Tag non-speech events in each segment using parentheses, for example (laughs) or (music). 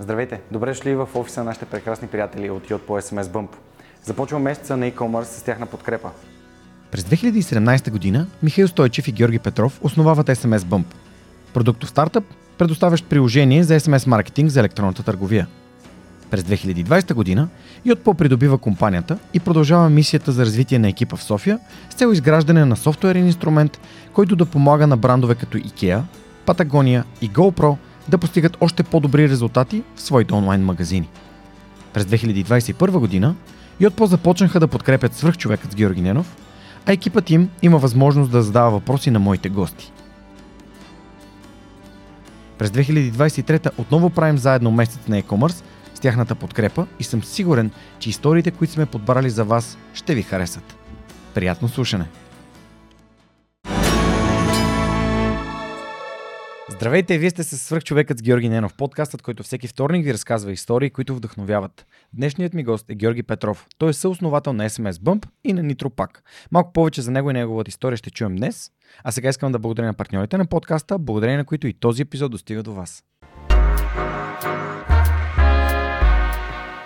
Здравейте! Добре дошли в офиса на нашите прекрасни приятели от Yot по SMS Bump. Започва месеца на e-commerce с тяхна подкрепа. През 2017 година Михаил Стойчев и Георги Петров основават SMS Bump. Продуктов стартъп, предоставящ приложение за SMS маркетинг за електронната търговия. През 2020 година Yotpo придобива компанията и продължава мисията за развитие на екипа в София с цел изграждане на софтуерен инструмент, който да помага на брандове като IKEA, Patagonia и GoPro – да постигат още по-добри резултати в своите онлайн магазини. През 2021 година Йотпо започнаха да подкрепят свръхчовекът с Георги Ненов, а екипът им има възможност да задава въпроси на моите гости. През 2023 отново правим заедно месец на e-commerce с тяхната подкрепа и съм сигурен, че историите, които сме подбрали за вас, ще ви харесат. Приятно слушане! Здравейте, вие сте с свръхчовекът с Георги Ненов, подкастът, който всеки вторник ви разказва истории, които вдъхновяват. Днешният ми гост е Георги Петров. Той е съосновател на SMS Bump и на Nitro Малко повече за него и неговата история ще чуем днес. А сега искам да благодаря на партньорите на подкаста, благодарение на които и този епизод достига до вас.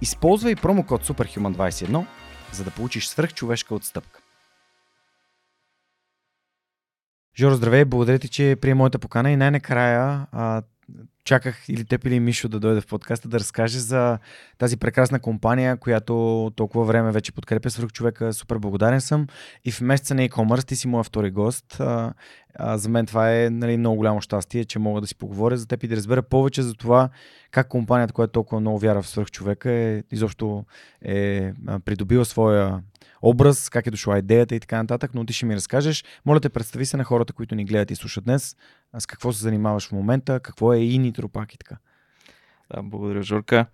Използвай промокод SUPERHUMAN21, за да получиш свръхчовешка отстъпка. Жоро, здравей, благодаря ти, че прие моята покана и най-накрая чаках или теб или Мишо да дойде в подкаста да разкаже за тази прекрасна компания, която толкова време вече подкрепя свърх човека. Супер благодарен съм. И в месеца на e-commerce ти си моя втори гост. А, за мен това е нали, много голямо щастие, че мога да си поговоря за теб и да разбера повече за това как компанията, която толкова много вяра в свърх човека, е, изобщо е придобила своя образ, как е дошла идеята и така нататък, но ти ще ми разкажеш. Моля те, представи се на хората, които ни гледат и слушат днес, с какво се занимаваш в момента, какво е и нитропак и така. Да, благодаря, Жорка.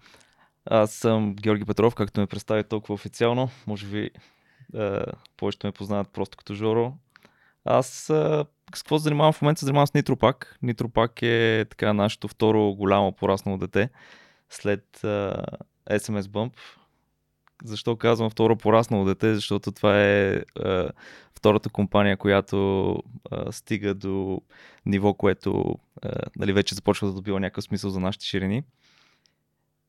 Аз съм Георги Петров, както ме представи толкова официално. Може би е, повечето ме познават просто като Жоро. Аз е, с какво се занимавам в момента? Се занимавам с Нитропак. Нитропак е така нашето второ голямо пораснало дете след е, SMS Bump. Защо казвам второ пораснало дете? Защото това е, е втората компания, която е, стига до ниво, което е, нали, вече започва да добива някакъв смисъл за нашите ширини.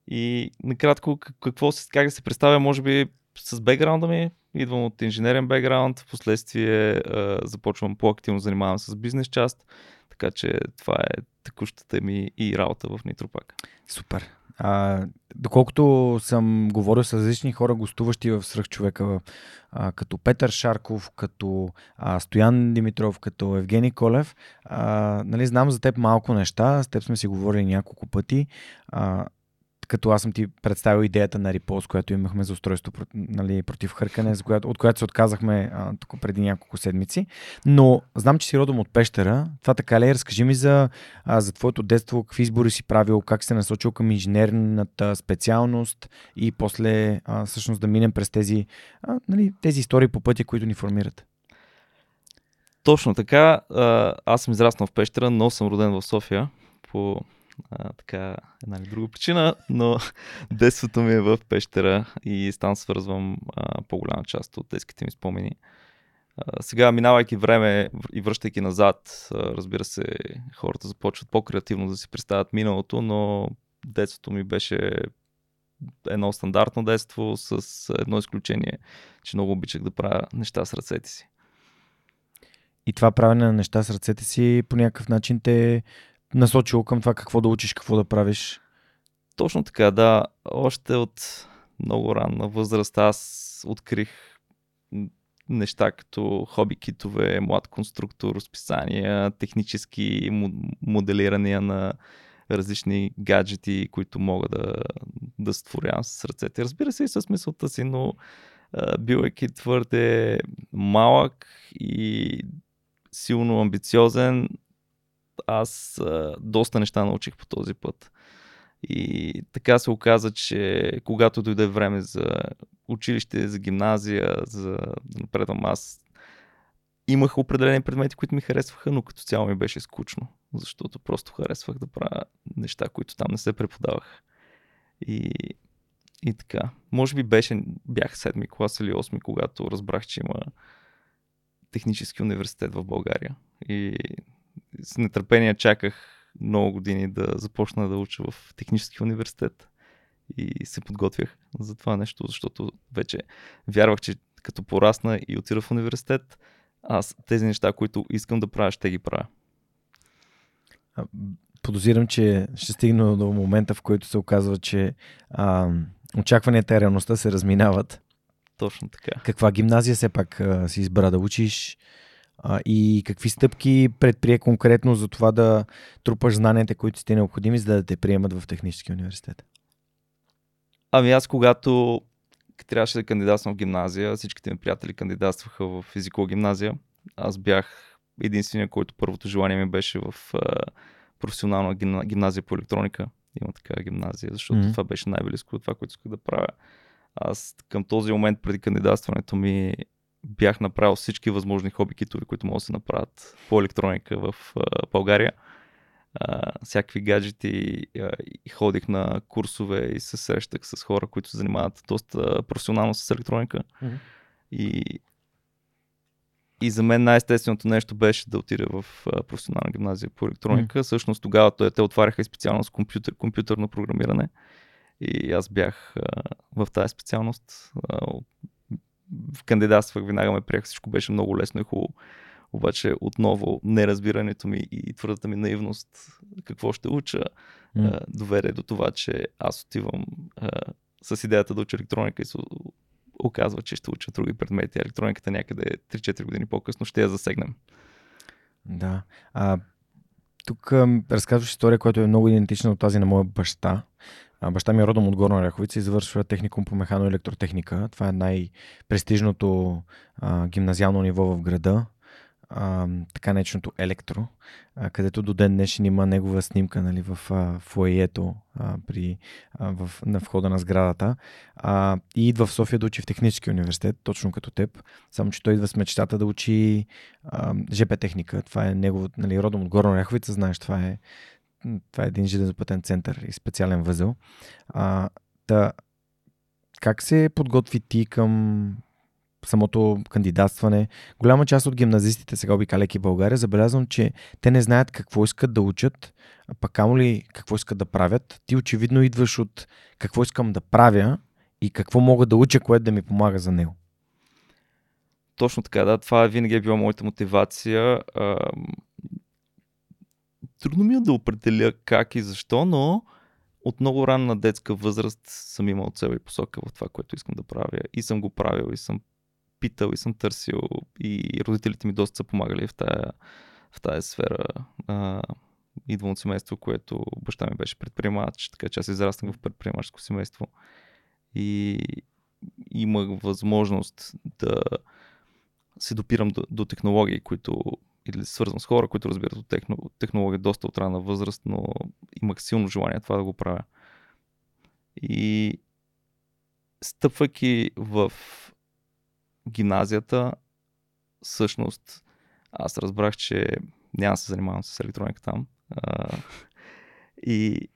И накратко, какво, как да се представя, може би с бекграунда ми, идвам от инженерен бекграунд, в последствие е, започвам по-активно занимавам с бизнес част, така че това е текущата ми и работа в Нитропак. Супер. А, доколкото съм говорил с различни хора, гостуващи в Свръхчовека, а, като Петър Шарков, като а, Стоян Димитров, като Евгений Колев, а, нали, знам за теб малко неща, с теб сме си говорили няколко пъти. А, като аз съм ти представил идеята на Рипоз, която имахме за устройство нали, против хъркане, за която, от която се отказахме а, тук преди няколко седмици. Но знам, че си родом от Пещера. Това така ли е? Разкажи ми за, а, за твоето детство, какви избори си правил, как се насочил към инженерната специалност и после а, всъщност да минем през тези, а, нали, тези истории по пътя, които ни формират. Точно така. Аз съм израснал в Пещера, но съм роден в София по а, така една или друга причина, но (laughs) детството ми е в пещера и там свързвам а, по-голяма част от детските ми спомени. А, сега, минавайки време и връщайки назад, а, разбира се, хората започват по-креативно да си представят миналото, но детството ми беше едно стандартно детство с едно изключение, че много обичах да правя неща с ръцете си. И това правене на неща с ръцете си по някакъв начин те насочило към това какво да учиш, какво да правиш? Точно така, да. Още от много ранна възраст аз открих неща като хоби китове, млад конструктор, разписания, технически моделирания на различни гаджети, които мога да, да створявам с ръцете. Разбира се и с мисълта си, но билайки твърде малък и силно амбициозен, аз доста неща научих по този път. И така се оказа, че когато дойде време за училище, за гимназия, за да напредвам аз, имах определени предмети, които ми харесваха, но като цяло ми беше скучно, защото просто харесвах да правя неща, които там не се преподаваха. И, и така. Може би беше, бях седми клас или осми, когато разбрах, че има технически университет в България. И с нетърпение чаках много години да започна да уча в технически университет. И се подготвях за това нещо, защото вече вярвах, че като порасна и отида в университет, аз тези неща, които искам да правя, ще ги правя. Подозирам, че ще стигна до момента, в който се оказва, че а, очакванията и реалността се разминават. Точно така. Каква гимназия все пак а, си избра да учиш? А, и какви стъпки предприе конкретно за това да трупаш знанията, които сте необходими, за да те приемат в технически университет? Ами аз когато трябваше да кандидатствам в гимназия, всичките ми приятели кандидатстваха в физикова гимназия. Аз бях единствения, който първото желание ми беше в професионална гимназия по електроника. Има така гимназия, защото mm-hmm. това беше най-близко от това, което исках да правя. Аз към този момент преди кандидатстването ми бях направил всички възможни хоби китове, които могат да се направят по електроника в а, България. А, всякакви гаджети а, и ходих на курсове и се срещах с хора, които се занимават доста професионално с електроника. Mm-hmm. И, и за мен най-естественото нещо беше да отида в а, професионална гимназия по електроника. Mm-hmm. Всъщност тогава те отваряха и специалност компютър, компютърно програмиране. И аз бях а, в тази специалност. А, кандидатствах, веднага ме приех, всичко беше много лесно и хубаво. Обаче отново неразбирането ми и твърдата ми наивност, какво ще уча, mm. доведе до това, че аз отивам а, с идеята да уча електроника и се оказва, че ще уча други предмети. Електрониката някъде 3-4 години по-късно ще я засегнем. Да. А, тук разказваш история, която е много идентична от тази на моя баща. Баща ми е родом от Горна Ряховица и завършва техникум по механоелектротехника. Това е най-престижното а, гимназиално ниво в града. А, така нареченото електро, а, където до ден днешен има негова снимка нали, в а, фуеето а, при, а, в, на входа на сградата. А, и идва в София да учи в Технически университет, точно като теб. Само, че той идва с мечтата да учи а, ЖП техника. Това е негово, нали, родом от Горна Ряховица, знаеш, това е това е един железопътен център и специален възел. А, та, как се подготви ти към самото кандидатстване? Голяма част от гимназистите, сега обикаляйки България, забелязвам, че те не знаят какво искат да учат, а пък камо ли какво искат да правят. Ти очевидно идваш от какво искам да правя и какво мога да уча, което да ми помага за него. Точно така, да. Това винаги е била моята мотивация трудно ми е да определя как и защо, но от много ранна детска възраст съм имал цел и посока в това, което искам да правя. И съм го правил, и съм питал, и съм търсил. И родителите ми доста са помагали в тая, в тая сфера. А, идвам от семейство, което баща ми беше предприемач, така че аз израснах в предприемачско семейство. И имах възможност да се допирам до, до технологии, които или свързан с хора, които разбират от техно, технология доста от рана възраст, но имах силно желание това да го правя. И стъпвайки в гимназията, всъщност аз разбрах, че няма да се занимавам с електроника там. И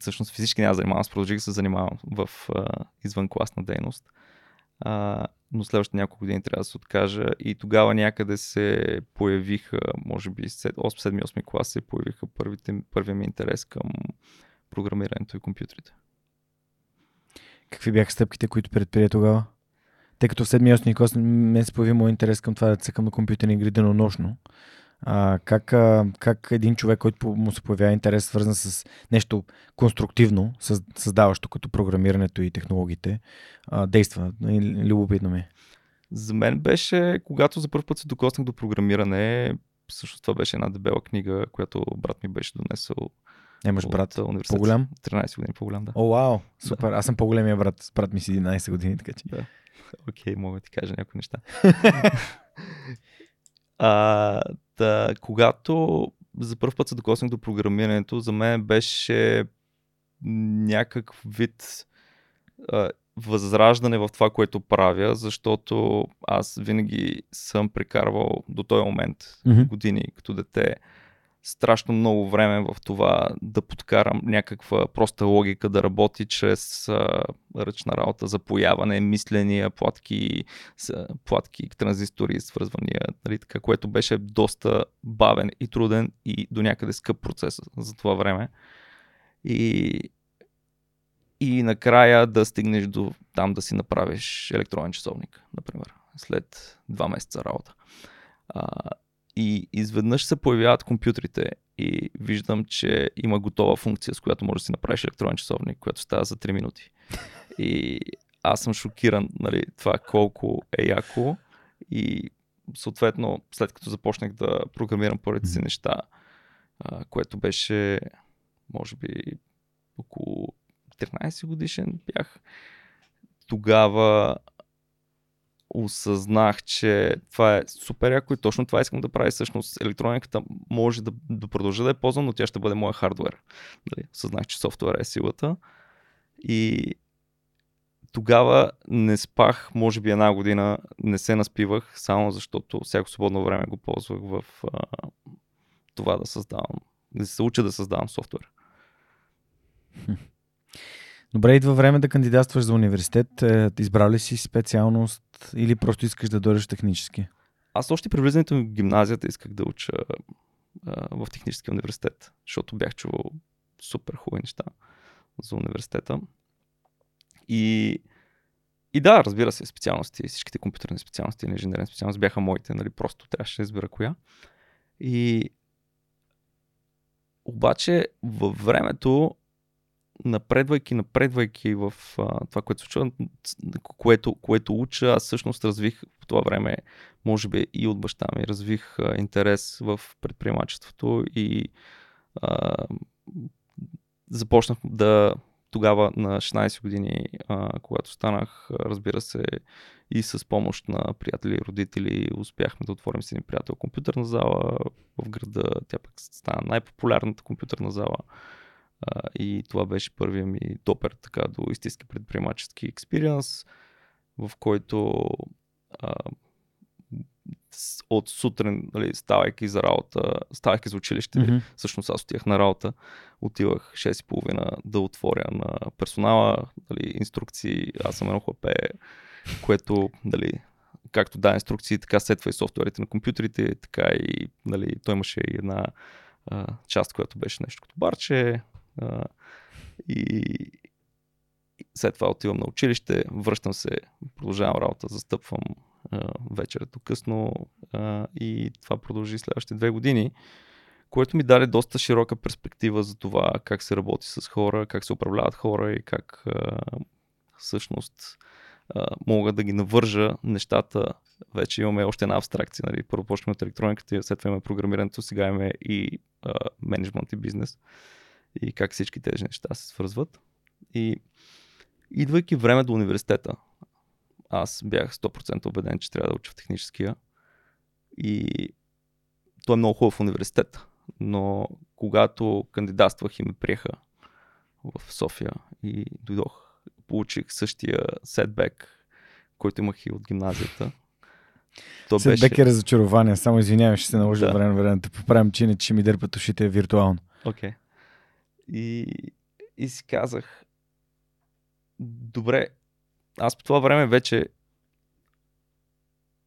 всъщност физически няма да занимавам, продължих да се занимавам в извънкласна дейност. А, но следващите няколко години трябва да се откажа и тогава някъде се появиха, може би 7-8 клас се появиха първите, първия ми интерес към програмирането и компютрите. Какви бяха стъпките, които предприе тогава? Тъй като в 7-8 клас ме се появи моят интерес към това да цъкам на компютърни игри денонощно. А, как, а, как един човек, който му се появява интерес, свързан с нещо конструктивно, създаващо като програмирането и технологиите, а, действа? Любопитно ми. Е. За мен беше, когато за първ път се докоснах до програмиране, също това беше една дебела книга, която брат ми беше донесъл. Нямаш брат по-голям? 13 години по-голям, да. О, вау, супер. Да. Аз съм по-големия брат. Брат ми си 11 години, така че. Да. (laughs) Окей, okay, мога да ти кажа някои неща. (laughs) (laughs) а, да, когато за първ път се докоснах до програмирането, за мен беше някакъв вид а, възраждане в това, което правя, защото аз винаги съм прекарвал до този момент Мгм. години като дете страшно много време в това да подкарам някаква проста логика да работи чрез ръчна работа, запояване, мисления, платки, с, платки, транзистори, свързвания, нали, така, което беше доста бавен и труден и до някъде скъп процес за това време. И, и накрая да стигнеш до там да си направиш електронен часовник, например, след два месеца работа. А, и изведнъж се появяват компютрите и виждам, че има готова функция, с която можеш да си направиш електронен часовник, която става за 3 минути. И аз съм шокиран, нали, това колко е яко и съответно, след като започнах да програмирам първите си неща, а, което беше, може би, около 13 годишен бях, тогава осъзнах, че това е супер яко и точно това искам да правя. Всъщност електрониката може да, да продължа да я ползвам, но тя ще бъде моя хардвер. Дали? Осъзнах, че софтуера е силата. И тогава не спах, може би една година, не се наспивах, само защото всяко свободно време го ползвах в а, това да създавам, да се уча да създавам софтуер. (laughs) Добре, идва време да кандидатстваш за университет. Е, Избрал ли си специалност или просто искаш да дойдеш технически? Аз още при влизането в гимназията исках да уча а, в техническия университет, защото бях чувал супер хубави неща за университета. И, и да, разбира се, специалности, всичките компютърни специалности инженерни специалности бяха моите, нали, просто трябваше да избера коя. И обаче във времето напредвайки, напредвайки в а, това, което случва, което, което уча, аз всъщност развих по това време, може би и от баща ми, развих а, интерес в предприемачеството и а, започнах да тогава на 16 години, а, когато станах, разбира се, и с помощ на приятели и родители, успяхме да отворим с един приятел компютърна зала в града. Тя пък стана най-популярната компютърна зала. А, и това беше първият ми допер така до истински предприемачески експириенс, в който а, от сутрин, нали, ставайки за работа, ставайки за училище, Мгм. всъщност аз отивах на работа, отивах 6.30 да отворя на персонала, нали, инструкции, аз съм едно хлапе, което, нали, както да инструкции, така сетва и софтуерите на компютрите, така и, нали, той имаше и една а, част, която беше нещо като барче, а, и, след това отивам на училище, връщам се, продължавам работа, застъпвам а, вечерето късно а, и това продължи следващите две години, което ми даде доста широка перспектива за това как се работи с хора, как се управляват хора и как а, всъщност а, мога да ги навържа нещата. Вече имаме още една абстракция. Нали? Първо почнем от електрониката, след това имаме програмирането, сега имаме и а, менеджмент и бизнес и как всички тези неща се свързват. И идвайки време до университета, аз бях 100% убеден, че трябва да уча в техническия. И той е много хубав университет, но когато кандидатствах и ме приеха в София и дойдох, получих същия сетбек, който имах и от гимназията. То След беше... е разочарование. Само извинявай, ще се наложи Да. време време да поправим, че иначе ми дърпат ушите виртуално. Окей. Okay. И, и си казах, добре, аз по това време вече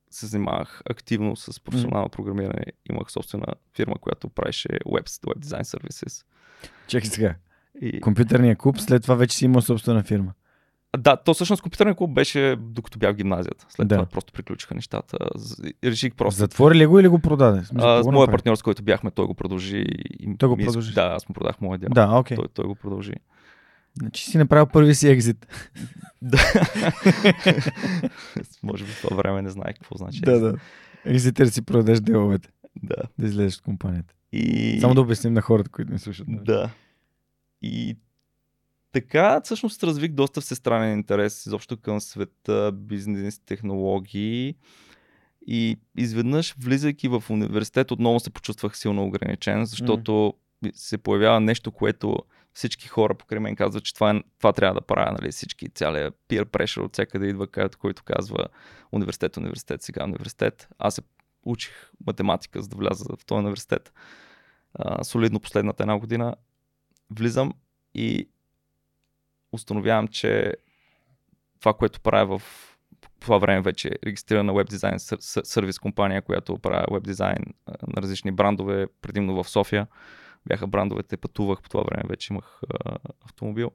се занимавах активно с професионално програмиране. Имах собствена фирма, която правеше Web, Web Design Services. Чакай сега. И... Компютърния клуб, след това вече си имал собствена фирма. Да, то всъщност компютърния клуб беше докато бях в гимназията. След Да. това просто приключиха нещата. Реших просто. Затвори ли го или го продаде? Смисъл, А, с моя партньор, с който бяхме, той го продължи. И Той го ми- продължи? Да, аз му продах моя дял. Да, окей. Той, той го продължи. Значи си направил първи си екзит. (laughs) Да. (laughs) Може би в това време не знае какво значи. да, да. Екзитър си продадеш деловете, да. да излезеш от компанията. И... Само да обясним на хората, които ни слушат. Да. И така, всъщност развих доста всестранен интерес изобщо към света, бизнес, технологии. И изведнъж, влизайки в университет, отново се почувствах силно ограничен, защото се появява нещо, което всички хора покрай мен казват, че това, е, това трябва да правя, нали, всички, цялия peer pressure от всякъде идва, който казва университет, университет, сега университет. Аз се учих математика, за да вляза в този университет. А, солидно последната една година. Влизам и установявам, че това, което правя в това време вече регистрирана веб дизайн сервис компания, която прави веб дизайн на различни брандове, предимно в София. Бяха брандовете, пътувах по това време, вече имах а, автомобил.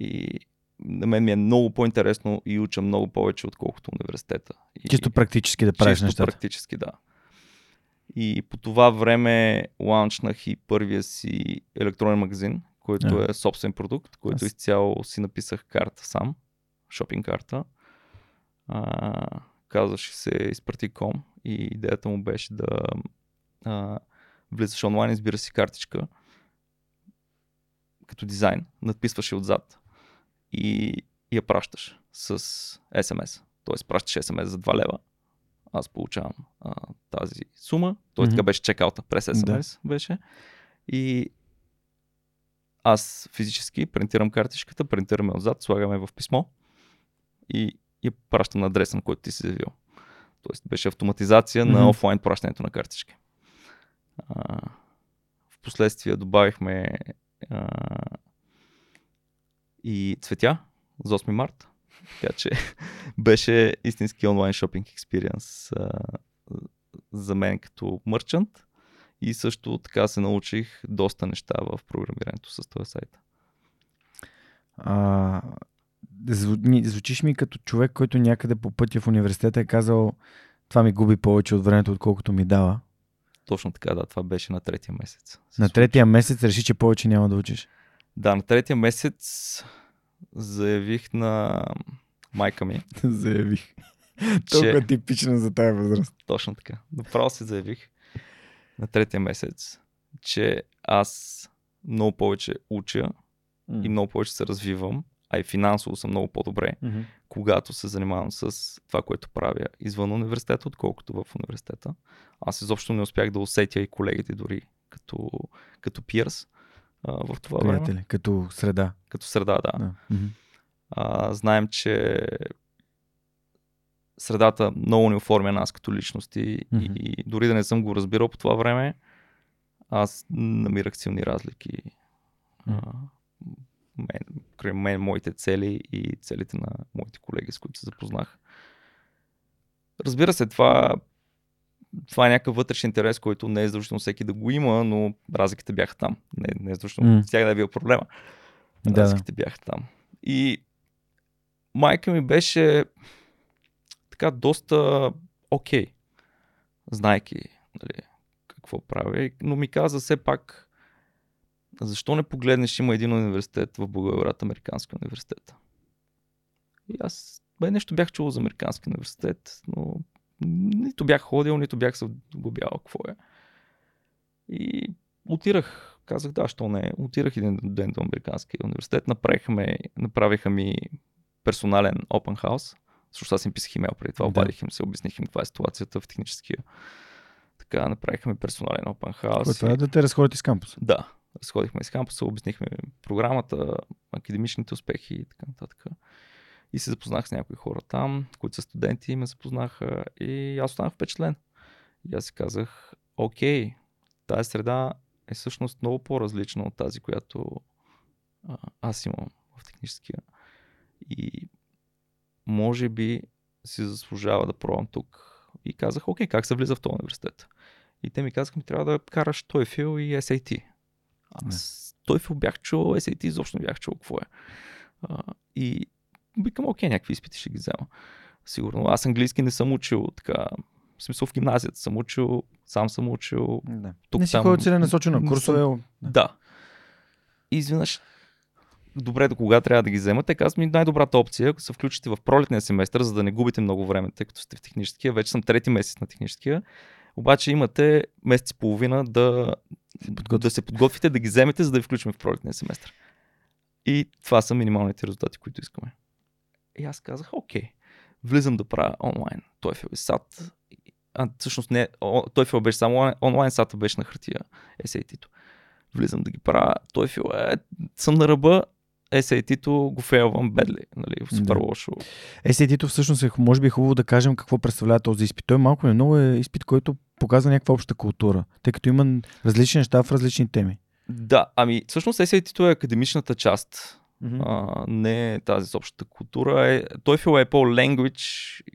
И на мен ми е много по-интересно и уча много повече, отколкото университета. И, чисто практически да правиш чисто нещата. практически, да. И по това време лаунчнах и първия си електронен магазин, който Yeah. е собствен продукт, който Аз- изцяло си написах карта сам, шопинг карта. А, казваше се Изпрати.com и идеята му беше да а, влизаш онлайн, избира си картичка като дизайн, надписваш я отзад и я пращаш с SMS. Тоест пращаш SMS за 2 лева, аз получавам а, тази сума. Той Мгм. така беше чекаута през SMS беше. И аз физически принтирам картичката, принтираме отзад, слагаме в писмо и я пращам на адреса, на който ти си заявил. Тоест беше автоматизация Мгм. на офлайн пращането на картички. А, в последствие добавихме а, и цветя за 8 март. Така че (laughs) беше истински онлайн шопинг експириенс за мен като мърчант. И също така се научих доста неща в програмирането с този сайт. А, звучиш ми като човек, който някъде по пътя в университета е казал това ми губи повече от времето, отколкото ми дава. Точно така, да, това беше на третия месец. се На третия месец реши, че повече няма да учиш. Да, на третия месец заявих на майка ми, (laughs) Заявих. че... типично за тая възраст. Точно така. Направо се заявих на третия месец, че аз много повече уча и много повече се развивам, а и финансово съм много по-добре, когато се занимавам с това, което правя извън университета, отколкото в университета. Аз изобщо не успях да усетя и колегите дори като, като пирс а, в това време. Приятели, като среда. Като среда, да. Да. Мгм. А, знаем, че средата много ни оформя нас като личности Мгм. и дори да не съм го разбирал по това време, аз намирах силни разлики. А, Мгм. мен, край мен, моите цели и целите на моите колеги, с които се запознах. Разбира се, това, това е някакъв вътрешен интерес, който не е задължително всеки да го има, но разликите бяха там. Не, не е задължително М. тях да е бил проблема. Да, да. Разликите бяха там. И майка ми беше така доста окей, знайки нали, какво прави, но ми каза все пак защо не погледнеш, има един университет в Благоевград, Американски университет. И аз бе, нещо бях чул за Американски университет, но нито бях ходил, нито бях се вглобявал какво е. И отирах, казах да, що не. Отирах един ден до Американския университет, направихме, направиха ми персонален open house, защото аз им писах имейл преди това, обадих им се, обясних им каква е ситуацията в техническия. Така, направиха ми персонален open house. Какво е и- да те разходите с кампуса? да, разходихме из кампуса, обяснихме програмата, академичните успехи и така нататък. И се запознах с някои хора там, които са студенти и ме запознаха и аз останах впечатлен. И аз си казах, окей, тази среда е всъщност много по-различна от тази, която а, аз имам в техническия. И може би си заслужава да пробвам тук. И казах, окей, как се влиза в този университет? И те ми казаха, ми трябва да караш TOEFL и SAT. Аз TOEFL бях чул, SAT изобщо не бях чул какво е. А, и викам, окей, някакви изпити ще ги взема. Сигурно. Аз английски не съм учил така. В смисъл в гимназията съм учил, сам съм учил. Да. Тук не си ходил целенасочено. не Курсове. съм- Да. И изведнъж, добре, до кога трябва да ги вземате? Казвам ми най-добрата опция, ако се включите в пролетния семестър, за да не губите много време, тъй като сте в техническия. Вече съм трети месец на техническия. Обаче имате месец и половина да, подготвите. да се подготвите, да ги вземете, за да ви включим в пролетния семестър. И това са минималните резултати, които искаме. И аз казах, окей, влизам да правя онлайн. TOEFL и SAT. А, всъщност не, о- TOEFL беше само онлайн, SAT беше на хартия, SAT-то. влизам да ги правя, той фил е, съм на ръба, SAT-то го фейлвам бедли, нали, супер Да. лошо. SAT-то всъщност е, може би е хубаво да кажем какво представлява този изпит. Той малко не много е изпит, който показва някаква обща култура, тъй като има различни неща в различни теми. Да, ами всъщност SAT-то е академичната част, а, не е тази с общата култура. Е, TOEFL е по-language,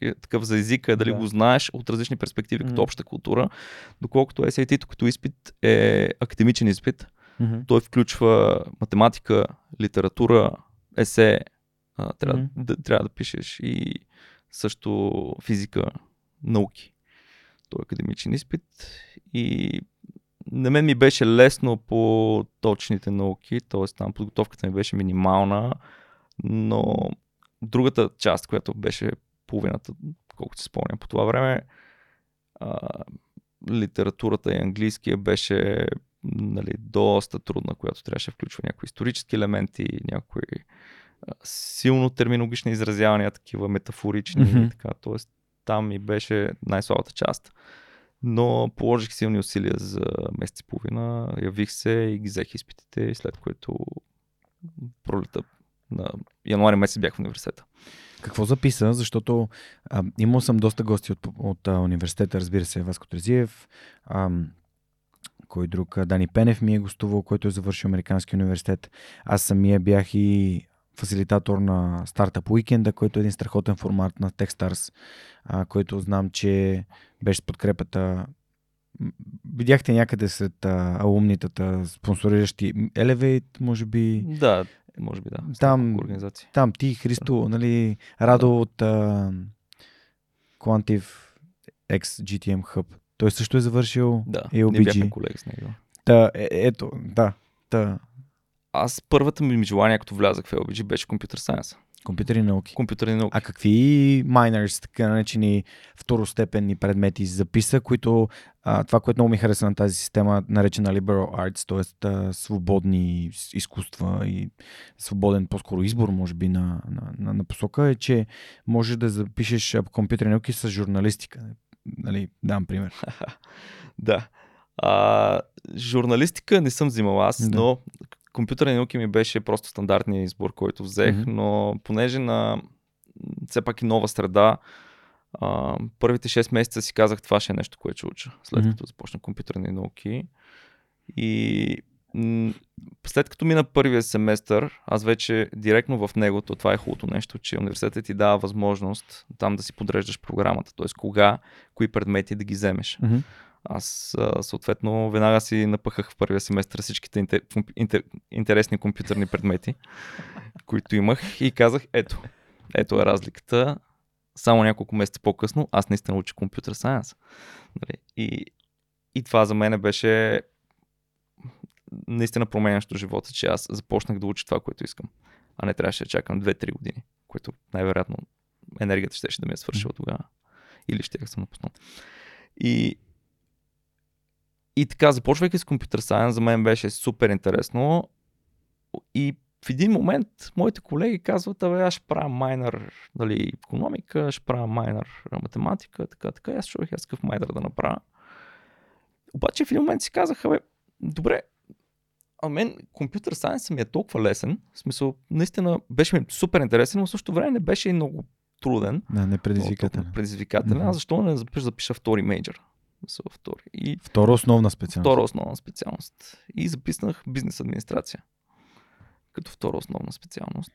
е такъв за езика, дали Да. го знаеш от различни перспективи като Мгм. обща култура, доколкото SAT-то като изпит е академичен изпит. Мгм. Той включва математика, литература, есе, а, трябва, Мгм. да, трябва да пишеш и също физика, науки. Той е академичен изпит и на мен ми беше лесно по точните науки, т.е. там подготовката ми беше минимална, но другата част, която беше половината, колкото се спомням по това време, а, литературата и английския беше нали, доста трудна, която трябваше да включва някои исторически елементи, някои силно терминологични изразявания, такива метафорични и така. Тоест, там ми беше най-слабата част. Но положих силни усилия за месец и половина, явих се и ги взех изпитите, след което пролета на януари месец бях в университета. Какво записа? Защото а, имал съм доста гости от, от а, университета, разбира се, Васко Трезиев, кой друг, Дани Пенев ми е гостувал, който е завършил Американски университет. Аз самия бях и фасилитатор на Startup Weekend, който е един страхотен формат на Techstars, а, който знам, че беше с подкрепата Видяхте някъде след а, алумнитата, спонсориращи Elevate, може би. Да, може би да. Там- няколко организации. Там ти, Христо, нали, Радо от а, Quantive X GTM Hub. Той също е завършил Да, ние бяхме AOBG. колеги с него. Та, е, ето, да. Та, Аз първата ми желание, като влязах в LBG, беше компютър сайенс. компютърни науки. Компютърни науки. А какви minors, така наречени второстепенни предмети записа, които а, това, което много ми хареса на тази система, наречена Liberal Arts, т.е. свободни изкуства и свободен по-скоро избор, може би, на, на, на, на посока, е, че можеш да запишеш компютърни науки с журналистика. Нали, дам пример. (laughs) Да. А, журналистика не съм взимал аз, Да. но компютърни науки ми беше просто стандартния избор, който взех, Мгм. но понеже на все пак и нова среда, а, първите 6 месеца си казах това ще е нещо, което ще уча, след Мгм. като започна компютърни науки. И след като мина първия семестър, аз вече директно в него, то това е хубавото нещо, че университетът ти дава възможност там да си подреждаш програмата, т.е. кога, кои предмети да ги вземеш. Мгм. Аз съответно веднага си напъхах в първия семестър всичките интер, интер, интересни компютърни предмети, които имах и казах, ето, ето е разликата. Само няколко месеца по-късно аз наистина уча компютър сайенс. Нали? И, и това за мен беше наистина променящо живота, че аз започнах да уча това, което искам. А не трябваше да чакам 2-3 години, което най-вероятно енергията ще, да ми е свършила тогава. Или ще съм напуснал. И, и така, започвайки с компютър сайенс, за мен беше супер интересно. И в един момент моите колеги казват, абе, аз ще правя майнер нали, економика, ще правя майнер математика, така, така. Аз чувах аз какъв майнер да направя. Обаче в един момент си казах, абе, добре, а мен компютър сайенс ми е толкова лесен. В смисъл, наистина беше ми супер интересен, но в същото време не беше и много труден. Да, не предизвикателен. Предизвикателен. Мгм. Аз защо не запиша, запиша втори мейджор? Втори. И Втора основна специалност. втора основна специалност. И записнах бизнес администрация. Като втора основна специалност.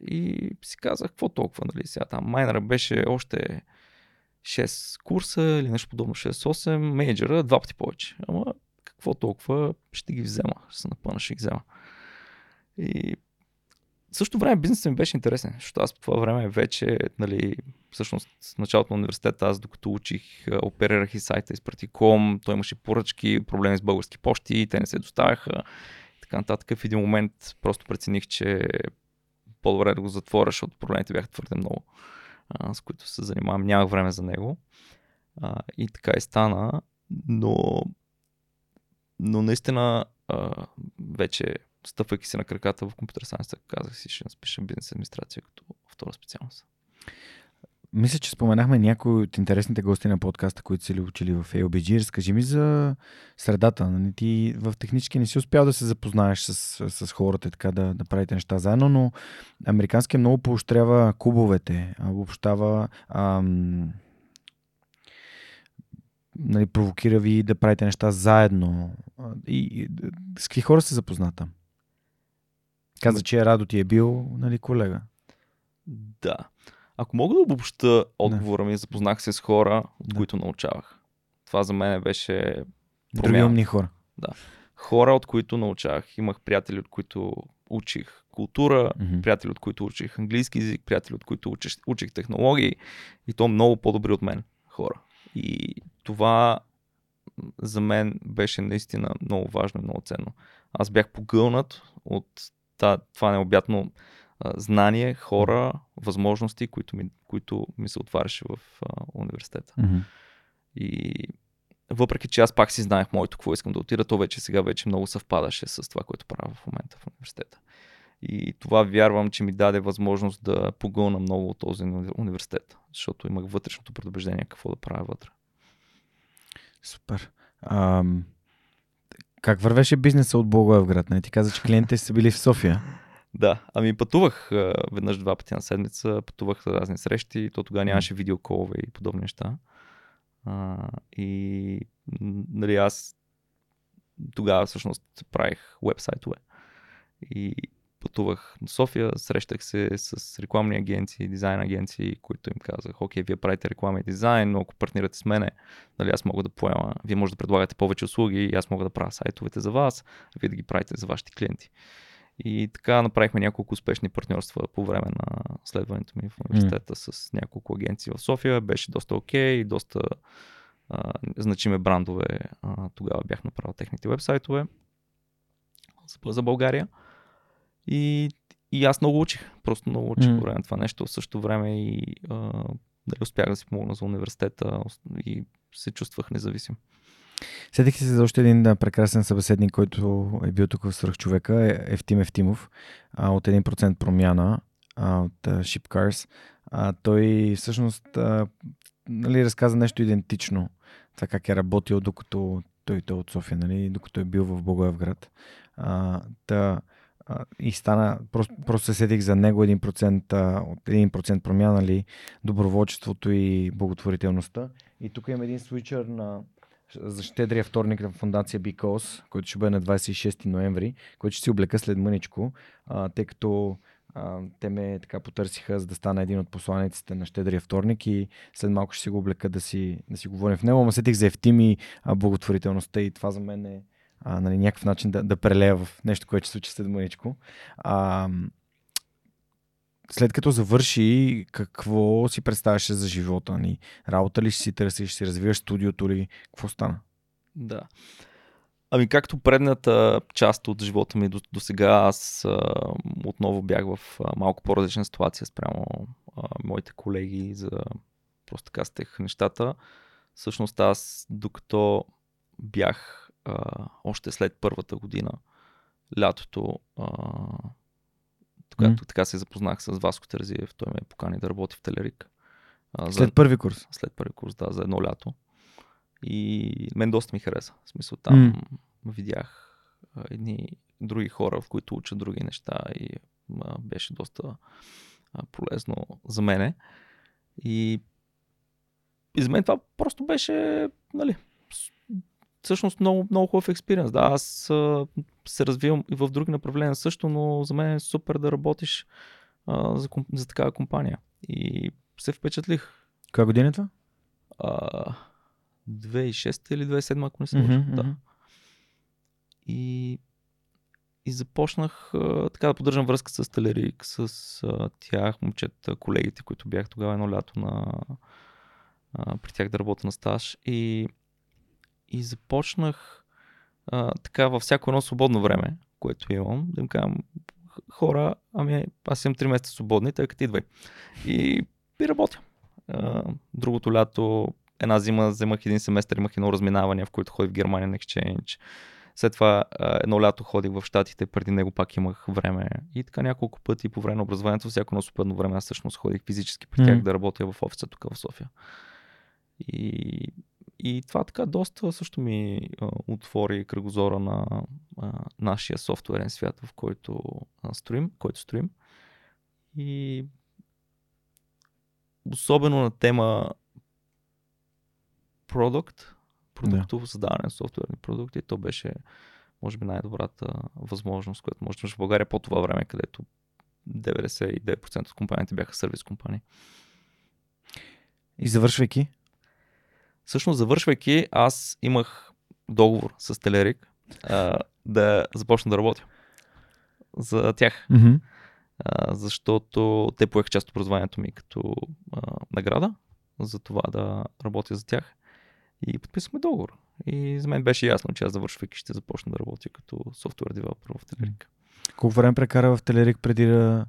И си казах, какво толкова, нали сега там. Майнера беше още 6 курса или нещо подобно, 6-8, мейджора два пъти повече. Ама какво толкова, ще ги взема, ще се напъна, ще ги взема. И в същото време бизнесът ми беше интересен, защото аз по това време вече, нали, всъщност в началото на университета, аз докато учих, оперирах и сайта изпрати ком, той имаше поръчки, проблеми с български почти, те не се доставяха и така нататък. В един момент просто прецених, че е по-добре да го затворя, защото проблемите бяха твърде много, с които се занимавам. Нямах време за него. И така и стана, но, но наистина а, вече стъпвайки се на краката в компютър сайенс, казах си, ще напиша бизнес администрация като втора специалност. Мисля, че споменахме някои от интересните гости на подкаста, които са ли учили в AOBG. Разкажи ми за средата. Нали? Ти в технически не си успял да се запознаеш с, с хората така да, да правите неща заедно, но американския много поощрява клубовете, обобщава ам, нали, провокира ви да правите неща заедно. И, и с какви хора сте запозната? Каза, че Радо ти е бил нали, колега. Да. Ако мога да обобща отговора ми, запознах се с хора, от Да. които научавах. Това за мен беше Други Промяна. умни хора. хора, от които научавах. Имах приятели, от които учих култура, Мгм. приятели, от които учих английски язик, приятели, от които учих, учих технологии и то много по-добри от мен хора. И това за мен беше наистина много важно и много ценно. Аз бях погълнат от това необятно знание, хора, възможности, които ми, които ми се отваряше в а, университета. Мгм. И въпреки, че аз пак си знаех моето какво искам да отида, то вече сега вече много съвпадаше с това, което правя в момента в университета. И това вярвам, че ми даде възможност да погълна много от този уни- университет, защото имах вътрешното предубеждение какво да правя вътре. Супер. Ам, как вървеше бизнеса от Благоевград? Не? Ти каза, че клиентите са били в София. (laughs) Да, ами пътувах веднъж два пъти на седмица, пътувах на разни срещи, то тогава нямаше видеоколове и подобни неща. А, и нали аз тогава всъщност правих вебсайтове. И пътувах до София, срещах се с рекламни агенции, дизайн агенции, които им казах, окей, вие правите реклама и дизайн, но ако партнирате с мене, нали, аз мога да поема, вие може да предлагате повече услуги и аз мога да правя сайтовете за вас, а вие да ги правите за вашите клиенти. И така направихме няколко успешни партньорства по време на следването ми в университета mm. с няколко агенции в София. Беше доста окей, доста а, значими брандове. А, тогава бях направил техните вебсайтове за България. И, и аз много учих. Просто много учих М. по време на това нещо. В същото време и а, дали успях да си помогна за университета и се чувствах независим. Сетих се за още един да, прекрасен събеседник, който е бил тук в Свръхчовека, е Евтим Евтимов, а, от 1% промяна а, от а, Shipcars. А, той всъщност а, нали, разказа нещо идентично. Това как е работил, докато той, той е от София, нали, докато е бил в Благоевград. А, та, а, и стана, просто, просто се сетих за него 1%, а, от 1% промяна, нали, доброволчеството и благотворителността. И тук има един свичър на за щедрия вторник на фундация Because, който ще бъде на 26 ноември, който ще си облека след мъничко, а, тъй като а, те ме така потърсиха, за да стана един от посланиците на щедрия вторник и след малко ще си го облека да си, да си говорим в него. Ама сетих за а, благотворителността и това за мен е а, нали, някакъв начин да, да прелея в нещо, което ще случи след мъничко. А, след като завърши, какво си представяше за живота ни? Работа ли ще си търсиш, ще си развиваш студиото ли? Какво стана? Да. Ами както предната част от живота ми до, до сега, аз а, отново бях в а, малко по-различна ситуация спрямо а, моите колеги за просто така стех нещата. Всъщност аз, докато бях а, още след първата година, лятото, а, когато М. така се запознах с Васко Терзиев, той ме покани да работи в Телерик. А, След първи курс. след първи курс, да, за едно лято. И мен доста ми хареса. В смисъл там М. видях а, едни други хора, в които учат други неща и а, беше доста а, полезно за мене. И, и за мен това просто беше, нали, всъщност много, много хубав експириенс. Да, аз а, се развивам и в други направления също, но за мен е супер да работиш а, за, за такава компания. И се впечатлих. Коя година е това? А, 2006 или 2007, ако не се лъжа. Да. мгм. И, и започнах а, така да поддържам връзка с Телерик, с а, тях, момчета, колегите, които бях тогава едно лято на, а, при тях да работя на стаж. И, и започнах а, така във всяко едно свободно време, което имам, да им казвам, хора, ами аз имам 3 месеца свободни, тъй като идвай. И, и работя. А, другото лято, една зима, вземах един семестър, имах едно разминаване, в което ходих в Германия на Exchange. След това едно лято ходих в Штатите, преди него пак имах време. И така няколко пъти по време на образованието, всяко едно свободно време, аз всъщност ходих физически при тях Мгм. да работя в офиса тук в София. И, и това така доста също ми а, отвори кръгозора на а, нашия софтуерен свят, в който а, строим, който строим. И особено на тема продукт, продуктово създаване на софтуерни продукти, то беше може би най-добрата възможност, която може да в България по това време, където 99% от компаниите бяха сервис компании. И завършвайки, Всъщност, завършвайки, аз имах договор с Телерик а, да започна да работя за тях, Мгм. а, защото те поеха част от образованието ми като а, награда за това да работя за тях и подписахме договор. И за мен беше ясно, че аз завършвайки ще започна да работя като софтуер девелопер в Телерик. колко време прекара в Телерик преди да...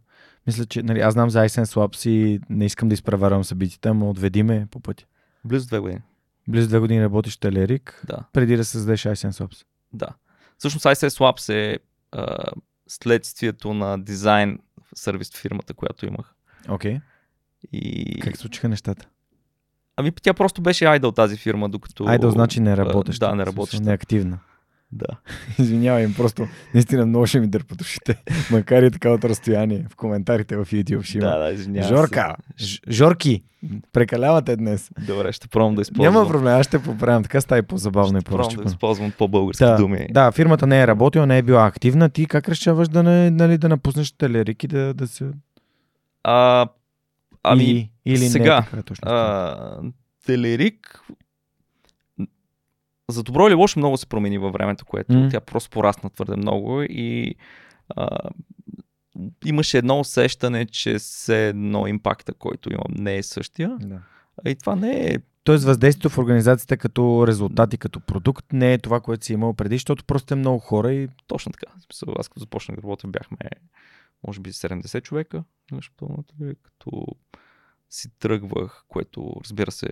Мисля, че... Нали, аз знам за iSense Labs и не искам да изпреварвам събитията, но отведи ме по пътя. Близо две години. Близо две години работиш в Телерик, Да. преди да създадеш iSense Labs. Да. Всъщност ICS Labs е а, следствието на дизайн сервис фирмата, която имах. Окей. И... Как случиха нещата? Ами тя просто беше айдъл тази фирма, докато... Айдъл значи не работеща. Да, не работеща. Не активна. Да. (laughs) Извинявай им, просто наистина много ще ми дърпат ушите. (laughs) Макар и така от разстояние. В коментарите в YouTube ще има. Да, да, извинявам Жорка! Ж- Жорки! Прекалявате днес. Добре, ще пробвам да използвам. Няма проблем, аз ще поправям. Така става и по-забавно и Ще пробвам да по-разчупено. използвам по-български Да, думи. да, фирмата не е работила, не е била активна. Ти как решаваш да, не, нали, да напуснеш телерик и да, да се... А, ами, или, или сега, не е така точно. а, Телерик за добро или лошо много се промени във времето, което М. тя просто порасна твърде много и а, имаше едно усещане, че все едно импакта, който имам, не е същия. да. И това не е Тоест въздействието в организацията като резултати, като продукт не е това, което си имал преди, защото просто е много хора и точно така. Аз като започнах да работя, бяхме може би 70 човека, нещо нали, като си тръгвах, което разбира се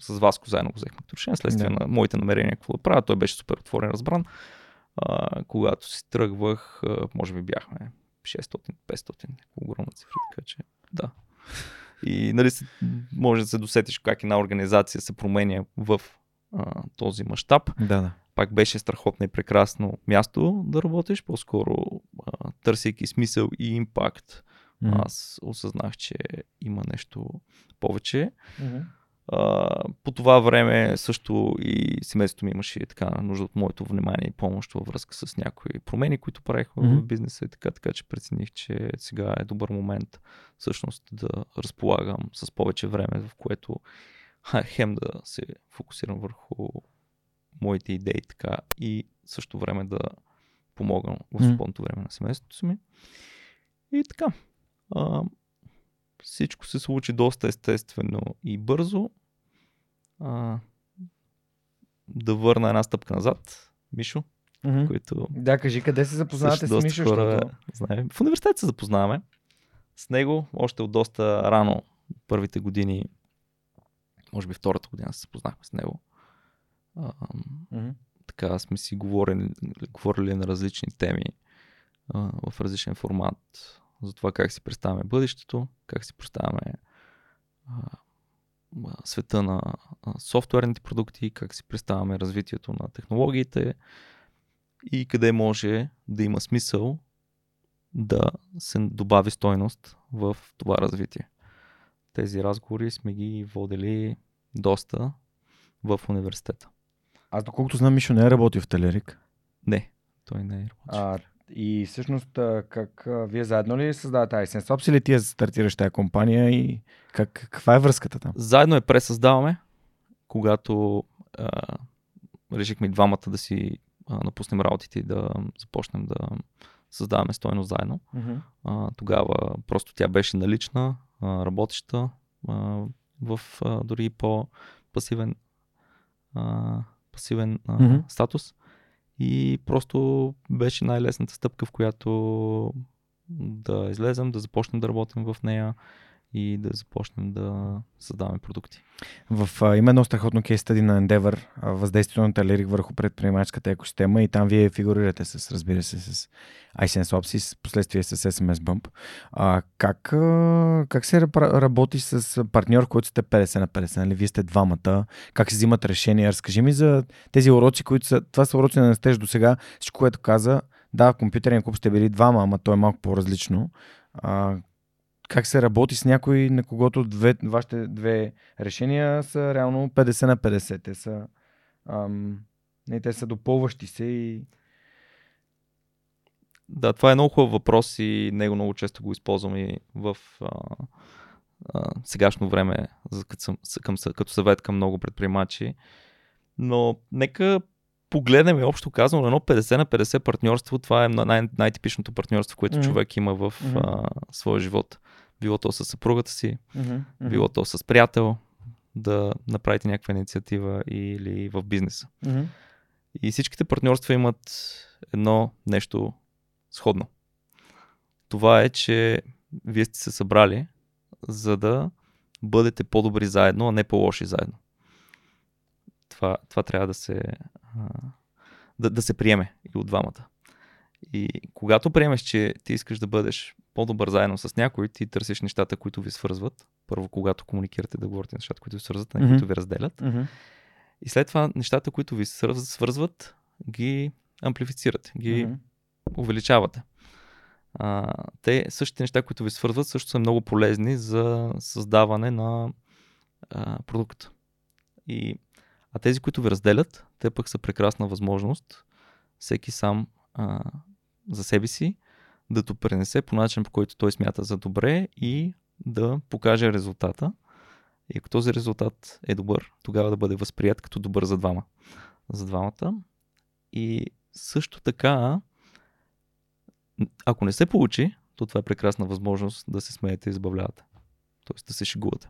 с Васко заедно го взехме като решение, следствие Да. на моите намерения какво да правя. Той беше супер отворен, разбран. А, когато си тръгвах, може би бяхме 600-500, огромна цифра, така че да. И нали, може да се досетиш как една организация се променя в а, този мащаб да, да. пак беше страхотно и прекрасно място да работиш, по-скоро а, търсейки смисъл и импакт, Мгм. аз осъзнах, че има нещо повече. Мгм. А, по това време също и семейството ми имаше така нужда от моето внимание и помощ във връзка с някои промени, които правих в Мгм. бизнеса и така, така че прецених, че сега е добър момент всъщност да разполагам с повече време, в което хем да се фокусирам върху моите идеи така и също време да помогна в свободното време на семейството си ми. И така. А, всичко се случи доста естествено и бързо. А, да върна една стъпка назад, Мишо, Мгм. който Да, кажи къде се запознавате с Мишо, хора защото... знаем. В университет се запознаваме с него, още от доста рано, първите години, може би втората година се запознахме с него. А, Мгм. така сме си говорили, говорили на различни теми а, в различен формат за това как си представяме бъдещето, как си представяме а, света на софтуерните продукти, как си представяме развитието на технологиите и къде може да има смисъл да се добави стойност в това развитие. Тези разговори сме ги водили доста в университета. Аз доколкото знам, Мишо не е работил в Телерик. Не, той не е работил. А, и всъщност, как вие заедно ли създавате iSense или ти стартираш тази компания и как, каква е връзката там? Заедно я пресъздаваме, когато а, решихме двамата да си а, напуснем работите и да започнем да създаваме стойност заедно. А, тогава просто тя беше налична, а, работеща а, в а, дори по-пасивен а, пасивен а, Мгм. статус. И просто беше най-лесната стъпка, в която да излезем, да започнем да работим в нея и да започнем да създаваме продукти. В, а, има едно страхотно кейс стади на Endeavor, въздействието на Талерик върху предприемаческата екосистема и там вие фигурирате с, разбира се, с iSense Ops и с последствие с SMS Bump. А, как, а, как се работи с партньор, който сте 50 на 50? Нали? Вие сте двамата. Как се взимат решения? Разкажи ми за тези уроци, които са... Това са уроци на Настеж до сега. Всичко, което каза, да, в компютърния клуб сте били двама, ама то е малко по-различно. А, как се работи с някой, на когото две, вашите две решения са реално 50 на 50. Те са, ам, не, те са допълващи се и... Да, това е много хубав въпрос и него много често го използвам и в а, а, сегашно време за, като, съм, като съвет към много предприемачи. Но нека погледнем общо казано едно 50 на 50 партньорство. Това е най- най-типичното партньорство, което mm-hmm. човек има в mm-hmm. а, своя живот било то с съпругата си, mm-hmm. било то с приятел, да направите някаква инициатива или в бизнеса. Mm-hmm. И всичките партньорства имат едно нещо сходно. Това е, че вие сте се събрали, за да бъдете по-добри заедно, а не по-лоши заедно. Това, това трябва да се, да, да се приеме и от двамата. И когато приемеш, че ти искаш да бъдеш по-добър заедно с някой, ти търсиш нещата, които ви свързват. Първо, когато комуникирате, да говорите нещата, които ви свързват, а не mm-hmm. които ви разделят. Mm-hmm. И след това нещата, които ви свързват, ги амплифицирате, ги mm-hmm. увеличавате. А, те същите неща, които ви свързват, също са много полезни за създаване на а, продукт. И, а тези, които ви разделят, те пък са прекрасна възможност всеки сам а, за себе си да допренесе по начин, по който той смята за добре и да покаже резултата. И ако този резултат е добър, тогава да бъде възприят като добър за двама. За двамата. И също така, ако не се получи, то това е прекрасна възможност да се смеете и забавлявате. Тоест да се шегувате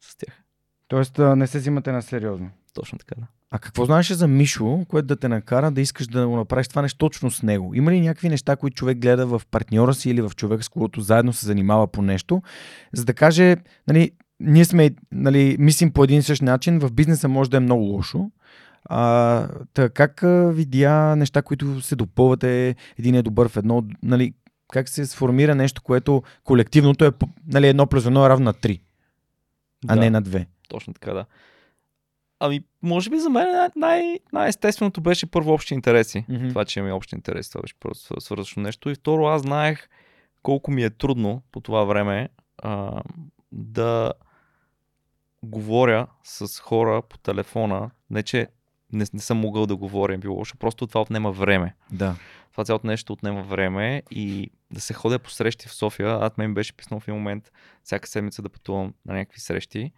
с тях. Тоест не се взимате на сериозно. Точно така, да. А какво знаеш за Мишо, което да те накара да искаш да го направиш това нещо точно с него? Има ли някакви неща, които човек гледа в партньора си или в човек, с когото заедно се занимава по нещо, за да каже, нали, ние сме, нали, мислим по един и същ начин, в бизнеса може да е много лошо, а, та, как видя неща, които се допълвате, един е добър в едно, нали, как се сформира нещо, което колективното е нали, едно плюс едно е равно на три, а да, не на две. Точно така, да. Ами, може би за мен най- най-естественото беше първо общи интереси. Mm-hmm. Това, че имаме общи интереси, това беше просто свързващо нещо. И второ, аз знаех колко ми е трудно по това време а, да говоря с хора по телефона. Не, че не, не съм могъл да говоря, било лошо, просто това отнема време. Да. Това цялото нещо отнема време и да се ходя по срещи в София. Аз мен беше писнал в един момент всяка седмица да пътувам на някакви срещи.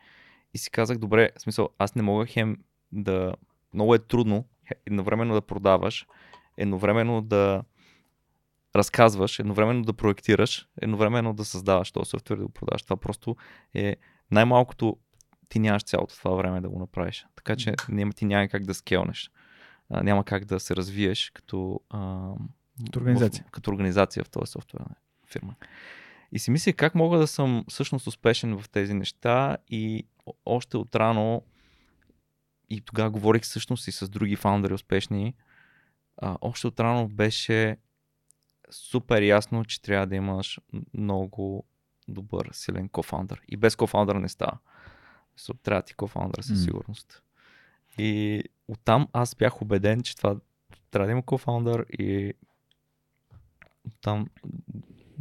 И си казах, добре, в смисъл, аз не мога хем да... Много е трудно едновременно да продаваш, едновременно да разказваш, едновременно да проектираш, едновременно да създаваш този софтуер да го продаваш. Това просто е най-малкото ти нямаш цялото това време да го направиш. Така че няма, ти няма как да скелнеш. А, няма как да се развиеш като, а, като организация. В, като организация в този софтуерна фирма. И си мисля как мога да съм всъщност успешен в тези неща и още от рано и тогава говорих всъщност и с други фаундъри успешни, а, още от рано беше супер ясно, че трябва да имаш много добър, силен кофаундър. И без кофаундър не става. Трябва ти кофаундър със сигурност. И оттам аз бях убеден, че това трябва да има кофаундър и там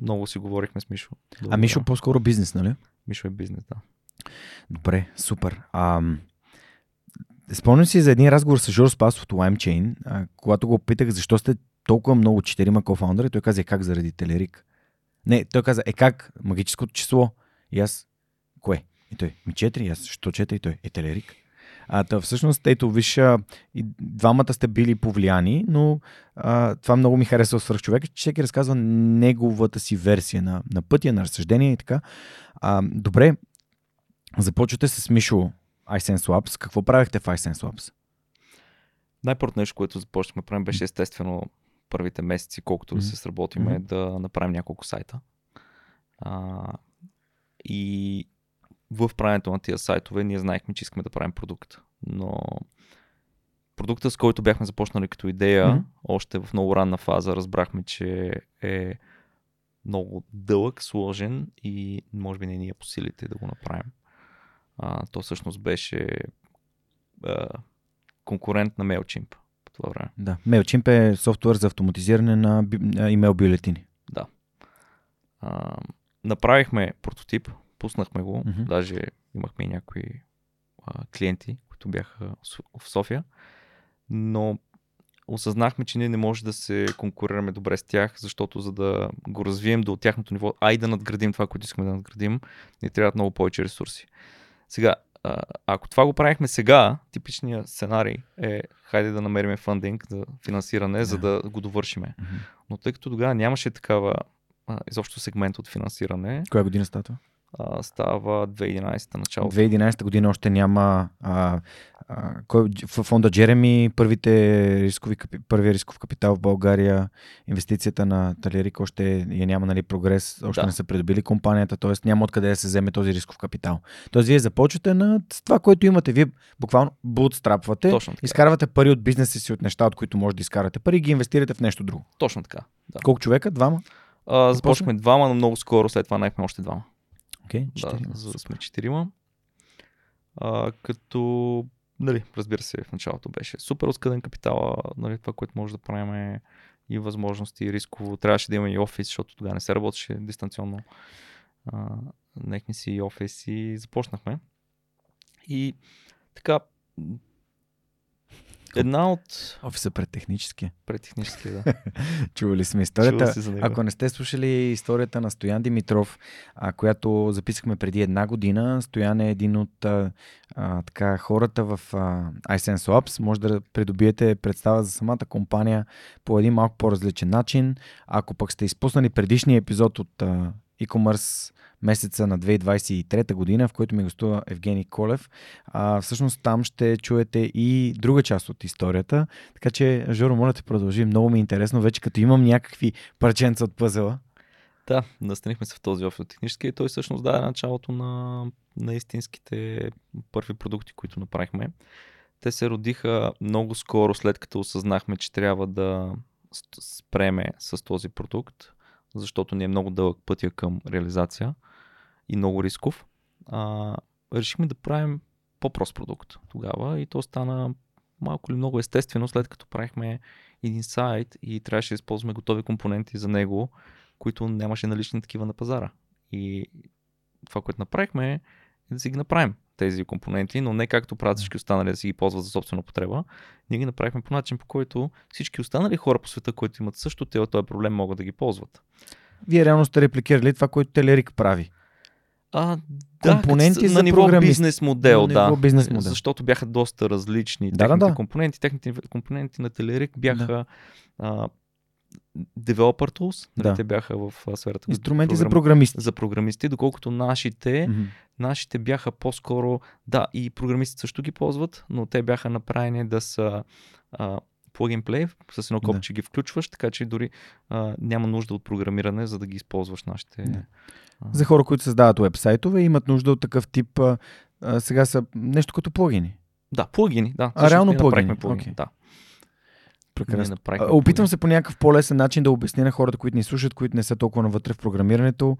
много си говорихме с Мишо. Добре. А Мишо по-скоро бизнес, нали? Мишо е бизнес, да. Добре, супер. А, спомням си за един разговор с Жор Спасов от LimeChain, а, когато го питах защо сте толкова много четирима кофаундъри, той каза е как заради Телерик. Не, той каза е как магическото число. И аз, кое? И той, ми 4, аз, що 4? И той, е Телерик. А, та, всъщност, ето, виж, и двамата сте били повлияни, но а, това много ми харесва свърх човека, че всеки разказва неговата си версия на, на пътя, на разсъждение и така. А, добре, започвате с Мишо iSense Labs. Какво правихте в iSense Labs? Най-първото нещо, което започнахме да правим, беше естествено първите месеци, колкото да се сработиме, mm-hmm. да направим няколко сайта. А, и в правенето на тия сайтове ние знаехме, че искаме да правим продукт. Но продукта, с който бяхме започнали като идея, mm-hmm. още в много ранна фаза разбрахме, че е много дълъг, сложен и може би не ни е по силите да го направим. А, то всъщност беше а, конкурент на MailChimp по това време. Да. MailChimp е софтуер за автоматизиране на имейл бюлетини. А, направихме прототип, пуснахме го, mm-hmm. даже имахме и някои а, клиенти, които бяха в- София, но осъзнахме, че ние не може да се конкурираме добре с тях, защото за да го развием до тяхното ниво, а и да надградим това, което искаме да надградим, ни трябват много повече ресурси. Сега, а, ако това го правихме сега, типичният сценарий е хайде да намерим фандинг за финансиране, за да го довършиме. Мгм. Но тъй като тогава нямаше такава а, изобщо сегмент от финансиране, Коя година става? А, става 2011 начало. 2011 година още няма а, а, кой, фонда Джереми, първите рискови, първия рисков капитал в България, инвестицията на Талерик още я няма нали, прогрес, още Да. не са придобили компанията, т.е. няма откъде да се вземе този рисков капитал. Тоест вие започвате на това, което имате. Вие буквално бутстрапвате, изкарвате пари от бизнеса си, от неща, от които може да изкарате пари и ги инвестирате в нещо друго. Точно така. Да. Колко човека? Двама? А, започнахме двама, но много скоро след това наехме още двама. Окей, Да, четирима. за да сме четирима. А, като, нали, разбира се, в началото беше супер оскъден капитала, нали, това, което може да правим е и възможности, и рисково. Трябваше да има и офис, защото тогава не се работеше дистанционно. А, нехме си и офис и започнахме. И така, една от Офиса пред технически. пред технически, да. (laughs) Чували сме историята. него. Ако не сте слушали историята на Стоян Димитров, а, която записахме преди една година, Стоян е един от а, а, така, хората в а, iSense Labs. Може да придобиете представа за самата компания по един малко по-различен начин. Ако пък сте изпуснали предишния епизод от а, e-commerce месеца на 2023 година, в който ми гостува Евгений Колев, а, всъщност там ще чуете и друга част от историята. Така че, Жоро, моля те продължи. Много ми е интересно, вече като имам някакви парченца от пъзела. Да, настанихме се в този офис технически и той всъщност даде началото на, на истинските първи продукти, които направихме. Те се родиха много скоро след като осъзнахме, че трябва да спреме с този продукт, защото ни е много дълъг пътя към реализация и много рисков. А, решихме да правим по-прост продукт тогава и то стана малко или много естествено, след като правихме един сайт и трябваше да използваме готови компоненти за него, които нямаше налични такива на пазара. И това, което направихме е да си ги направим тези компоненти, но не както правят всички останали да си ги ползват за собствена потреба. Ние ги направихме по начин, по който всички останали хора по света, които имат също те- този проблем, могат да ги ползват. Вие реално сте репликирали това, което Телерик прави. А, Компоненти да, за на ниво програмист. бизнес модел, На да. ниво бизнес модел. Защото бяха доста различни Да, да, техните да. компоненти. Техните компоненти на Телерик бяха а, developer tools, нали, Да. те бяха в сферата Инструменти за програм- програмисти. за програмисти, доколкото нашите, Мгм. нашите бяха по-скоро, да, и програмистите също ги ползват, но те бяха направени да са а, plug and play, с едно Да. копче ги включваш, така че дори а, няма нужда от програмиране, за да ги използваш нашите. Да. За хора, които създават вебсайтове, имат нужда от такъв тип. А, а, сега са нещо като плагини. Да, плагини, да. А, реално плагини, плагини, окей. Да. Прекрасно. А, Опитвам се по някакъв по-лесен начин да обясня на хората, които ни слушат, които не са толкова навътре в програмирането,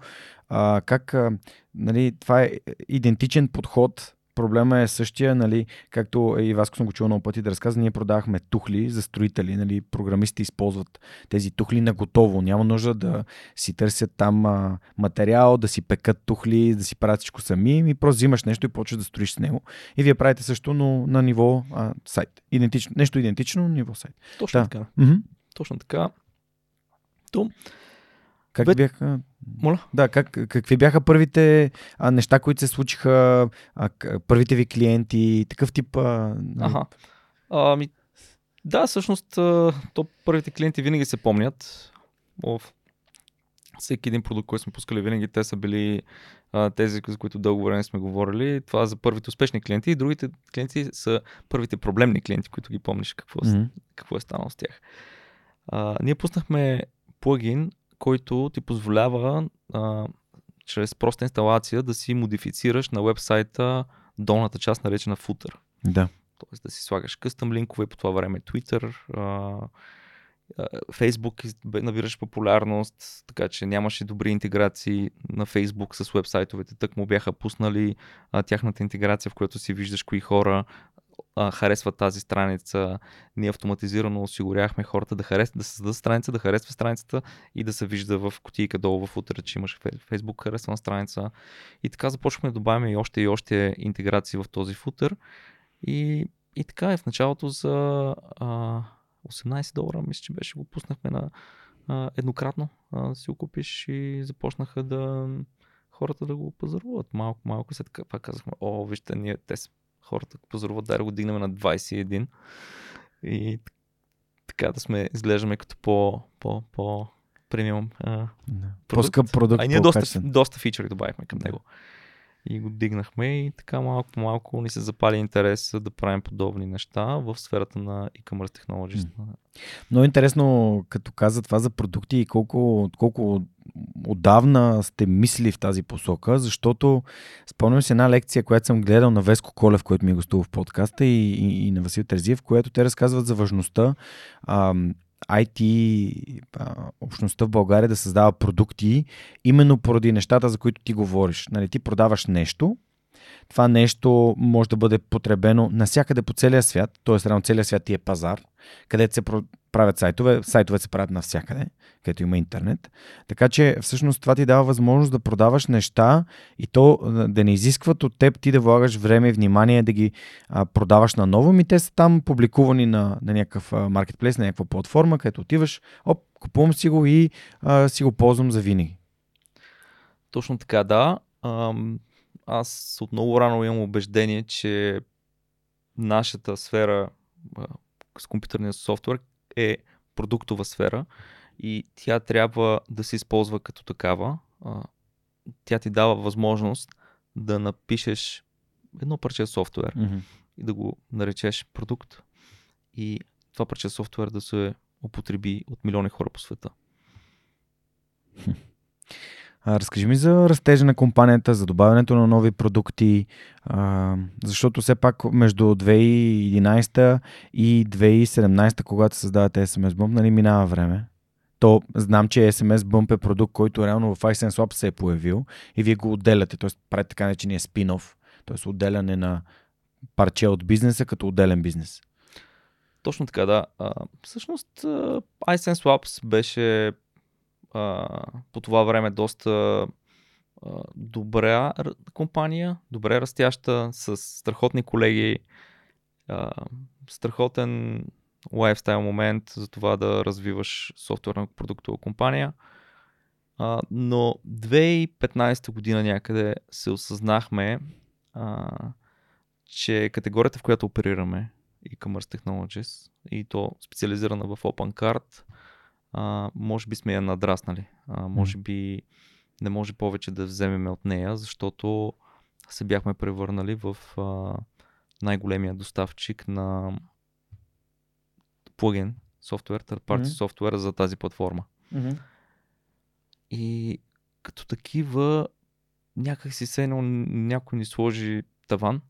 а, как а, нали, това е идентичен подход. Проблема е същия, нали, както и Васко съм го чувал много пъти да разказва, ние продавахме тухли за строители, нали, програмисти използват тези тухли на готово. Няма нужда да си търсят там а, материал, да си пекат тухли, да си правят всичко сами, ми просто взимаш нещо и почваш да строиш с него. И вие правите също, но на ниво а, сайт. Идентично, нещо идентично, но ниво сайт. Точно Да. така. Мгм. Точно така. То, Как Бе- бяха? моля. Да, как, какви бяха първите а, неща, които се случиха, а, първите ви клиенти, такъв тип. А, нали? Аха. Ами, да, всъщност, то първите клиенти винаги се помнят. В всеки един продукт, който сме пускали, винаги те са били а, тези, за които дълго време сме говорили. Това за първите успешни клиенти и другите клиенти са първите проблемни клиенти, които ги помниш какво, Мгм. какво е станало с тях. А, ние пуснахме плагин, който ти позволява а, чрез проста инсталация да си модифицираш на вебсайта долната част, наречена футър. Да. Тоест да си слагаш къстъм линкове, по това време Twitter, а, Facebook набираш популярност, така че нямаше добри интеграции на Facebook с вебсайтовете. Тък му бяха пуснали а, тяхната интеграция, в която си виждаш кои хора а, харесват тази страница. Ние автоматизирано осигуряхме хората да, харес... да създадат страница, да харесва страницата и да се вижда в кутийка долу в утре, че имаш Facebook харесвана страница. И така започваме да добавяме и още и още интеграции в този футър. И, и така е в началото за а, 18 долара, мисля, че беше, го пуснахме на а, еднократно. А, си го купиш и започнаха да хората да го пазаруват малко, малко. След пак казахме, о, вижте, ние те са хората пазаруват, дай да го дигнем на 21. И така да сме, изглеждаме като по, по, по премиум а, да. По-скъп продукт. а ние доста, доста фичъри добавихме към Да. него. И го дигнахме и така малко по малко ни се запали интерес да правим подобни неща в сферата на e-commerce technologies. Много интересно, като каза това за продукти и колко, колко отдавна сте мислили в тази посока, защото спомням си една лекция, която съм гледал на Веско Колев, който ми е гостувал в подкаста и, и, и на Васил Терзиев, която те разказват за важността ам, IT общността в България да създава продукти именно поради нещата, за които ти говориш. Нали, ти продаваш нещо, това нещо може да бъде потребено навсякъде по целия свят, т.е. реално целия свят ти е пазар, където се правят сайтове, сайтове се правят навсякъде, където има интернет. Така че всъщност това ти дава възможност да продаваш неща и то да не изискват от теб ти да влагаш време и внимание да ги а, продаваш наново, ми те са там публикувани на, на някакъв маркетплейс, на някаква платформа, където отиваш, оп, купувам си го и а, си го ползвам за винаги. Точно така, да. Аз от много рано имам убеждение, че нашата сфера с компютърния софтуер е продуктова сфера и тя трябва да се използва като такава. Тя ти дава възможност да напишеш едно парче софтуер Mm-hmm. и да го наречеш продукт и това парче софтуер да се употреби от милиони хора по света. (laughs) Разкажи ми за растежа на компанията, за добавянето на нови продукти, защото все пак между 2011 и 2017, когато създавате SMS Bump, нали минава време. То знам, че SMS Bump е продукт, който реално в iSense Lab се е появил и вие го отделяте, т.е. правите така наречения спин-оф, т.е. отделяне на парче от бизнеса като отделен бизнес. Точно така, да. А, всъщност iSense Labs беше а, по това време доста а, добра компания, добре растяща, с страхотни колеги, а, страхотен лайфстайл момент за това да развиваш софтуерна продуктова компания. А, но 2015 година някъде се осъзнахме, а, че категорията, в която оперираме, e-commerce technologies и то специализирана в OpenCart, а, може би сме я надраснали. А, може би не може повече да вземем от нея, защото се бяхме превърнали в а, най-големия доставчик на плагин софтуер, third party Мгм. софтуер за тази платформа. И като такива някак си се някой ни сложи таван,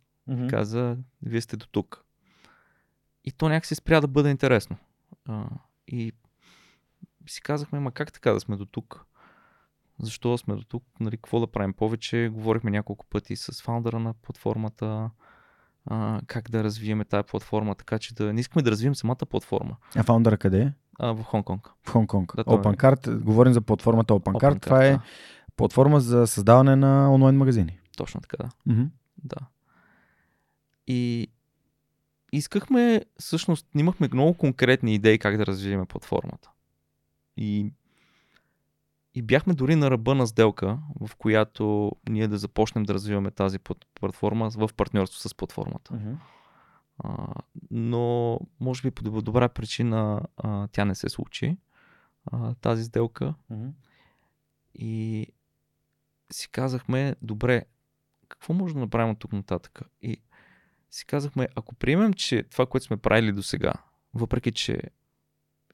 каза, вие сте до тук. И то някак си спря да бъде интересно. А, и си казахме, ма как така да сме до тук? Защо сме до тук? Нали, какво да правим повече? Говорихме няколко пъти с фаундъра на платформата, а, как да развиеме тази платформа, така че да не искаме да развием самата платформа А фаундъра къде е? а, в Хонг-Конг. В Хонг-Конг. Да, той е- OpenCart, говорим за платформата OpenCart. OpenCart, това е да. платформа за създаване на онлайн магазини. Точно така, да. Мгм. Да. И искахме, всъщност, имахме много конкретни идеи как да развием платформата. И, и бяхме дори на ръба на сделка, в която ние да започнем да развиваме тази плат- платформа в партньорство с платформата. А, но, може би по доб- добра причина а, тя не се случи, а, тази сделка. И си казахме, добре, какво може да направим от тук нататък? И си казахме, ако приемем, че това, което сме правили до сега, въпреки че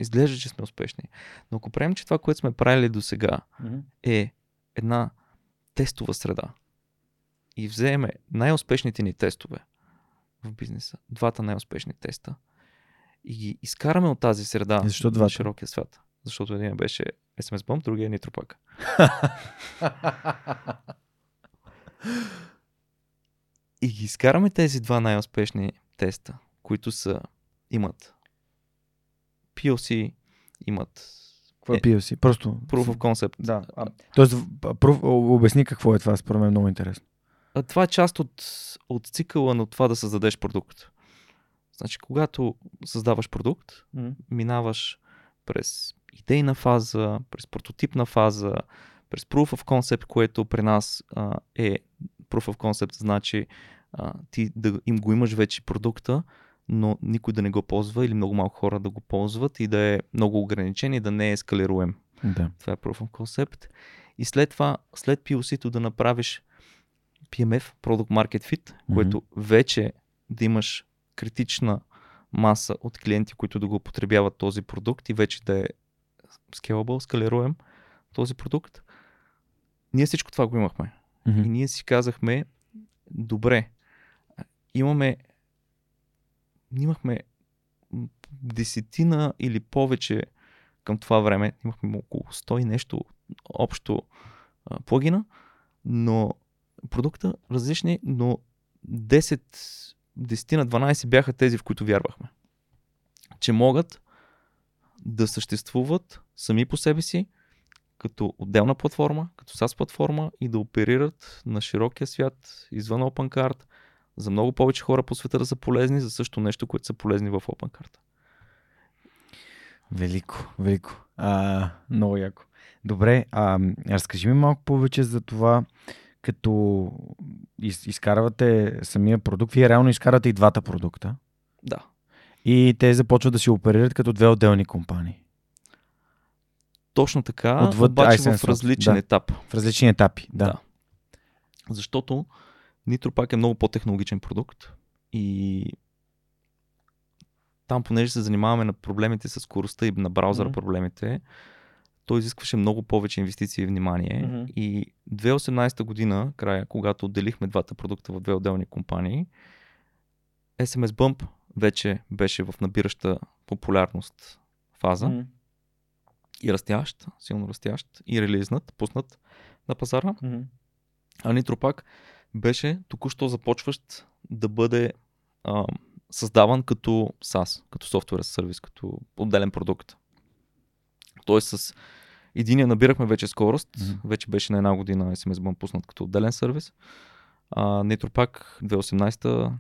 изглежда, че сме успешни, но ако приемем, че това, което сме правили до сега е една тестова среда и вземе най-успешните ни тестове в бизнеса, двата най-успешни теста, и ги изкараме от тази среда И защо на двата? широкия свят. Защото един беше SMS Bump, другия е Nitro (laughs) И ги изкараме тези два най-успешни теста, които са, имат POC, имат Какво е Е, PLC? Просто... Proof of Concept. Да. А, тоест, proof, обясни какво е това, според мен е много интересно. А, Това е част от, от цикъла на това да създадеш продукт. Значи, когато създаваш продукт, минаваш през идейна фаза, през прототипна фаза, през Proof of Concept, което при нас а, е Proof of Concept, значи а, ти да им го имаш вече продукта, но никой да не го ползва или много малко хора да го ползват и да е много ограничен и да не е ескалируем. Да. Това е Proof of Concept. И след това, след POC-то да направиш PMF, Product Market Fit, Мгм. което вече да имаш критична маса от клиенти, които да го употребяват този продукт и вече да е scalable, скалируем този продукт. Ние всичко това го имахме. Мгм. И ние си казахме, добре, имаме, имахме десетина или повече към това време, имахме около 100 и нещо общо а, плагина, но продукта различни, но 10, 10 на 12 бяха тези, в които вярвахме. Че могат да съществуват сами по себе си, като отделна платформа, като SaaS платформа и да оперират на широкия свят, извън OpenCard, за много повече хора по света да са полезни, за също нещо, което са полезни в OpenCard. Велико, велико. А, много яко. Добре, а, разкажи ми малко повече за това, като из, изкарвате самия продукт. Вие реално изкарвате и двата продукта. Да. И те започват да си оперират като две отделни компании. Точно така, Отвъд обаче iSense, в различен да. етап. В различни етапи. Да. Да. Защото NitroPack е много по-технологичен продукт и там, понеже се занимаваме на проблемите с скоростта и на браузъра Мгм. проблемите, той изискваше много повече инвестиции и внимание. Мгм. И 2018 година, края, когато отделихме двата продукта в две отделни компании, SMS Bump вече беше в набираща популярност фаза Мгм. и растящ, силно растящ и релизнат, пуснат на пазара. Мгм. А Nitro беше току-що започващ да бъде а, създаван като SaaS, като софтуер сервис, като отделен продукт. Тоест с единия набирахме вече скорост, Мгм. вече беше на една година SMS Bump пуснат като отделен сервис. А Nitro 2018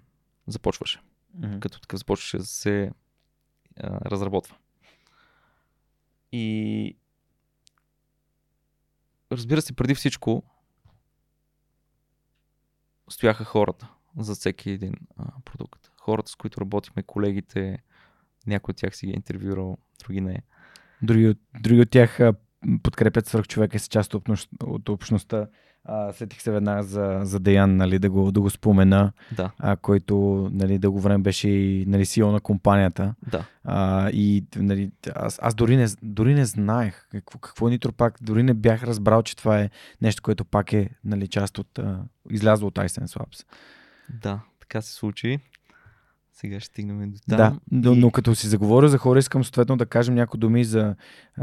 започваше, Мгм. като такъв започваше да се а, разработва. И разбира се, преди всичко стояха хората за всеки един а, продукт. Хората, с които работихме, колегите, някой от тях си ги е интервюрал, други не. Други, други от тях подкрепят свърх човека и са част от, общ- от общността. А, сетих се веднага за, за Деян, нали, да, го, да го спомена, Да, а, който нали, дълго време беше и нали, CEO на компанията. да. А, и нали, аз, аз дори, не, дори не знаех какво, какво нитро пак, дори не бях разбрал, че това е нещо, което пак е нали, част от, а, излязло от iSense Labs. Да, така се случи. Сега ще стигнем до Да, там. но, И- но като си заговоря за хора, искам съответно да кажем някои думи за,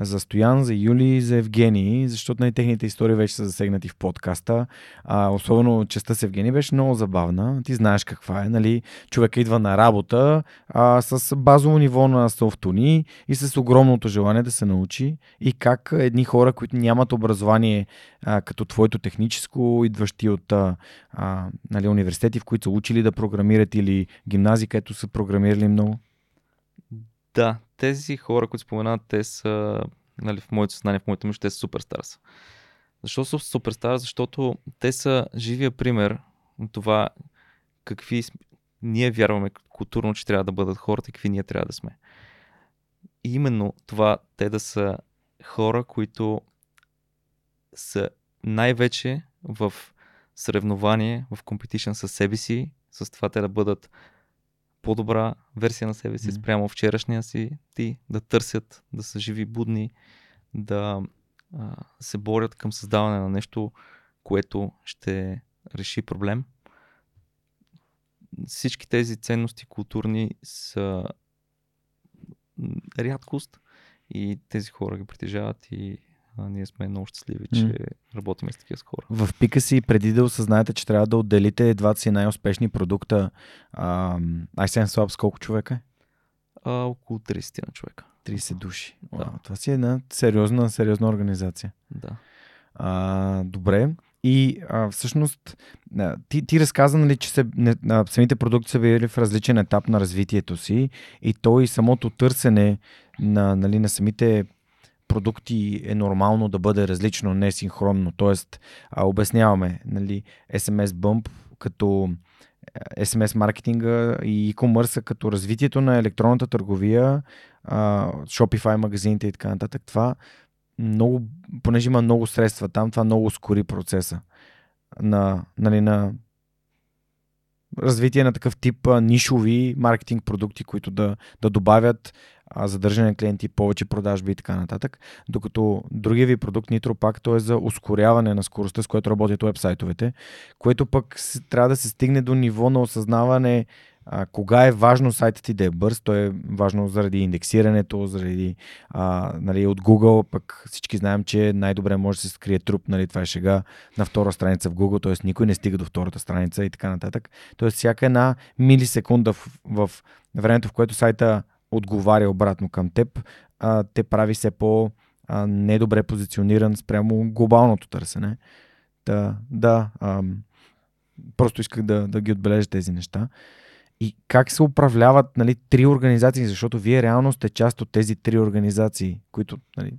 за Стоян, за Юли и за Евгений, защото нали, техните истории вече са засегнати в подкаста. А, особено частта с Евгений беше много забавна. Ти знаеш каква е. Нали? Човека идва на работа а, с базово ниво на софтуни и с огромното желание да се научи и как едни хора, които нямат образование а, като твоето техническо, идващи от а, а, нали, университети, в които са учили да програмират или гимназии, където са програмирали много. Да, тези хора, които споменават, те са, нали, в моето съзнание, в моето мъж, те са суперстарс. Защо са суперстарс? Защото те са живия пример на това какви ние вярваме културно, че трябва да бъдат хората и какви ние трябва да сме. И именно това, те да са хора, които са най-вече в съревнование, в компетишън с себе си, с това те да бъдат по-добра версия на себе си Мгм. спрямо вчерашния си ти, да търсят, да са живи, будни, да а, се борят към създаване на нещо, което ще реши проблем. Всички тези ценности културни са рядкост и тези хора ги притежават и а, ние сме много щастливи, че mm. работим с такива хора. В пика си, преди да осъзнаете, че трябва да отделите двата си най-успешни продукта, а, iSense Labs колко човека е? А, около 30 на човека. 30 души. Да. това си е една сериозна, сериозна организация. Да. А, добре. И а, всъщност ти, ти разказа, нали, че се, не, а, самите продукти са били в различен етап на развитието си и то и самото търсене на, нали, на самите продукти е нормално да бъде различно, не синхронно. Тоест, а, обясняваме, нали, SMS Bump като SMS маркетинга и e-commerce като развитието на електронната търговия, а, Shopify магазините и така нататък. Това много, понеже има много средства там, това много ускори процеса на, нали, на развитие на такъв тип а, нишови маркетинг продукти, които да, да добавят задържане на клиенти, повече продажби и така нататък. Докато другия ви продукт NitroPack, то е за ускоряване на скоростта, с което работят вебсайтовете, което пък трябва да се стигне до ниво на осъзнаване а, кога е важно сайтът ти да е бърз, то е важно заради индексирането, заради а, нали, от Google, пък всички знаем, че най-добре може да се скрие труп, нали, това е шега на втора страница в Google, т.е. никой не стига до втората страница и така нататък. Т.е. всяка една милисекунда в, в времето, в което сайта отговаря обратно към теб, а, те прави все по а, недобре позициониран спрямо глобалното търсене. Да, да ам, просто исках да, да ги отбележа тези неща и как се управляват нали, три организации, защото вие реално сте част от тези три организации, които. Нали,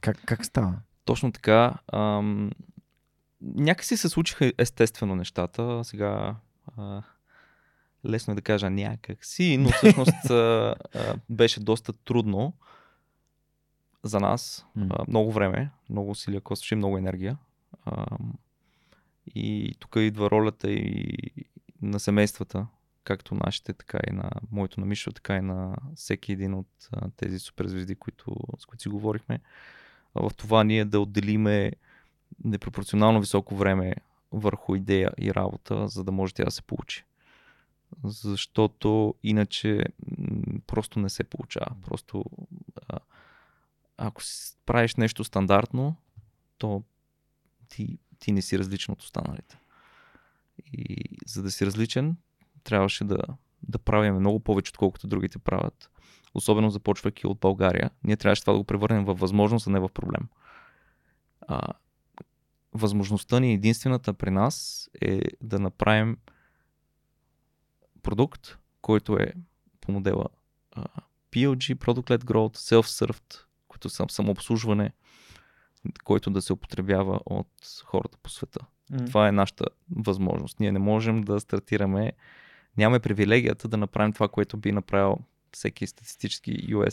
как, как става? Точно така. Ам, някакси се случиха естествено нещата. Сега а, лесно е да кажа някакси, но всъщност (laughs) а, а, беше доста трудно за нас. А, много време, много усилия, костваше много енергия. А, и тук идва ролята и на семействата, както нашите, така и на моето на Мишо, така и на всеки един от а, тези суперзвезди, които, с които си говорихме. А в това ние да отделиме непропорционално високо време върху идея и работа, за да може тя да се получи. Защото иначе просто не се получава. Просто ако правиш нещо стандартно, то ти, ти не си различен от останалите. И за да си различен, трябваше да, да правим много повече, отколкото другите правят. Особено започвайки от България. Ние трябваше това да го превърнем в възможност, а не в проблем. А, възможността ни единствената при нас е да направим продукт, който е по модела а, PLG, Product Led Growth, Self-Served, които са самообслужване, който да се употребява от хората по света. Mm. Това е нашата възможност. Ние не можем да стартираме нямаме привилегията да направим това, което би направил всеки статистически US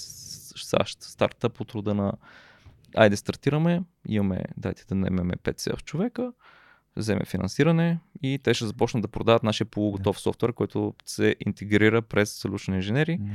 САЩ стартъп от рода на айде стартираме, имаме, дайте да наемеме 5 селф човека, вземе финансиране и те ще започнат да продават нашия полуготов yeah. софтуер, който се интегрира през solution инженери. Yeah.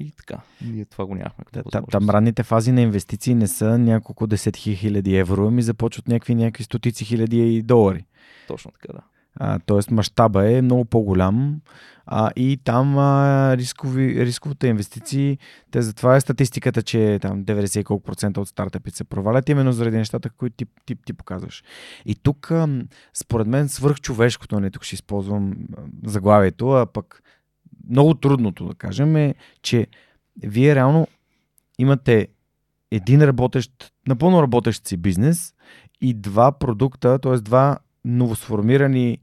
И така, ние това го нямахме. Да, там ранните фази на инвестиции не са няколко десетки хиляди евро, ами започват някакви, някакви стотици хиляди долари. Точно така, да. А, тоест мащаба е много по-голям а, и там а, рискови, рисковите инвестиции, те затова е статистиката, че там 90 колко процента от стартъпите се провалят, именно заради нещата, които ти, ти, ти показваш. И тук, а, според мен, свърхчовешкото, не нали, тук ще използвам заглавието, а пък много трудното да кажем е, че вие реално имате един работещ, напълно работещ си бизнес и два продукта, т.е. два новосформирани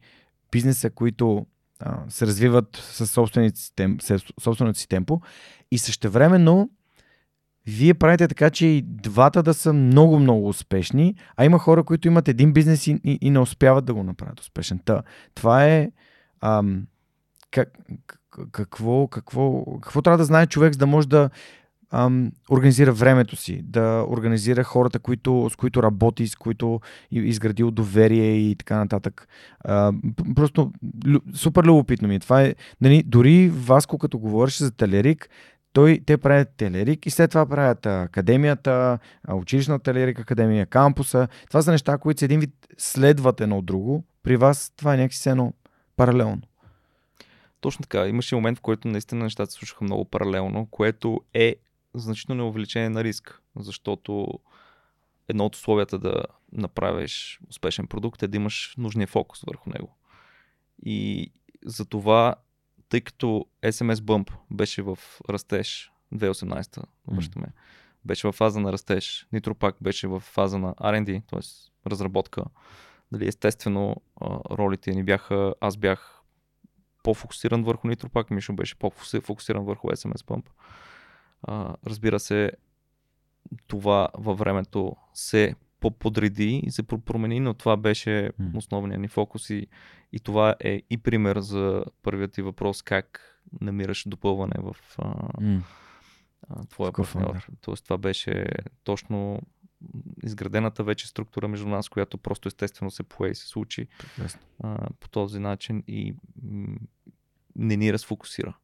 бизнеса, които а, се развиват със собственото си темпо и същевременно вие правите така, че и двата да са много, много успешни, а има хора, които имат един бизнес и, и, и не успяват да го направят успешен. Та, това е ам, как, какво, какво, какво трябва да знае човек, за да може да ам, организира времето си, да организира хората, които, с които работи, с които изградил доверие и така нататък. А, просто лю, супер любопитно ми е. Това е, нали, дори Васко, като говориш за Телерик, той, те правят телерик и след това правят академията, училищната телерик академия, кампуса. Това са неща, които с един вид следват едно от друго. При вас това е някакси едно паралелно. Точно така. Имаше момент, в който наистина нещата се слушаха много паралелно, което е значително увеличение на риск, защото едно от условията да направиш успешен продукт е да имаш нужния фокус върху него. И за това, тъй като SMS Bump беше в растеж 2018, връщаме, mm. беше в фаза на растеж, Nitropack беше в фаза на R&D, т.е. разработка, дали естествено ролите ни бяха, аз бях по-фокусиран върху Nitropack, Мишо беше по-фокусиран върху SMS Pump. А, разбира се, това във времето се подреди и се промени, но това беше основният ни фокус и, и това е и пример за първият ти въпрос как намираш допълване в а, mm. а, твоя партньор. Тоест това беше точно изградената вече структура между нас, която просто естествено се пое и се случи а, по този начин и м- не ни разфокусира.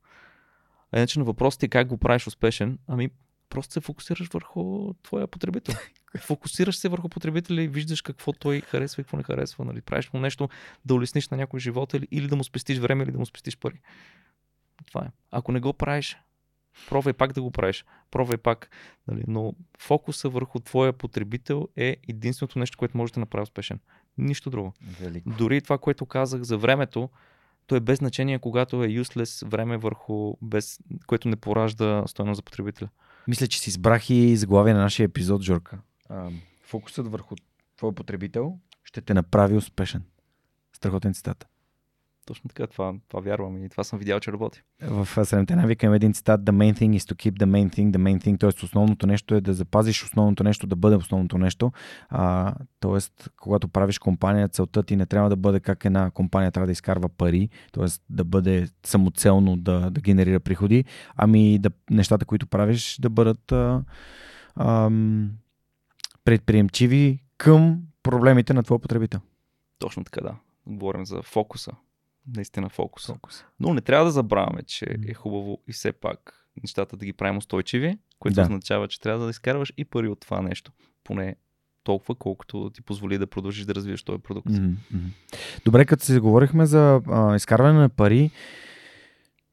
А иначе на въпросът е как го правиш успешен, ами просто се фокусираш върху твоя потребител. (laughs) Фокусираш се върху потребителя и виждаш какво той харесва и какво не харесва. Нали? Правиш му нещо да улесниш на някой живота или, или да му спестиш време, или да му спестиш пари. Това е. Ако не го правиш, пробвай пак да го правиш. Пробвай пак. Нали? Но фокуса върху твоя потребител е единственото нещо, което може да направи успешен. Нищо друго. Велико. Дори това, което казах за времето, то е без значение, когато е useless време върху, без, което не поражда стоеност за потребителя. Мисля, че си избрах и заглавие на нашия епизод, Жорка. А, фокусът върху твой потребител ще те направи успешен. Страхотен цитат. Точно така, това, това вярвам и това съм видял, че работи. В седемте навика има един цитат The main thing is to keep the main thing, the main thing, т.е. основното нещо е да запазиш основното нещо, да бъде основното нещо. А, т.е. когато правиш компания, целта ти не трябва да бъде как една компания трябва да изкарва пари, т.е. да бъде самоцелно да, да генерира приходи, ами да, нещата, които правиш, да бъдат а, а, предприемчиви към проблемите на твоя потребител. Точно така, да. Говорим за фокуса наистина фокус. фокус. Но не трябва да забравяме, че е хубаво и все пак нещата да ги правим устойчиви, което да. означава, че трябва да изкарваш и пари от това нещо. Поне толкова, колкото ти позволи да продължиш да развиеш този продукт. Mm-hmm. Добре, като си говорихме за а, изкарване на пари,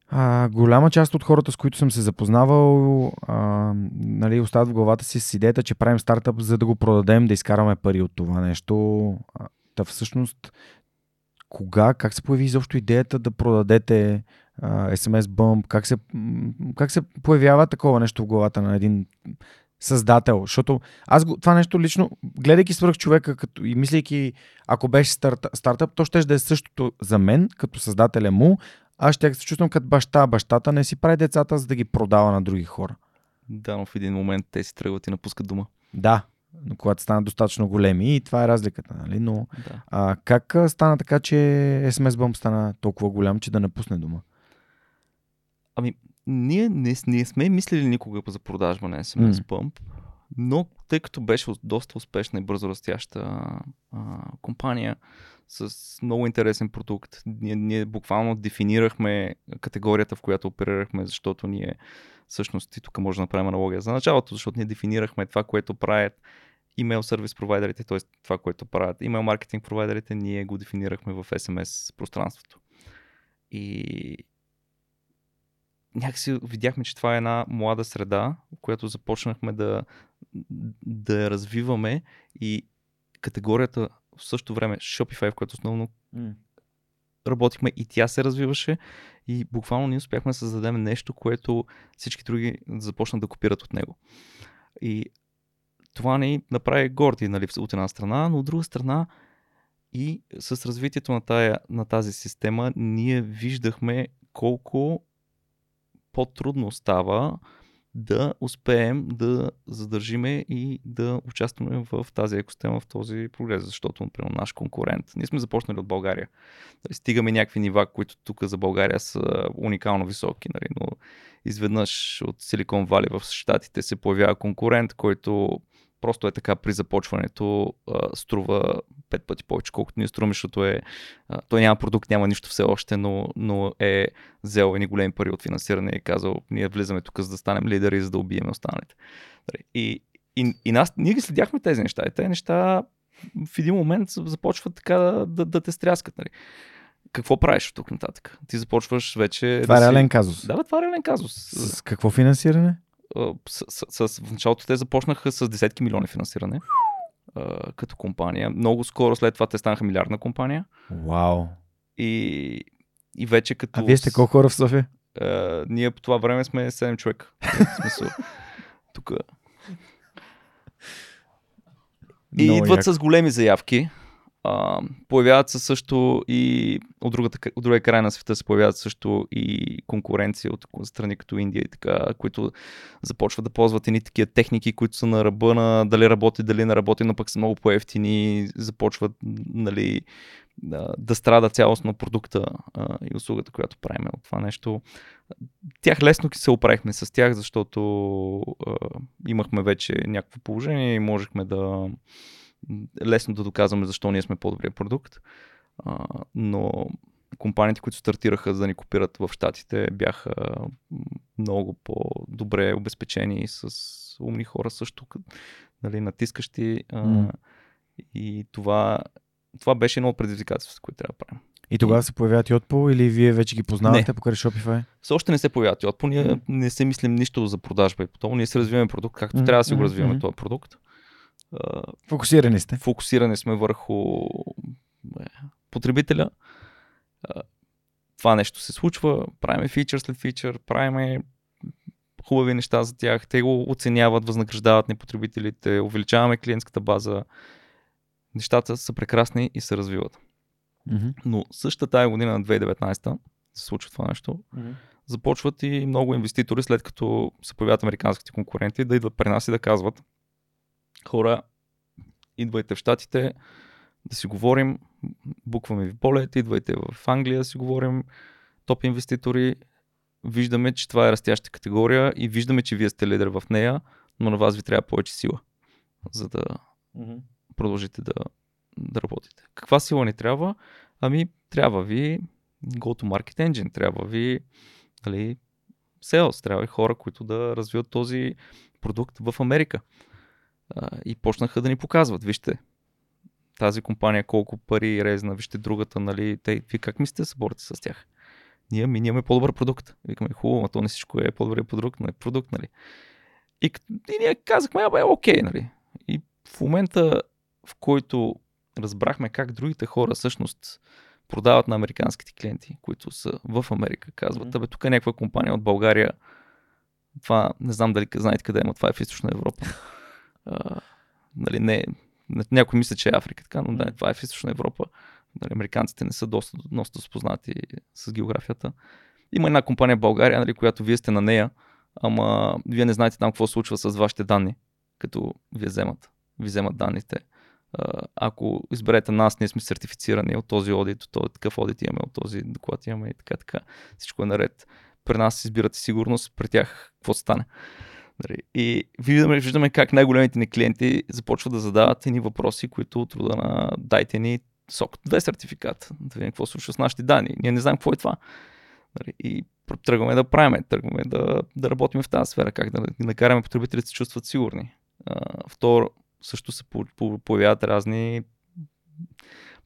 а, голяма част от хората, с които съм се запознавал, а, нали, остават в главата си с идеята, че правим стартъп, за да го продадем, да изкараме пари от това нещо. Та всъщност кога, как се появи изобщо идеята да продадете а, SMS Bump, как се, как се появява такова нещо в главата на един създател, защото аз това нещо лично, гледайки свърх човека като, и мислейки, ако беше старт, стартъп, то ще да е същото за мен, като създателя му, аз ще се чувствам като баща. Бащата не си прави децата, за да ги продава на други хора. Да, но в един момент те си тръгват и напускат дома. Да, когато станат достатъчно големи и това е разликата. Нали? Но да. а, как стана така, че SMS Bump стана толкова голям, че да напусне дома? Ами, ние не, не сме мислили никога за продажба на SMS mm. Bump, но тъй като беше доста успешна и бързо растяща а, компания с много интересен продукт, ние, ние буквално дефинирахме категорията, в която оперирахме, защото ние всъщност и тук може да направим аналогия за началото, защото ние дефинирахме това, което правят имейл сервис провайдерите, т.е. това, което правят имейл маркетинг провайдерите, ние го дефинирахме в SMS пространството. И някакси видяхме, че това е една млада среда, в която започнахме да, да я развиваме и категорията в същото време Shopify, в която основно mm. работихме и тя се развиваше и буквално ние успяхме да създадем нещо, което всички други започнат да копират от него. И това ни направи горди нали, от една страна, но от друга страна и с развитието на, тая, на тази система ние виждахме колко по-трудно става да успеем да задържиме и да участваме в тази екосистема, в този прогрес, защото, например, наш конкурент, ние сме започнали от България. Дали, стигаме някакви нива, които тук за България са уникално високи, нали, но изведнъж от Силикон Вали в Штатите се появява конкурент, който просто е така при започването а, струва пет пъти повече, колкото ние струваме, защото е, а, той няма продукт, няма нищо все още, но, но е взел едни големи пари от финансиране и е казал, ние влизаме тук за да станем лидери, за да убием останалите. Нали, и, и, и нас, ние ги следяхме тези неща. И тези неща в един момент започват така да, да, да те стряскат. Нали. Какво правиш от тук нататък? Ти започваш вече. Това да е си... реален казус. Да, бе, това е реален казус. С какво финансиране? С, с, с, в началото те започнаха с десетки милиони финансиране а, като компания. Много скоро след това те станаха милиардна компания. Вау. И, и вече като... А вие сте колко хора в София? А, ние по това време сме 7 човека. В смисъл, тук. (laughs) И Много идват яко. с големи заявки. Появяват се също и от, другата, от другия край на света се появяват също и конкуренция от страни като Индия и така, които започват да ползват едни такива техники, които са на ръба на дали работи, дали не работи, но пък са много по-ефтини, започват нали, да, да страда цялостно продукта а, и услугата, която правим от това нещо. Тях лесно се оправихме с тях, защото а, имахме вече някакво положение и можехме да лесно да доказваме защо ние сме по-добрия продукт. А, но компаниите, които стартираха за да ни копират в Штатите, бяха много по-добре обезпечени с умни хора също, нали, натискащи. А, М. И това, това беше едно от предизвикателствата, които трябва да правим. И тогава се появяват Yotpo или вие вече ги познавате Не. покрай Shopify? Все още не се появяват Yotpo, ние не се мислим нищо за продажба и по това. Ние се развиваме продукт, както Мгм, трябва да си го развиваме мгм. този продукт. Фокусирани сте. фокусирани сме върху е, потребителя. Това нещо се случва, правиме фичър след фичър, правиме хубави неща за тях, те го оценяват, възнаграждават ни потребителите, увеличаваме клиентската база. Нещата са прекрасни и се развиват. Мгм. Но същата тая година на 2019 се случва това нещо. Започват и много инвеститори, след като се появяват американските конкуренти, да идват при нас и да казват хора, идвайте в Штатите, да си говорим, букваме ви полет, идвайте в Англия да си говорим, топ инвеститори, виждаме, че това е растяща категория и виждаме, че вие сте лидер в нея, но на вас ви трябва повече сила, за да продължите да, да работите. Каква сила ни трябва? Ами, трябва ви go-to-market engine, трябва ви нали, sales, трябва ви хора, които да развиват този продукт в Америка. А, и почнаха да ни показват, вижте, тази компания колко пари резна, вижте другата, нали, те, вие как мислите да се борите с тях? Ние, ми, ние имаме по-добър продукт. Викаме, хубаво, но то не всичко е по-добър продукт, но е продукт, нали. И, и ние казахме, абе, окей, нали. И в момента, в който разбрахме как другите хора всъщност продават на американските клиенти, които са в Америка, казват, абе, тук е някаква компания от България, това не знам дали знаете къде е, но това е в Източна Европа. (laughs) А, нали, не, някой мисля, че е Африка, така, но да, това е в Източна Европа. Нали, американците не са доста, доста спознати с географията. Има една компания в България, нали, която вие сте на нея, ама вие не знаете там какво се случва с вашите данни, като ви вземат, ви вземат данните. Ако изберете нас, ние сме сертифицирани от този одит, от този такъв одит имаме, от този доклад имаме и така, така. Всичко е наред. При нас избирате сигурност, при тях какво стане. Нали, И виждаме, виждаме как най-големите ни клиенти започват да задават едни въпроси, които от рода на дайте ни сок 2 сертификат, да видим какво случва с нашите данни. Ние не знаем какво е това. Нали, И тръгваме да правиме, тръгваме да, да работим в тази сфера, как да накараме потребителите да се чувстват сигурни. Второ, също се по- по- появяват разни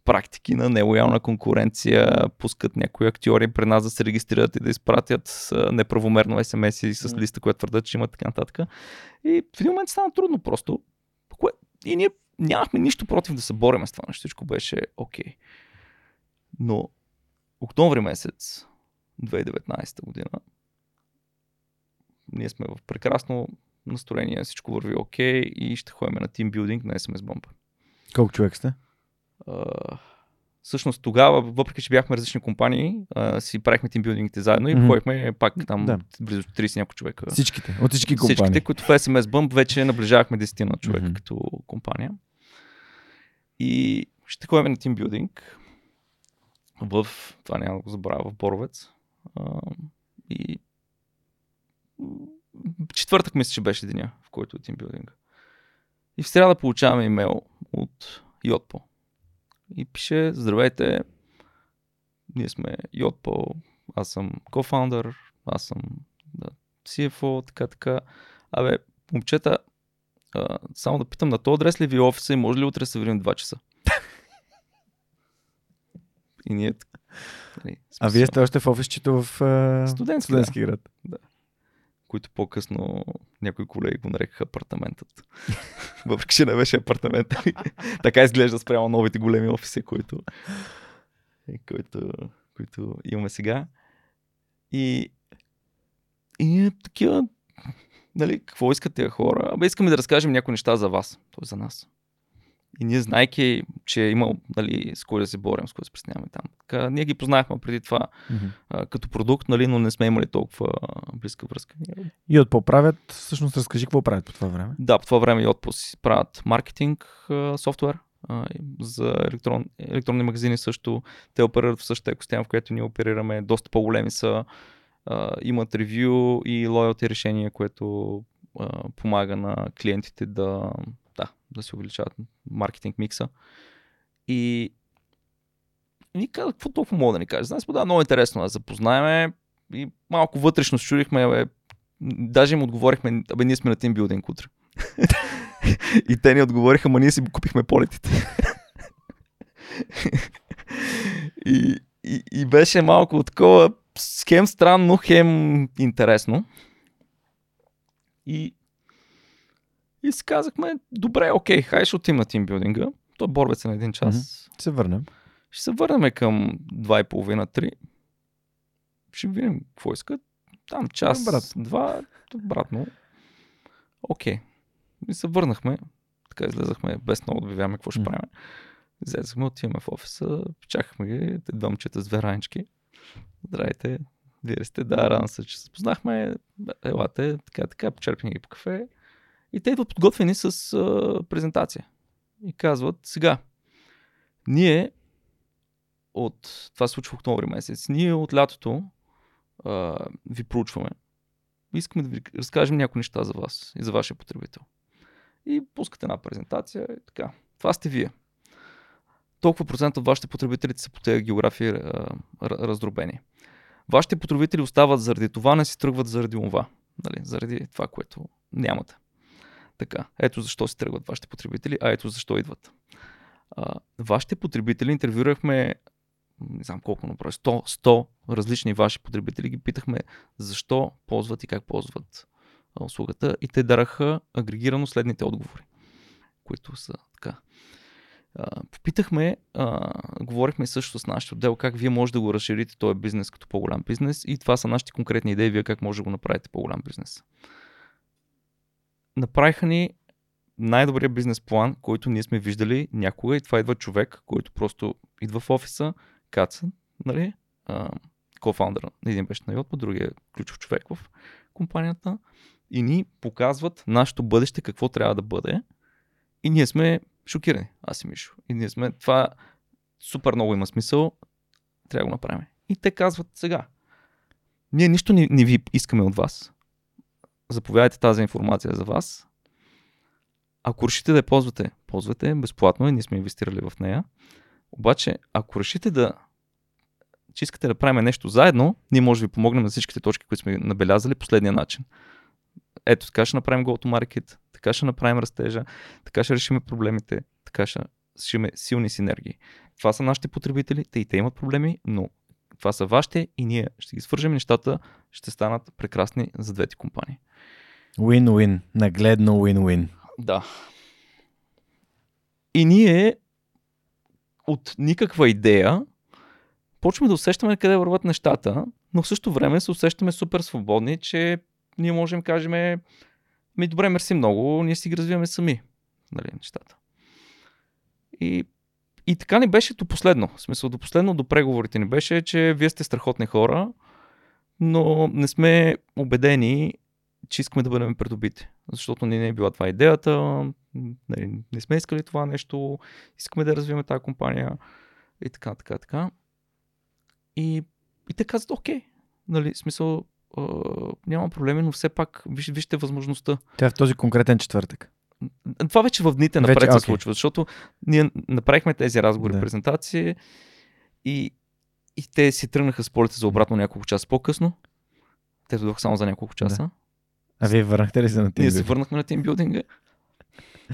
практики на нелоялна конкуренция, пускат някои актьори при нас да се регистрират и да изпратят неправомерно смс-и с М. листа, която твърдат, че имат така нататък. И в един момент стана трудно просто. И ние нямахме нищо против да се бореме с това нещо. Всичко беше окей. Но октомври месец 2019 година ние сме в прекрасно настроение, всичко върви окей и ще ходим на тимбилдинг на SMS Bump. Колко човек сте? Всъщност тогава, въпреки че бяхме различни компании, а, си правихме тимбилдингите заедно и Мгм. пък пак там Да. близо 30 няколко човека. Всичките. От всички компании. Всичките, които в SMS Bump вече наближавахме 10 на човека Мгм. като компания. И ще ходим на тимбилдинг в, това няма да го забравя, в Боровец. А, и четвъртък мисля, че беше деня, в който е тимбилдинг. И в среда получаваме имейл от Yotpo. И пише, здравейте, ние сме Yotpo, аз съм кофаундър, аз съм да, CFO, така, така. Абе, момчета, а, само да питам, на този адрес ли ви е офиса и може ли утре се видим 2 часа? и ние... Нали, а вие сте още в офисчето в uh, студентски, студентски да. град. Да. Които по-късно някои колеги го нарекаха апартаментът. (laughs) Въпреки, че не беше апартамент. (laughs) така изглежда спрямо новите големи офиси, които, които, които имаме сега. И, и такива, нали, какво искат тези хора? Абе, искаме да разкажем някои неща за вас, т.е. за нас. И ние, знайки, че е имал нали, с кой да се борим, с кой да се присняваме там. Така, ние ги познахме преди това Mm-hmm. а, като продукт, нали, но не сме имали толкова близка връзка. И от поправят, всъщност разкажи какво правят по това време. Да, по това време и отпуск правят маркетинг софтуер за електрон, електронни магазини също. Те оперират в същата екосистема, в която ние оперираме. Доста по-големи са. А, имат ревю и лоялти решения, което а, помага на клиентите да, да, се увеличават маркетинг микса. И ни казах, какво толкова мога да ни каже? Знаеш, да, много интересно да запознаеме и малко вътрешно чудихме, бе, даже им отговорихме, абе ние сме на тимбилдинг утре. (laughs) и те ни отговориха, ма ние си купихме полетите. (laughs) и, и, и беше малко такова, хем странно, хем интересно. И, и си казахме, добре, окей, хай ще отим на тимбилдинга. То е борбец на един час. Mm-hmm. Се върнем. Ще се върнем към 2,5-3. Ще видим какво искат. Там час, Брат. два, обратно. Окей. И се върнахме. Така излезахме без много да обявяваме какво ще правим. Излезахме, отиваме в офиса, чакахме ги, те два момчета с две ранички. Здравейте, вие сте? Да, рано се, че се познахме. Елате, така, така, почерпим ги по кафе. И те идват подготвени с а, презентация. И казват, сега, ние от, това се случва в октомври месец, ние от лятото а, ви проучваме. Искаме да ви разкажем някои неща за вас и за вашия потребител. И пускате една презентация и така. Това сте вие. Толкова процент от вашите потребители са по тези географии раздробени. Вашите потребители остават заради това, не си тръгват заради това. Нали? Заради това, което нямате. Така, ето защо си тръгват вашите потребители, а ето защо идват. А, вашите потребители интервюрахме не знам колко направи, 100, 100 различни ваши потребители, ги питахме защо ползват и как ползват услугата и те дараха агрегирано следните отговори, които са така. Попитахме, а, говорихме също с нашия отдел как вие може да го разширите този бизнес като по-голям бизнес и това са нашите конкретни идеи, вие как може да го направите по-голям бизнес. Направиха ни най-добрият бизнес план, който ние сме виждали някога и това идва човек, който просто идва в офиса, каца, нали, кофаундър, един беше на Yotpo, другия е ключов човек в компанията и ни показват нашето бъдеще, какво трябва да бъде и ние сме шокирани, аз и Мишо. И ние сме, това супер много има смисъл, трябва да го направим. И те казват сега, ние нищо не, не ви искаме от вас. Заповядайте тази информация за вас. Ако решите да я ползвате, ползвате, безплатно и ние сме инвестирали в нея. Обаче, ако решите да че искате да правим нещо заедно, ние може да ви помогнем на всичките точки, които сме набелязали последния начин. Ето, така ще направим go market, така ще направим растежа, така ще решим проблемите, така ще решим силни синергии. Това са нашите потребители, те и те имат проблеми, но това са вашите и ние ще ги свържем нещата ще станат прекрасни за двете компании. Win-win. Нагледно win-win. Да. И ние от никаква идея почваме да усещаме къде върват нещата, но в същото време се усещаме супер свободни, че ние можем да кажем ми добре, мерси много, ние си ги развиваме сами нали, нещата. И, и така ни беше до последно. В смисъл, до последно до преговорите ни беше, че вие сте страхотни хора, но не сме убедени, че искаме да бъдем придобити. Защото ни не е била това идеята, не, не сме искали това нещо, искаме да развиваме тази компания и така, така, така. И, и те казват, окей, нали, смисъл, няма проблеми, но все пак виж, вижте възможността. Тя е в този конкретен четвъртък. Това вече в дните Вече, напред се окей. случва, защото ние направихме тези разговори, Да. презентации и, и те си тръгнаха с полета за обратно няколко часа по-късно. Те дойдоха само за няколко часа. А вие върнахте ли се на Ние се върнахме на тимбилдинга.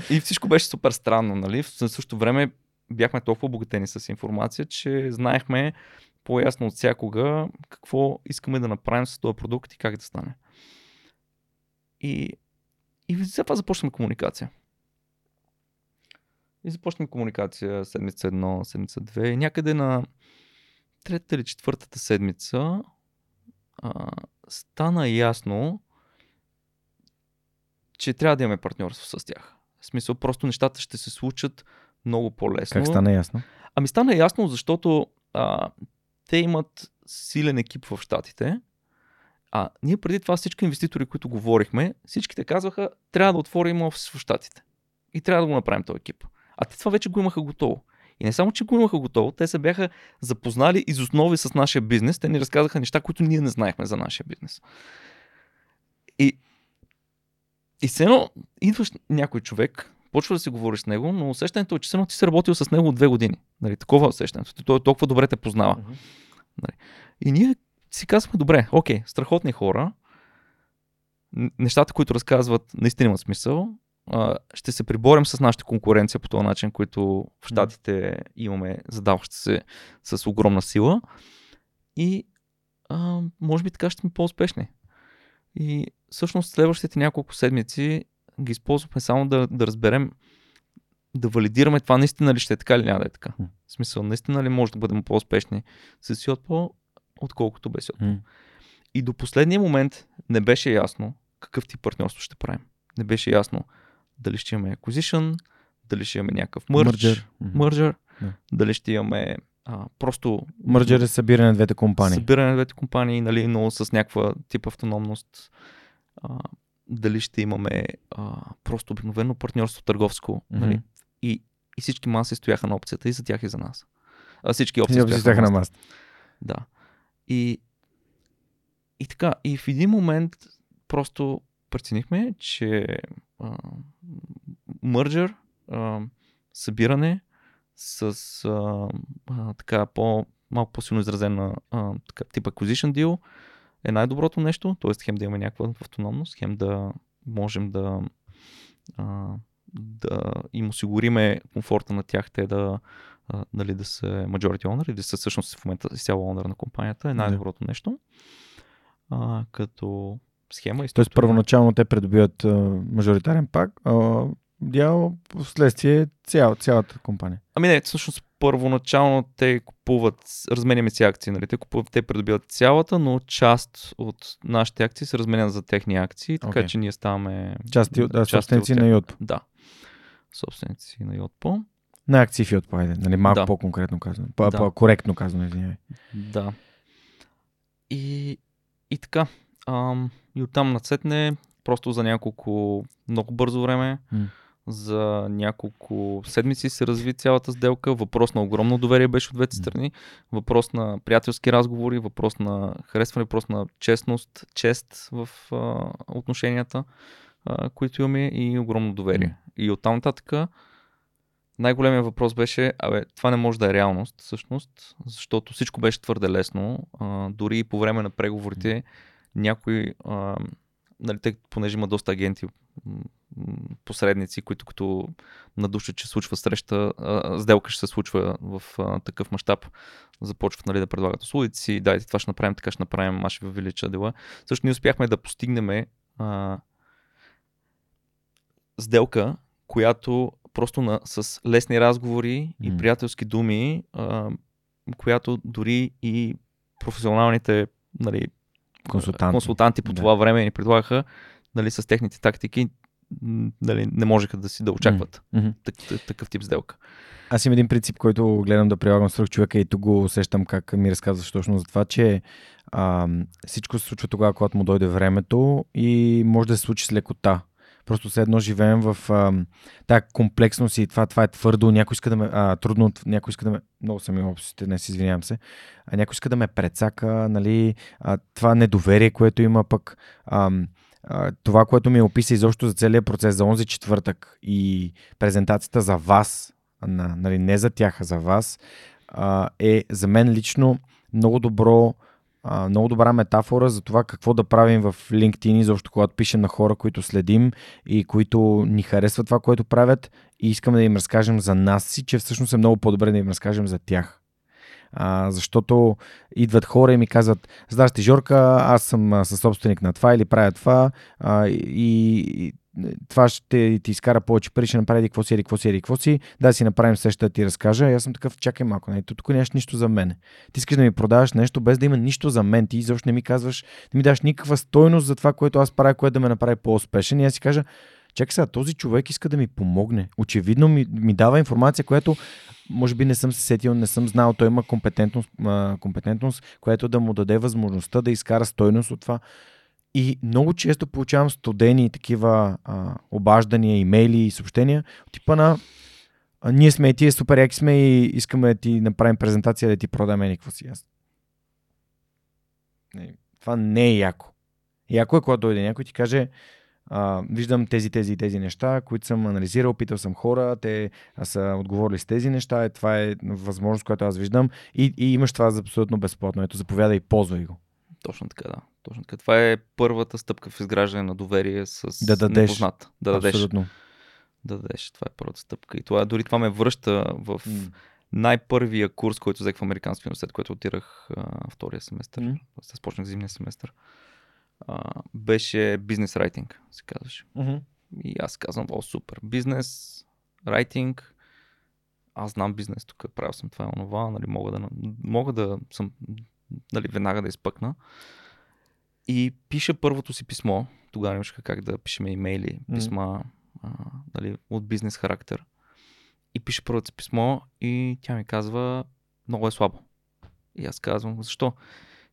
И всичко беше супер странно, нали? В същото време бяхме толкова обогатени с информация, че знаехме по-ясно от всякога какво искаме да направим с този продукт и как да стане. И, и след това започнахме комуникация. И започнахме комуникация седмица едно, седмица две. И някъде на третата или четвъртата седмица а, стана ясно, че трябва да имаме партньорство с тях. В смисъл, просто нещата ще се случат много по-лесно. Как стана ясно? Ами стана ясно, защото а, те имат силен екип в Штатите. А ние преди това всички инвеститори, които говорихме, всичките казваха, трябва да отворим офис в Штатите. И трябва да го направим този екип. А те това вече го имаха готово. И не само, че го имаха готово, те се бяха запознали из основи с нашия бизнес. Те ни разказаха неща, които ние не знаехме за нашия бизнес. И, и все едно идваш някой човек, почва да си говориш с него, но усещането е, че все едно ти си работил с него от две години. Нали, такова е усещането. Той толкова добре те познава. Нали. И ние си казваме, добре, окей, страхотни хора, нещата, които разказват, наистина имат смисъл. А, ще се приборим с нашата конкуренция по този начин, който в Штатите имаме задаващи се с огромна сила. И а, може би така ще сме по-успешни. И всъщност следващите няколко седмици ги използвахме само да, да разберем, да валидираме това наистина ли ще е така или няма да е така. В смисъл, наистина ли може да бъдем по-успешни с Yotpo, отколкото без Yotpo. М. И до последния момент не беше ясно какъв тип партньорство ще правим. Не беше ясно дали ще имаме acquisition, дали ще имаме някакъв merger, Да. дали ще имаме а, просто Мърджер е събиране на двете компании. събиране на двете компании, нали, но с някаква тип автономност. А, дали ще имаме а, просто обикновено партньорство търговско. Нали? Мгм. И, и всички маси стояха на опцията и за тях и за нас. А, всички опции опции стояха на масата. Да. И, и така, и в един момент просто преценихме, че а, мърджер, а, събиране с а, а, така по, малко по-силно изразена а, така, тип acquisition deal е най-доброто нещо, т.е. хем да имаме някаква автономност, хем да можем да, а, да им осигуриме комфорта на тях, те да, а, нали, да са majority owner или да са всъщност в момента изцяло owner на компанията е най-доброто нещо. А, като схема и Тоест структура. първоначално те придобиват а, мажоритарен пак, а, дял вследствие цял, цялата компания. Ами не, всъщност първоначално те купуват, разменяме си акции, нали? Те, купуват, те придобиват цялата, но част от нашите акции се разменят за техни акции, така Окей. че ние ставаме Части, от- да, части от собственици тях. на Йотpo. Да, собственици на Yotpo. На акции в Йотpo, айде. Нали, малко Да. по-конкретно казано. По, Да. По-коректно казано, извинявай. Да. И, и така. Ам, и оттам нацетне просто за няколко много бързо време, М. за няколко седмици се разви цялата сделка. Въпрос на огромно доверие беше от двете страни. Въпрос на приятелски разговори, въпрос на харесване, въпрос на честност, чест в а, отношенията, а, които имаме и огромно доверие. И оттам нататък най-големият въпрос беше, абе, това не може да е реалност, всъщност, защото всичко беше твърде лесно. А, дори и по време на преговорите някой, а, нали, тъй, понеже има доста агенти, посредници, които като надушат, че случва среща, а, сделка ще се случва в а, такъв мащаб, започват нали, да предлагат услугите си, дайте това ще направим, така ще направим, аз ще увелича дела. Също ние успяхме да постигнем а, сделка, която просто на, с лесни разговори и М. приятелски думи, а, която дори и професионалните нали, Консултанти. консултанти по Да. това време ни предлагаха нали, с техните тактики, нали, не можеха да си да очакват Мгм. так, так, такъв тип сделка. Аз имам един принцип, който гледам да прилагам свърх човека и тук го усещам как ми разказваш точно за това, че а, всичко се случва тогава, когато му дойде времето и може да се случи с лекота. Просто все едно живеем в а, тази комплексност и това, това е твърдо, някой иска да ме, а, трудно, някой иска да ме, много съм имал опсите, днес извинявам се, а някой иска да ме прецака, нали, а, това недоверие, което има пък, а, това, което ми описа изобщо за целият процес за онзи четвъртък и презентацията за вас, на, нали, не за тях, а за вас, е за мен лично много добро много добра метафора за това какво да правим в LinkedIn, защото когато пишем на хора, които следим и които ни харесват това, което правят и искаме да им разкажем за нас си, че всъщност е много по-добре да им разкажем за тях. А, защото идват хора и ми казват, здрасти Жорка, аз съм със собственик на това или правя това а, и, и това ще ти изкара повече пари, ще направи какво си, какво си, какво си, да си направим сеща да ти разкажа. Аз съм такъв, чакай малко, не, тук нямаш нищо за мен. Ти искаш да ми продаваш нещо без да има нищо за мен. Ти изобщо не ми казваш, не ми даш никаква стойност за това, което аз правя, което да ме направи по-успешен. И аз си кажа, чакай сега, този човек иска да ми помогне. Очевидно ми, ми дава информация, която може би не съм се сетил, не съм знал. Той има компетентност, компетентност, която да му даде възможността да изкара стойност от това. И много често получавам студени такива а, обаждания, имейли и съобщения типа на ние сме и тия супер яки сме и искаме да ти направим презентация да ти продаме никакво си. Аз. Не, това не е яко. Яко е, когато дойде някой и ти каже, а, виждам тези, тези и тези неща, които съм анализирал, питал съм хора, те са отговорили с тези неща, е, това е възможност, която аз виждам и, и имаш това за абсолютно безплатно. Ето, заповядай ползвай го. Точно така, да. Точно така. Това е първата стъпка в изграждане на доверие с да дадеш. непознат. Да дадеш. Абсолютно. Да дадеш. Това е първата стъпка. И това, дори това ме връща в mm. най-първия курс, който взех в Американски университет, който отирах а, втория семестър. Mm. Започнах зимния семестър. А, беше бизнес райтинг, се казваше. Mm-hmm. И аз казвам, о, супер. Бизнес, райтинг, аз знам бизнес, тук правил съм това и онова, нали, мога да, мога да съм нали, веднага да изпъкна. И пиша първото си писмо. Тогава имаше как да пишеме имейли, писма а, нали, от бизнес характер. И пише първото си писмо и тя ми казва, много е слабо. И аз казвам, защо?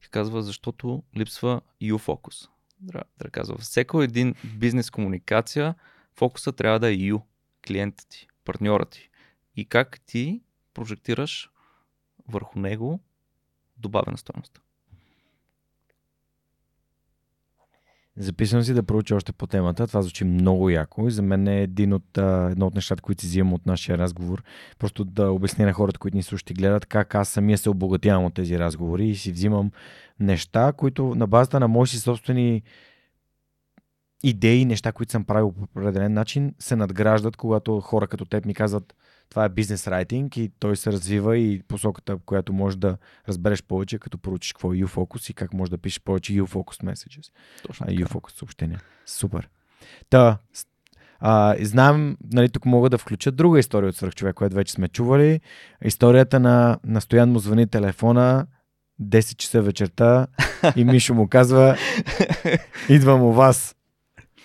И казва, защото липсва U фокус. Да, да казва, всеко един бизнес комуникация, фокуса трябва да е U. Клиентът ти, партньорът ти. И как ти прожектираш върху него добавена стоеност. Записвам си да проуча още по темата. Това звучи много яко и за мен е един от, едно от нещата, които си взимам от нашия разговор. Просто да обясня на хората, които ни слушат и гледат, как аз самия се обогатявам от тези разговори и си взимам неща, които на базата на мои си собствени идеи, неща, които съм правил по определен начин, се надграждат, когато хора като теб ми казват това е бизнес райтинг и той се развива и посоката, която може да разбереш повече, като проучиш какво е U-Focus и как може да пишеш повече U-Focus messages. Точно а, U-Focus съобщения. Супер. Та, а, знам, нали, тук мога да включа друга история от свърхчовек, която вече сме чували. Историята на, на Стоян му звъни телефона 10 часа вечерта и Мишо му казва (laughs) идвам у вас.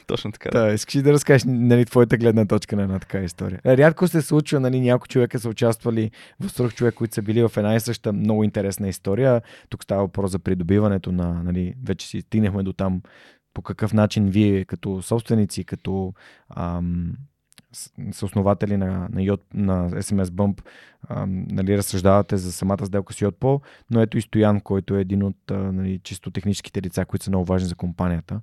Точно така. Да, искаш да разкажеш нали, твоята гледна точка на една така история. Рядко се случва, нали, някои човека са участвали в срок човек, които са били в една и съща много интересна история. Тук става въпрос за придобиването на, нали, вече си стигнахме до там по какъв начин вие като собственици, като ам, съоснователи на, на, Йод, на SMS Bump ам, нали, разсъждавате за самата сделка с Йодпо, но ето и Стоян, който е един от нали, чисто техническите лица, които са много важни за компанията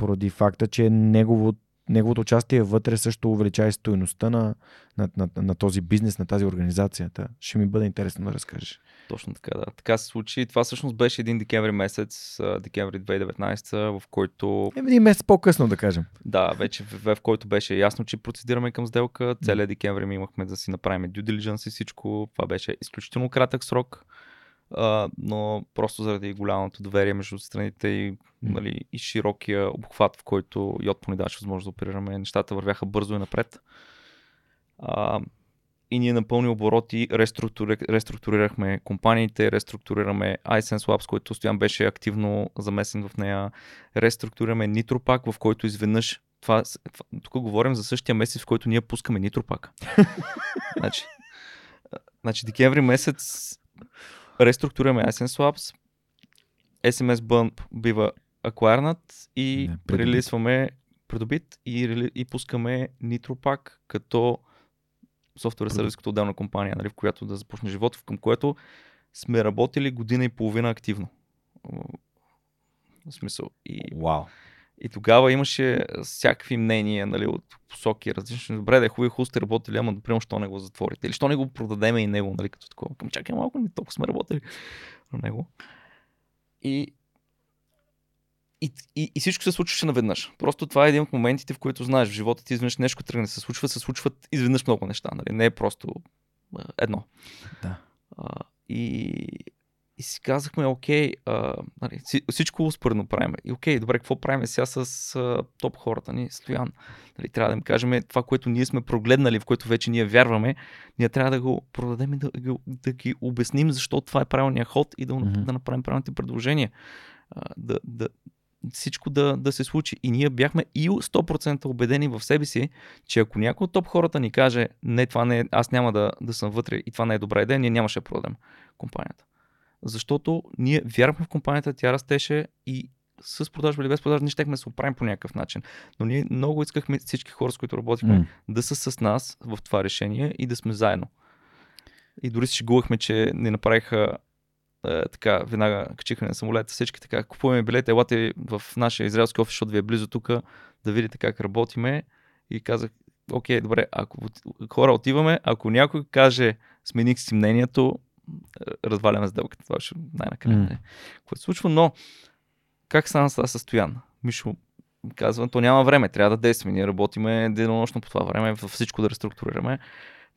поради факта, че негово, неговото участие вътре също увеличава стоеността на, на, на, на този бизнес, на тази организацията. Ще ми бъде интересно да разкажеш. Точно така, да. Така се случи. Това всъщност беше един декември месец, декември 2019, в който... Един месец по-късно, да кажем. Да, вече в, в който беше ясно, че процедираме към сделка. Целият декември ми имахме да си направим due diligence и всичко. Това беше изключително кратък срок а, но просто заради голямото доверие между страните и, нали, и широкия обхват, в който Йотпо ни даваше възможност да оперираме, нещата вървяха бързо и напред. А, и ние на пълни обороти реструктури... реструктурирахме компаниите, реструктурираме iSense Labs, който Стоян беше активно замесен в нея, реструктурираме Nitropак, в който изведнъж това, тук говорим за същия месец, в който ние пускаме Nitropак. (laughs) значи, значи, декември месец реструктурираме Essence Labs, SMS Bump бива акварнат и Не, релизваме придобит и, и пускаме NitroPack като софтуер сервис като отделна компания, нали, в която да започне живот, към което сме работили година и половина активно. В смисъл. И, Wow. И тогава имаше всякакви мнения нали, от посоки различни. Добре, да е хубаво, сте работили, ама допримерно, що не го затворите. Или що не го продадеме и него, нали, като такова. Към чакай малко, не толкова сме работили на него. И, и, и, и всичко се случваше наведнъж. Просто това е един от моментите, в които знаеш, в живота ти изведнъж нещо тръгне да се случва, се случват изведнъж много неща. Нали? Не е просто едно. Да. А, и, и си казахме, окей, а, нали, всичко успоредно правим. И окей, добре, какво правим сега с а, топ хората ни, Стоян? Нали, трябва да им кажем това, което ние сме прогледнали, в което вече ние вярваме, ние трябва да го продадем и да, да, да ги обясним защо това е правилният ход и да, mm-hmm. да направим правилните предложения. А, да, да, всичко да, да се случи. И ние бяхме и 100% убедени в себе си, че ако някой от топ хората ни каже, не, това не е, аз няма да, да съм вътре и това не е добра идея, ние нямаше да продадем компанията. Защото ние вярвахме в компанията, тя растеше и с продажба или без продажба, ние щехме да се оправим по някакъв начин. Но ние много искахме всички хора, с които работихме, mm. да са с нас в това решение и да сме заедно. И дори си шегувахме, че ни направиха е, така, веднага качихме на самолета, всички така, купуваме билети, елате в нашия израелски офис, защото ви е близо тук, да видите как работиме. И казах, окей, добре, ако хора отиваме, ако някой каже, смених си мнението, разваляме сделката. Това ще най-накрая. Mm. Какво се случва, но как стана това състоян? Мишо казва, то няма време, трябва да действаме. Ние работиме денонощно по това време, всичко да реструктурираме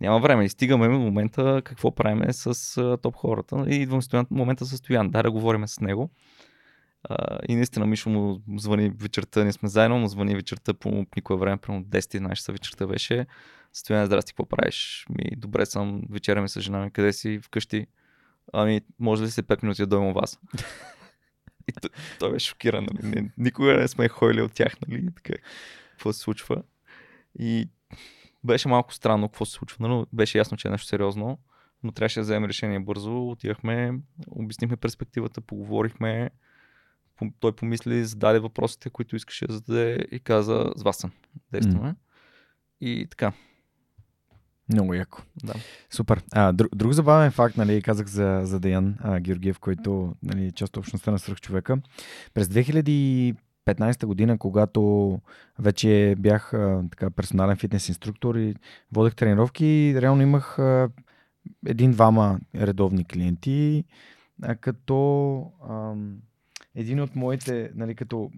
няма време. И стигаме в момента какво правим с топ хората. И идвам в момента с Стоян. Да, да говорим с него. Uh, и наистина Мишо му звъни вечерта, ние сме заедно, му звъни вечерта по никое време, примерно 10-11 часа вечерта беше. Стоян, здрасти, какво правиш? Ми, добре съм, вечеряме с жена ми, къде си, вкъщи? Ами, може ли се 5 минути да дойдем у вас? и той, той беше шокиран, нали? Никога не сме ходили от тях, нали? Така, какво се случва? И беше малко странно какво се случва, но беше ясно, че е нещо сериозно, но трябваше да вземем решение бързо. Отивахме, обяснихме перспективата, поговорихме, той помисли, зададе въпросите, които искаше да зададе и каза, с вас съм, действаме. Mm. И така. Много яко. Да. Супер. А, друг, друг забавен факт, нали, казах за, за Деян а, Георгиев, който нали, част от общността на свръхчовека. През 15-та година, когато вече бях а, така, персонален фитнес инструктор и водех тренировки, реално имах а, един-двама редовни клиенти, а, като а, един от моите, нали, като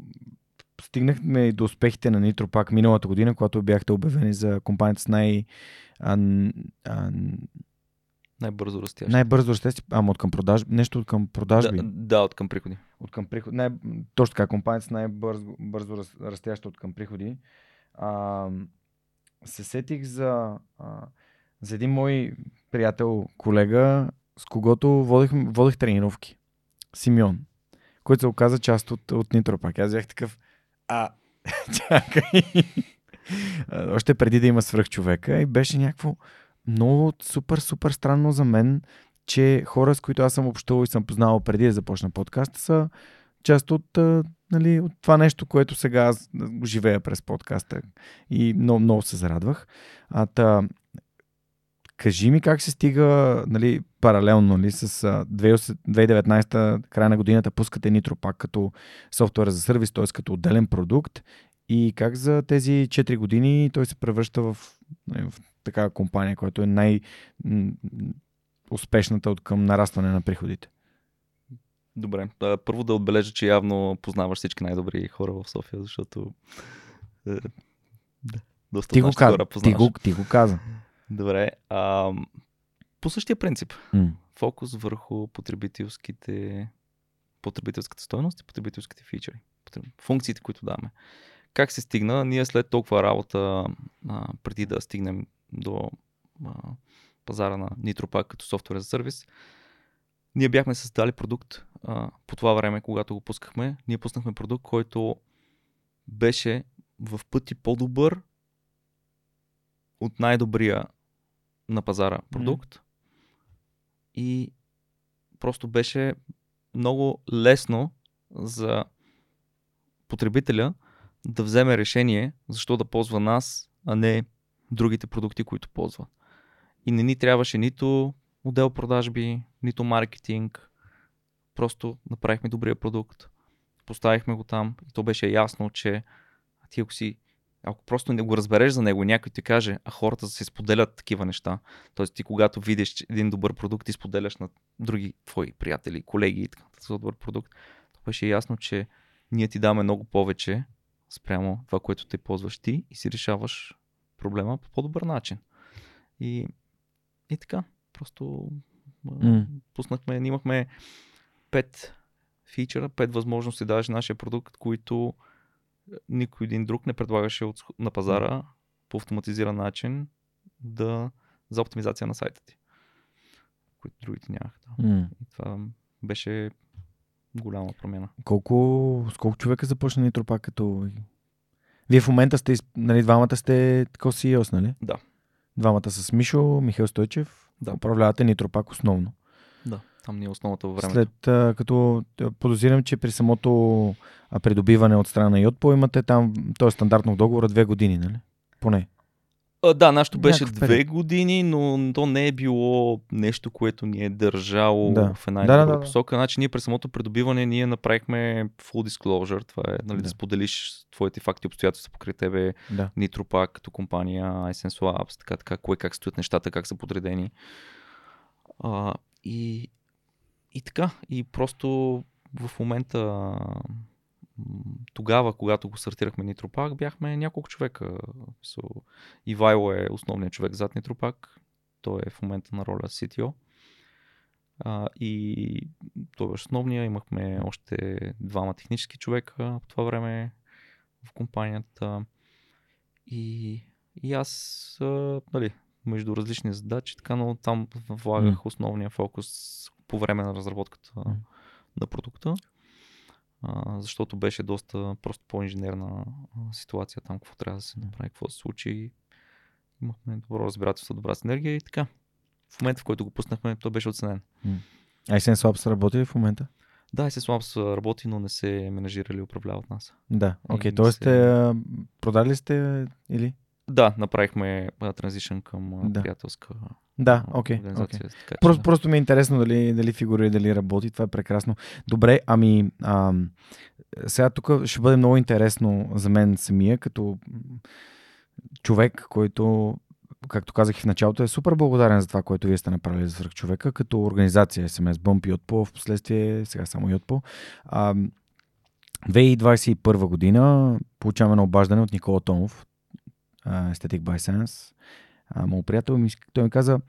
стигнахме до успехите на Нитропак миналата година, когато бяхте обявени за компанията с най- а, а, най-бързо растящ. Най-бързо растящ, ама от към продажби, нещо от към продажби. Да, да от към приходи. От към приходи. Най- точно така, компанията с най-бързо бързо растяща от към приходи. А, се сетих за, а, за един мой приятел, колега, с когото водех, водех тренировки. Симеон, който се оказа част от, от Нитропак. Аз бях такъв, а, (laughs) чакай. Още преди да има свръхчовека и беше някакво, много супер, супер странно за мен, че хора, с които аз съм общувал и съм познавал преди да започна подкаста, са част от, нали, от това нещо, което сега аз живея през подкаста. И много, много се зарадвах. А, та, кажи ми как се стига нали, паралелно нали, с 2019 края на годината пускате Nitro пак като софтуер за сервис, т.е. като отделен продукт и как за тези 4 години той се превръща в, нали, в такава компания, която е най-успешната от към нарастване на приходите? Добре. Първо да отбележа, че явно познаваш всички най-добри хора в София, защото е, да, доста ти го, каза, хора Ти го, ти го каза. Добре. А, по същия принцип. Mm. Фокус върху потребителските потребителската стойност и потребителските фичери. Функциите, които даваме. Как се стигна? Ние след толкова работа, а, преди да стигнем до а, пазара на Nitro като софтуер за сервис, ние бяхме създали продукт а, по това време, когато го пускахме. Ние пуснахме продукт, който беше в пъти по-добър от най-добрия на пазара продукт. Mm. И просто беше много лесно за потребителя да вземе решение защо да ползва нас, а не другите продукти, които ползва. И не ни трябваше нито отдел продажби, нито маркетинг. Просто направихме добрия продукт. поставихме го там и то беше ясно, че ти ако си ако просто не го разбереш за него, някой ти каже, а хората се споделят такива неща. Тоест ти когато видиш един добър продукт, ти споделяш на други твои приятели, колеги и така за добър продукт, то беше ясно, че ние ти даваме много повече спрямо това, което те ползваш ти и си решаваш проблема по по-добър начин. И, и така, просто mm. пуснахме, имахме пет фичера, пет възможности да даваш нашия продукт, които никой един друг не предлагаше от, на пазара по автоматизиран начин да, за оптимизация на сайта ти, които другите нямаха. Да. Mm. И това беше голяма промяна. Колко, с колко човека започна Нитропак като... Вие в момента сте, нали, двамата сте CEO, нали? Да. Двамата с Мишо, Михаил Стойчев. Да. Управлявате Нитропак основно. Там ни е основата във времето. След като подозирам, че при самото придобиване от страна на Йотпо имате там, то е стандартно договора две години, нали? Поне. А, да, нашето беше Някакъв две години, но то не е било нещо, което ни е държало да. в една да, да, да, посока. Значи ние през самото придобиване ние направихме full disclosure, това е нали, да. да споделиш твоите факти и обстоятелства покрай тебе, да. Nitropack като компания, iSense Labs, така, така, кое как стоят нещата, как са подредени. А, и, и така, и просто в момента тогава, когато го стартирахме Нитропак, бяхме няколко човека. So, Ивайло е основният човек зад Нитропак. Той е в момента на роля CTO. А, и той беше основния. Имахме още двама технически човека по това време в компанията. И, и аз, а, нали, между различни задачи, така, но там влагах mm. основния фокус по време на разработката mm. на продукта а, защото беше доста просто по-инженерна ситуация там, какво трябва да се направи, какво се случи. Имахме добро разбирателство, добра синергия и така. В момента, в който го пуснахме, той беше оценен. iSense Labs работи ли в момента? Да, iSense Labs работи, но не се менажира или управлява от нас. Да, окей. Okay. Тоест, се... продали сте или? Да, направихме транзишън към да. приятелска да, окей. Okay, okay. просто, просто ми е интересно дали, дали фигури, дали работи. Това е прекрасно. Добре, ами а, сега тук ще бъде много интересно за мен самия, като човек, който, както казах и в началото, е супер благодарен за това, което вие сте направили за човека, като организация SMS Bump и Отпо, в последствие сега само Йотпо. 2021 година получаваме на обаждане от Никола Томов, Aesthetic by Sense, а, моят приятел, той ми каза,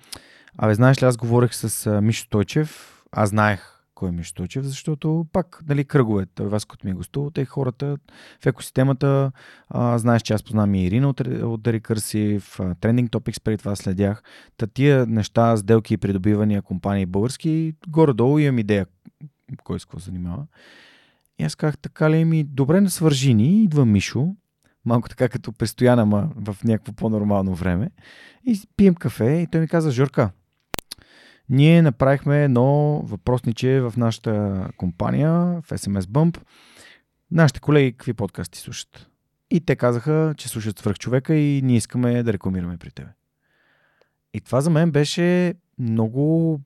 абе, знаеш ли, аз говорех с Мишо Стойчев, аз знаех кой е Мишо Стойчев, защото пак, нали, кръгове, той вас, като ми е гостувал, те хората в екосистемата, а, знаеш, че аз познавам и Ирина от, от The Recursive, Trending Topics, преди това следях. Та тия неща, сделки и придобивания компании български, горе-долу имам идея кой с какво занимава. И аз казах, така ли ми, добре на свържини, идва Мишо, малко така като престояна, ама в някакво по-нормално време. И пием кафе и той ми каза, Жорка, ние направихме едно въпросниче в нашата компания, в SMS Bump. Нашите колеги какви подкасти слушат? И те казаха, че слушат свръх човека и ние искаме да рекламираме при тебе. И това за мен беше много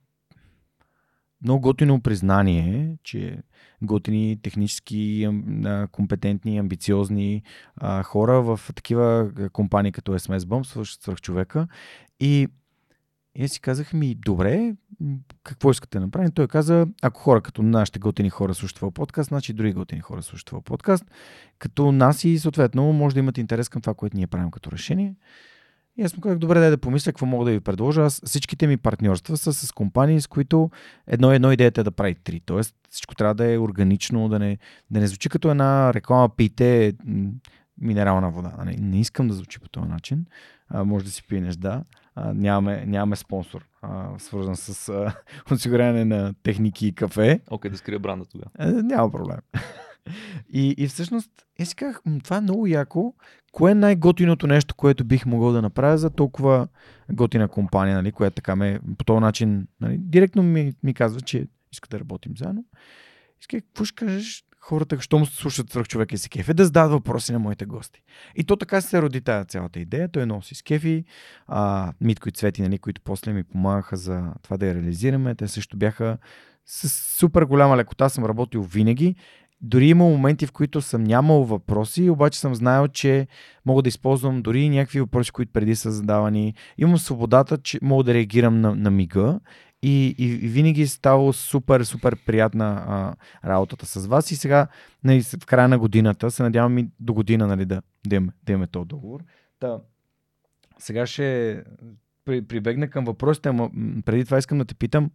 много готино признание, че готини, технически компетентни, амбициозни хора в такива компании като SMS свършат свърх човека. И, и си казах ми, добре, какво искате да направим? Той каза, ако хора като нашите готини хора слушат това подкаст, значи други готини хора слушат това подкаст. Като нас и съответно може да имате интерес към това, което ние правим като решение. И аз му казах, добре, дай да помисля какво мога да ви предложа. Аз всичките ми партньорства са с компании, с които едно едно идеята е да прави три. Тоест всичко трябва да е органично, да не, да не звучи като една реклама пийте минерална вода. Не, нали? не искам да звучи по този начин. А, може да си пинеш, да. А, нямаме, нямаме спонсор, а, свързан с а, (laughs) осигуряване на техники и кафе. Окей, okay, да скрия бранда тогава. А, няма проблем. (laughs) И, и всъщност, я си казах, това е много яко. Кое е най-готиното нещо, което бих могъл да направя за толкова готина компания, нали, която така ме по този начин нали, директно ми, ми казва, че иска да работим заедно. Иска, какво ще кажеш хората, що му слушат свърх човек и си кефи, да задават въпроси на моите гости. И то така се роди тази цялата идея. Той носи с кефи, а, Митко и Цвети, нали, които после ми помагаха за това да я реализираме. Те също бяха с супер голяма лекота съм работил винаги дори има моменти, в които съм нямал въпроси, обаче съм знаел, че мога да използвам дори някакви въпроси, които преди са задавани. Имам свободата, че мога да реагирам на, на мига и, и, винаги е ставало супер, супер приятна а, работата с вас. И сега, нали, в края на годината, се надявам и до година нали, да, да, имаме, да имаме този договор. Та, сега ще при, прибегна към въпросите, ама преди това искам да те питам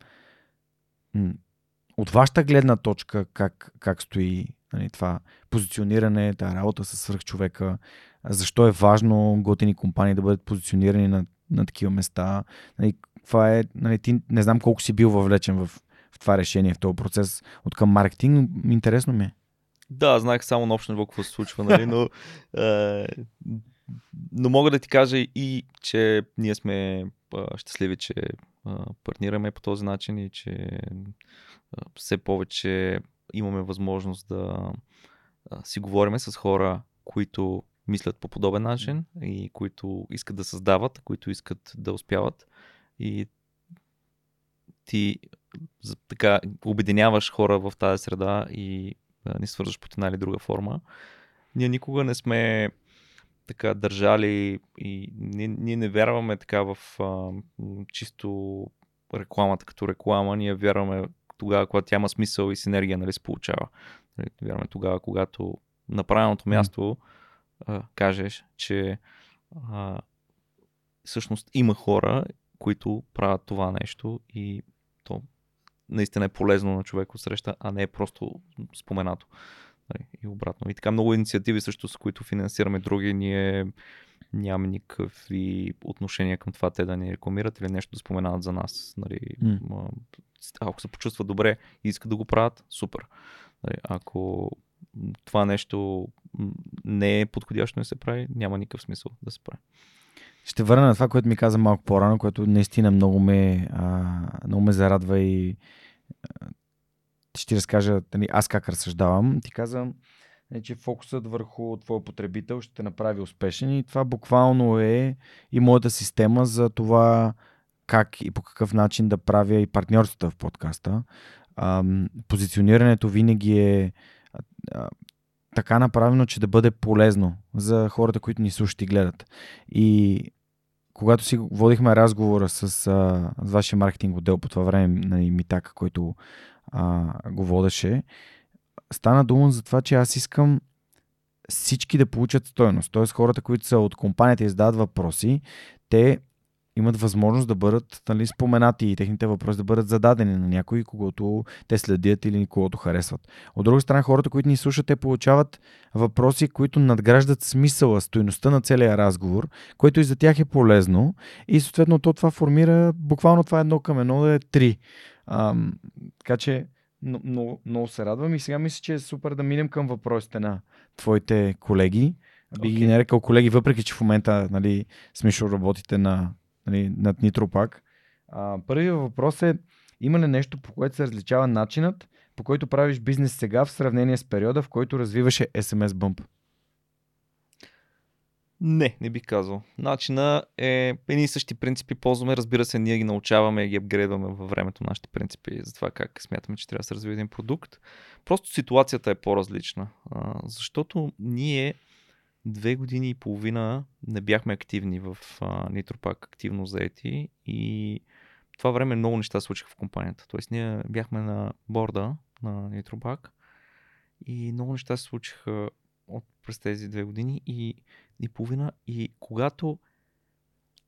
от вашата гледна точка как, как стои нали, това позициониране, тази работа с свръхчовека, защо е важно готини компании да бъдат позиционирани на, на такива места. Нали, това е, нали, ти не знам колко си бил въвлечен в, в това решение, в този процес от към маркетинг, но интересно ми е. Да, знаех само на общо ниво какво се случва, нали, но, (laughs) е, но мога да ти кажа и, че ние сме е, щастливи, че е, партнираме по този начин и че все повече имаме възможност да си говориме с хора, които мислят по подобен начин и които искат да създават, които искат да успяват. И ти така обединяваш хора в тази среда и ни свързваш по една или друга форма. Ние никога не сме така държали и ние, ние не вярваме така в а, чисто рекламата като реклама, ние вярваме тогава, когато тя има смисъл и синергия, нали, се получава. Нали, вярваме тогава, когато на правилното място а, кажеш, че а, всъщност има хора, които правят това нещо и то наистина е полезно на човек от среща, а не е просто споменато. Нали, и обратно. И така много инициативи също, с които финансираме други, ние нямаме никакви отношения към това те да ни рекламират или нещо да споменават за нас. Нали, mm. Ако се почувстват добре и искат да го правят, супер. Нали, ако това нещо не е подходящо да се прави, няма никакъв смисъл да се прави. Ще върна на това, което ми каза малко по-рано, което наистина много ме, а, много ме зарадва и а, ще ти разкажа нали, аз как разсъждавам. Ти казвам, е, че фокусът върху твоя потребител ще те направи успешен и това буквално е и моята система за това как и по какъв начин да правя и партньорствата в подкаста. Позиционирането винаги е така направено, че да бъде полезно за хората, които ни слушат и гледат. И когато си водихме разговора с, а, с вашия маркетинг отдел по това време на Митака, който а, го водеше, стана дума за това, че аз искам всички да получат стоеност. Тоест хората, които са от компанията и задават въпроси, те имат възможност да бъдат нали, споменати и техните въпроси да бъдат зададени на някой, когато те следят или когото харесват. От друга страна, хората, които ни слушат, те получават въпроси, които надграждат смисъла, стоеността на целия разговор, което и за тях е полезно и съответно то това формира буквално това едно към едно да е три. Ам, така че много, много се радвам и сега мисля, че е супер да минем към въпросите на твоите колеги. Би okay. ги нарекал колеги, въпреки че в момента нали, смешно работите на, нали, над Нитропак. А, първият въпрос е, има ли нещо, по което се различава начинът, по който правиш бизнес сега в сравнение с периода, в който развиваше SMS Bump? Не, не бих казал. Начина е едни и същи принципи ползваме. Разбира се, ние ги научаваме и ги апгрейдваме във времето нашите принципи за това как смятаме, че трябва да се развие един продукт. Просто ситуацията е по-различна. Защото ние две години и половина не бяхме активни в Nitropак, активно заети и това време много неща случиха в компанията. Тоест ние бяхме на борда на Nitropак и много неща се случиха от през тези две години и и половина. И когато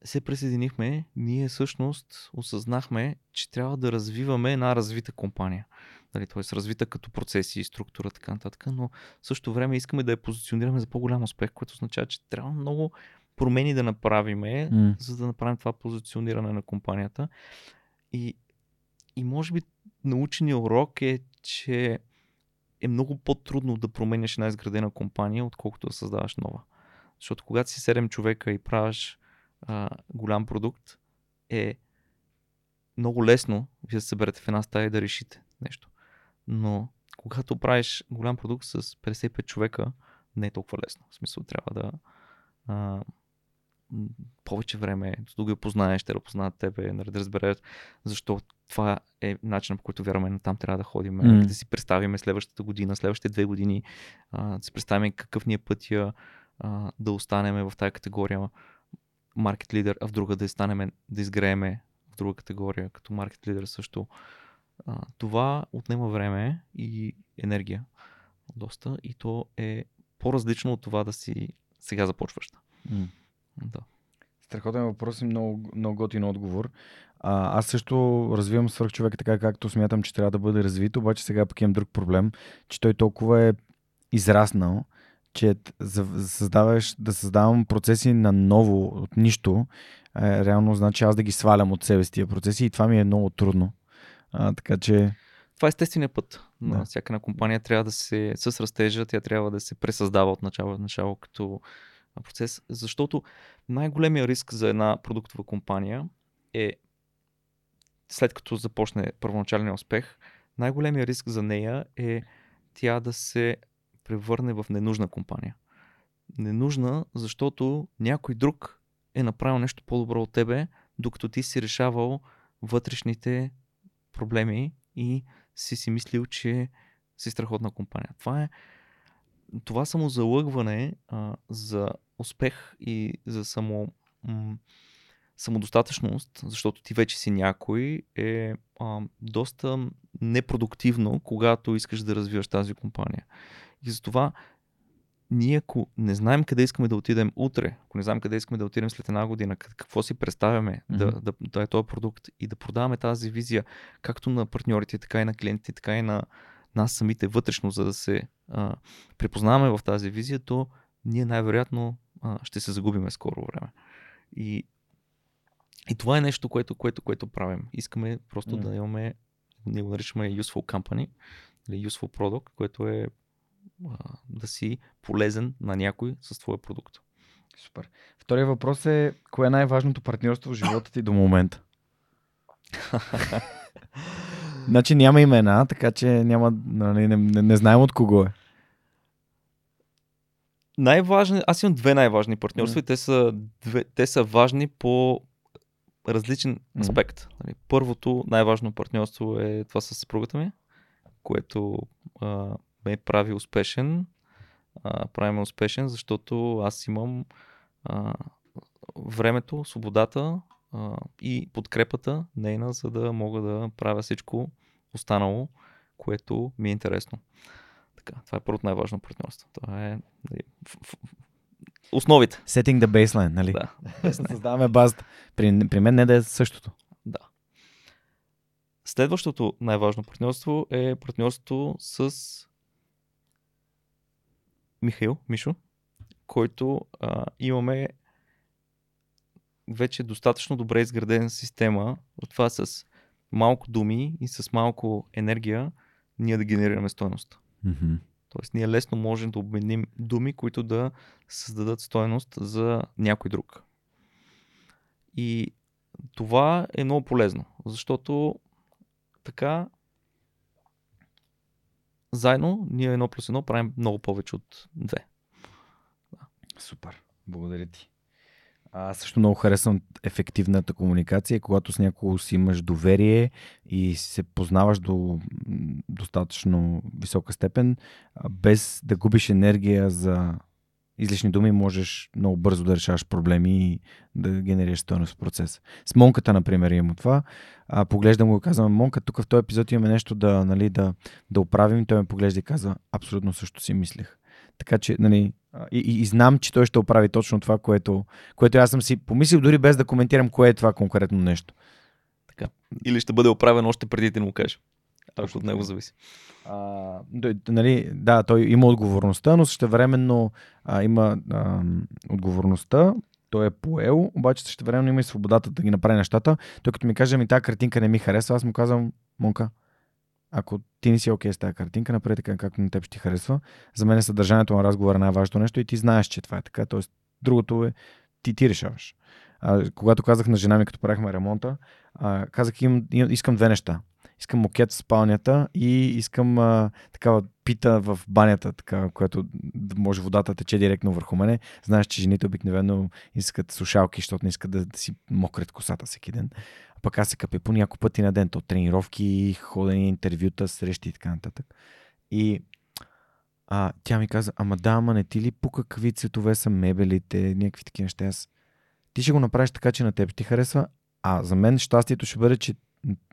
се присъединихме, ние всъщност осъзнахме, че трябва да развиваме една развита компания. Дали, т.е. развита като процеси, структура, така нататък, но в същото време искаме да я позиционираме за по-голям успех, което означава, че трябва много промени да направиме, mm. за да направим това позициониране на компанията. И, и може би наученият урок е, че е много по-трудно да променяш една изградена компания, отколкото да създаваш нова. Защото когато си 7 човека и правиш а, голям продукт, е много лесно вие да се съберете в една стая и да решите нещо. Но когато правиш голям продукт с 55 човека, не е толкова лесно. В смисъл трябва да а, повече време, да го познаеш, те да познаят тебе, нали, да разбереш защо това е начинът по който вярваме, там трябва да ходим, Мгм. да си представим следващата година, следващите две години, а, да си представим какъв ни е пътя а, да останем в тази категория маркет лидер, а в друга да станем, да изгрееме в друга категория, като маркет лидер също. А, това отнема време и енергия доста и то е по-различно от това да си сега започващ. М. Да. Страхотен въпрос и много, много готин отговор. А, аз също развивам свърхчовека така, както смятам, че трябва да бъде развит, обаче сега пък имам друг проблем, че той толкова е израснал, че създаваш, да създавам процеси на ново от нищо, е, реално значи аз да ги свалям от себе си тия процеси и това ми е много трудно. А, така че, Това е естественият път. На Да. всяка една компания трябва да се, с растежа, тя трябва да се пресъздава от начало от начало като процес, защото най-големия риск за една продуктова компания е след като започне първоначалния успех, най-големия риск за нея е тя да се превърне в ненужна компания. Ненужна, защото някой друг е направил нещо по-добро от тебе, докато ти си решавал вътрешните проблеми и си си мислил, че си страхотна компания. Това е това самозалъгване а, за успех и за само, м- самодостатъчност, защото ти вече си някой, е а, доста непродуктивно, когато искаш да развиваш тази компания. И затова ние, ако не знаем къде искаме да отидем утре, ако не знаем къде искаме да отидем след една година, как- какво си представяме mm-hmm. да, да, да е този продукт и да продаваме тази визия, както на партньорите, така и на клиентите, така и на нас самите вътрешно, за да се а, препознаваме в тази визия, то ние най-вероятно а, ще се загубиме скоро време. И, и това е нещо, което, което, което правим. Искаме просто М. да имаме, ние го наричаме useful company, или useful product, което е а, да си полезен на някой с твоя продукт. супер. Втория въпрос е, кое е най-важното партньорство в живота ти до момента? (laughs) Значи няма имена, така че няма, нали, не, не, не знаем от кого е. Най-важни, аз имам две най-важни партньорства Мгм. и те са, две, те са важни по различен аспект. Нали, Първото най-важно партньорство е това с съпругата ми, което а, ме прави успешен. А, прави ме успешен, защото аз имам а, времето, свободата а, и подкрепата нейна, за да мога да правя всичко останало, което ми е интересно. Така, това е първото най-важно партньорство. Това е нали, основите. Setting the baseline, нали? Да. (laughs) Създаваме базата. При, при мен не да е същото. Да. Следващото най-важно партньорство е партньорството с Михаил, Мишо, който а, имаме вече достатъчно добре изградена система от това с малко думи и с малко енергия ние да генерираме стойност. Mm-hmm. Тоест, ние лесно можем да обменим думи, които да създадат стойност за някой друг. И това е много полезно, защото така заедно ние едно плюс едно правим много повече от две. Супер. Благодаря ти. Аз също много харесвам ефективната комуникация, когато с някого си имаш доверие и се познаваш до достатъчно висока степен, без да губиш енергия за излишни думи, можеш много бързо да решаваш проблеми и да генерираш стойност в процеса. С Монката, например, имам това. А, поглеждам го и казвам, Монка, тук в този епизод имаме нещо да, нали, да, да оправим. Той ме поглежда и казва, абсолютно също си мислех. Така че, нали, и, и, и знам, че той ще оправи точно това, което, което аз съм си помислил, дори без да коментирам кое е това конкретно нещо. Или ще бъде оправено още преди да му кажеш. Точно от него зависи. А, нали, да, той има отговорността, но същевременно а, има а, отговорността, той е поел, обаче същевременно има и свободата да ги направи нещата. Той като ми каже, ми тази картинка не ми харесва, аз му казвам, Монка, ако ти не си окей с тази картинка, направи така, както на теб ще ти харесва. За мен е съдържанието на разговора е най-важното нещо и ти знаеш, че това е така. Тоест, другото е ти ти решаваш. А, когато казах на жена ми, като правихме ремонта, а, казах, им, им, искам две неща. Искам мокет в спалнята и искам а, такава пита в банята, така, която може водата тече директно върху мене. Знаеш, че жените обикновено искат сушалки, защото не искат да, да си мокрят косата всеки ден. А пък аз се капя по няколко пъти на ден. То тренировки, ходени, интервюта, срещи и така нататък. И а, тя ми каза, ама да, ама не ти ли по какви цветове са мебелите, някакви такива неща. Аз, ти ще го направиш така, че на теб ти харесва, а за мен щастието ще бъде, че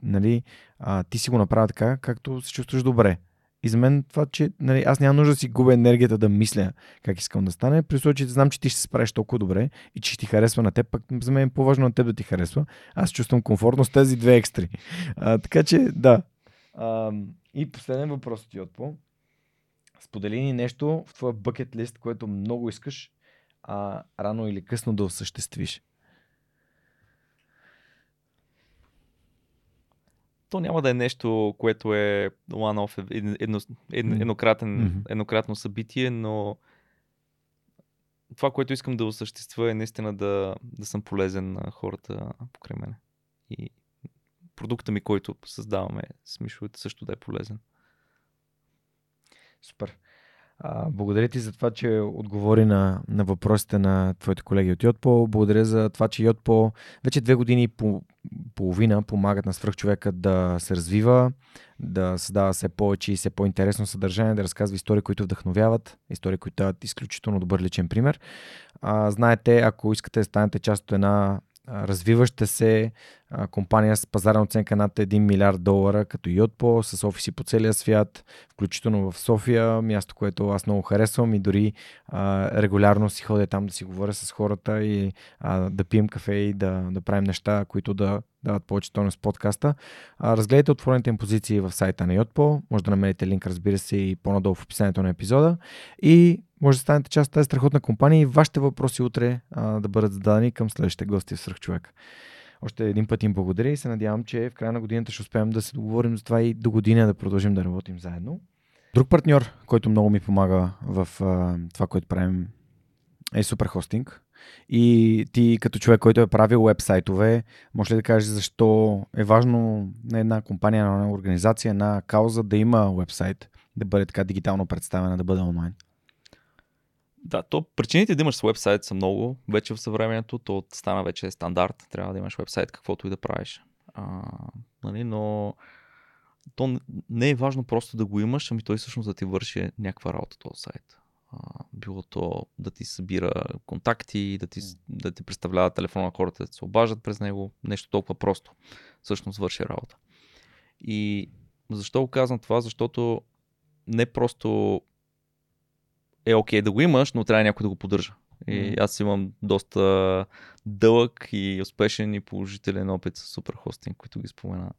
нали, а, ти си го направя така, както се чувстваш добре. И за мен това, че нали, аз нямам нужда да си губя енергията да мисля как искам да стане, при случай, че знам, че ти ще се справиш толкова добре и че ще ти харесва на теб, пък за мен е по-важно на теб да ти харесва. Аз чувствам комфортно с тези две екстри. А, така че, да. А, и последен въпрос ти отпо. Сподели ни нещо в твоя бъкет лист, което много искаш, а рано или късно да осъществиш. То няма да е нещо, което е one-off, едно, едно, еднократен, еднократно събитие, но това, което искам да осъществя е наистина да, да съм полезен на хората покрай мене. И продукта ми, който създаваме с Мишо, също да е полезен. Супер. А, благодаря ти за това, че отговори на, на въпросите на твоите колеги от Йотпо. Благодаря за това, че Йотпо вече две години и по, половина помагат на свръхчовека да се развива, да създава все повече и все по-интересно съдържание, да разказва истории, които вдъхновяват, истории, които дават изключително добър личен пример. А, знаете, ако искате да станете част от една развиваща се компания с пазарна оценка над 1 милиард долара, като Yotpo, с офиси по целия свят, включително в София, място, което аз много харесвам и дори а, регулярно си ходя там да си говоря с хората и а, да пием кафе и да, да правим неща, които да дават повече тонус подкаста. Разгледайте отворените им позиции в сайта на Yotpo, може да намерите линк, разбира се, и по-надолу в описанието на епизода и може да станете част от тази страхотна компания и вашите въпроси утре а, да бъдат зададени към следващите гости в Свърхчовек. Още един път им благодаря и се надявам, че в края на годината ще успеем да се договорим за това и до година да продължим да работим заедно. Друг партньор, който много ми помага в а, това, което правим е Superhosting. И ти като човек, който е правил вебсайтове, може ли да кажеш защо е важно на една компания, на една организация, една кауза да има вебсайт, да бъде така дигитално представена, да бъде онлайн? Да, то причините да имаш вебсайт са много. Вече в съвременето то стана вече стандарт. Трябва да имаш вебсайт, каквото и да правиш. А, нали, но то не е важно просто да го имаш, ами той всъщност да ти върши някаква работа този сайт. Било то да ти събира контакти, да ти, да ти представлява телефона на хората, да се обаждат през него. Нещо толкова просто. Всъщност върши работа. И защо го казвам това? Защото не просто е окей okay да го имаш, но трябва някой да го поддържа. И аз имам доста дълъг и успешен и положителен опит с суперхостинг, които ги спомена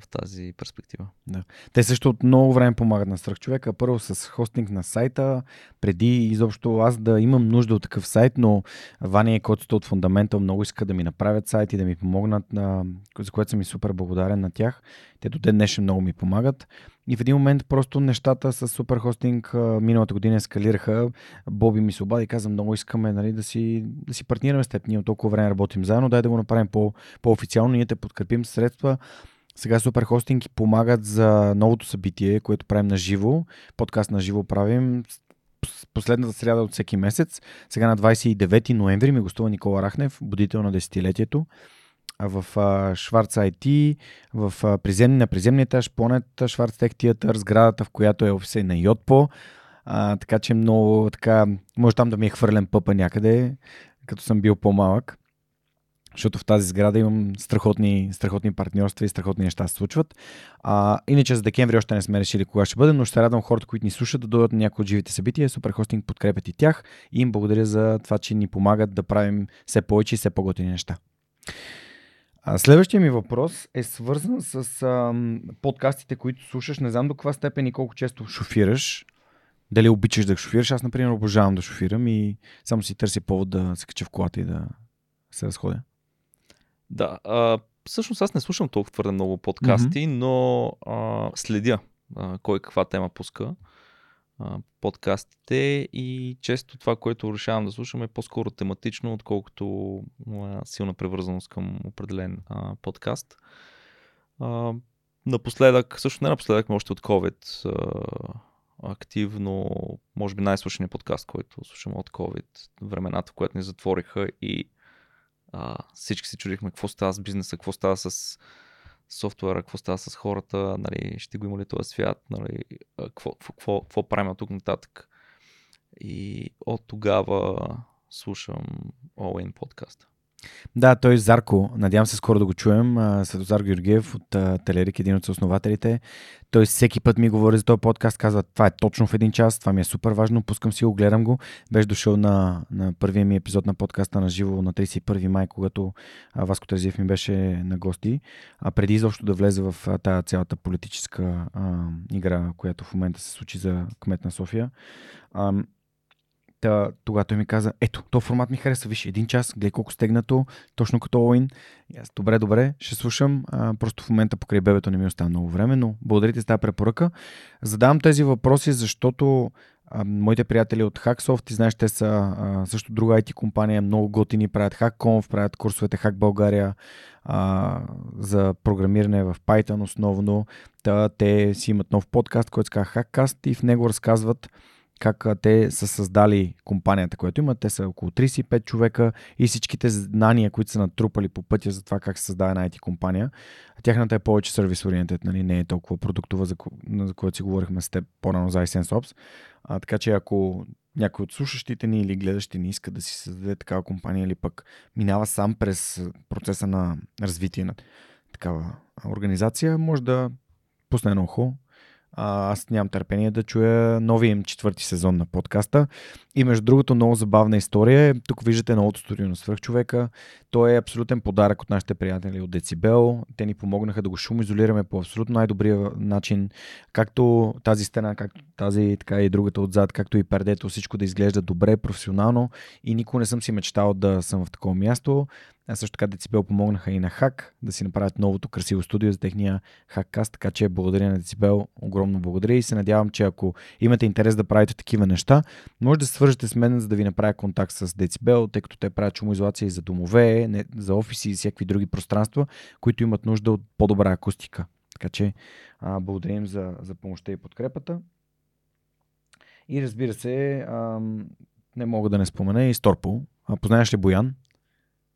в тази перспектива. Да. Те също от много време помагат на свръхчовека. Първо с хостинг на сайта, преди изобщо аз да имам нужда от такъв сайт, но Ваня и Коцето от Fundamental много иска да ми направят сайт и да ми помогнат, на, за което съм и супер благодарен на тях. Те до ден днешен много ми помагат. И в един момент просто нещата с супер хостинг миналата година ескалираха. Боби ми се обади и каза, много искаме нали, да, си, да си партнираме с теб. Ние от толкова време работим заедно, дай да го направим по, по-официално. Ние те подкрепим средства. Сега супер хостинги помагат за новото събитие, което правим на живо. Подкаст на живо правим последната сряда от всеки месец. Сега на 29 ноември ми гостува Никола Рахнев, будител на десетилетието в Шварц IT, в приземни, на приземния етаж, Планет Шварц Тех Театър, сградата, в която е офиса на Йотпо. А, така че много така, може там да ми е хвърлен пъпа някъде, като съм бил по-малък. Защото в тази сграда имам страхотни, страхотни партньорства и страхотни неща се случват. А, иначе за декември още не сме решили кога ще бъде, но ще радвам хората, които ни слушат да дойдат на някои от живите събития. Суперхостинг подкрепят и тях и им благодаря за това, че ни помагат да правим все повече и все по-готини неща. Следващия ми въпрос е свързан с а, подкастите, които слушаш. Не знам до каква степен и колко често шофираш. Дали обичаш да шофираш? Аз, например, обожавам да шофирам и само си търся повод да се кача в колата и да се разходя. Да, а, всъщност аз не слушам толкова твърде много подкасти, mm-hmm. но а, следя а, кой каква тема пуска подкастите и често това, което решавам да слушам е по-скоро тематично, отколкото силна превързаност към определен а, подкаст. А, напоследък, също не напоследък, но още от COVID, а, активно, може би най-слушания подкаст, който слушаме от COVID, времената, в която ни затвориха и всички си чудихме какво става с бизнеса, какво става с софтуера, какво става с хората, нали, ще го има ли този свят, нали, какво, какво, какво правим от тук нататък. И от тогава слушам All In подкаста. Да, той е Зарко. Надявам се скоро да го чуем. Светозар Георгиев от Телерик, един от основателите. Той всеки път ми говори за този подкаст, казва, това е точно в един час, това ми е супер важно, пускам си го, гледам го. Беше дошъл на, на първия ми епизод на подкаста на живо на 31 май, когато Васко Терзиев ми беше на гости. А преди изобщо да влезе в тази цялата политическа а, игра, която в момента се случи за кмет на София. А, Та, тогава той ми каза, ето, то формат ми харесва, виж, един час, гледай колко стегнато, точно като Оуин. Добре, добре, ще слушам. А, просто в момента покрай бебето не ми остава много време, но благодарите за тази препоръка. Задавам тези въпроси, защото а, моите приятели от Hacksoft, ти знаеш, те са а, също друга IT компания, много готини, правят HackConf, правят курсовете Hack България а, за програмиране в Python основно. Та, те си имат нов подкаст, който се казва Hackcast и в него разказват как те са създали компанията, която имат. Те са около 35 човека и всичките знания, които са натрупали по пътя за това как се създава една IT компания. Тяхната е повече сервис ориентед, нали? не е толкова продуктова, за, ко- за което си говорихме с теб по-рано за iSense А, така че ако някой от слушащите ни или гледащите ни иска да си създаде такава компания или пък минава сам през процеса на развитие на такава организация, може да пусне едно ухо аз нямам търпение да чуя новия им четвърти сезон на подкаста. И между другото, много забавна история. Тук виждате новото студио на свръхчовека. Той е абсолютен подарък от нашите приятели от Децибел. Те ни помогнаха да го шумоизолираме по абсолютно най-добрия начин. Както тази стена, както тази, така и другата отзад, както и пердето, всичко да изглежда добре, професионално. И никога не съм си мечтал да съм в такова място. А също така Децибел помогнаха и на Хак да си направят новото красиво студио за техния Хаккаст, така че благодаря на Децибел, огромно благодаря и се надявам, че ако имате интерес да правите такива неща, може да свържете с мен, за да ви направя контакт с Децибел, тъй като те правят шумоизолация и за домове, не, за офиси и всякакви други пространства, които имат нужда от по-добра акустика. Така че а, благодарим за, за помощта и подкрепата. И разбира се, а, не мога да не спомена и Сторпо. А, познаваш ли Боян?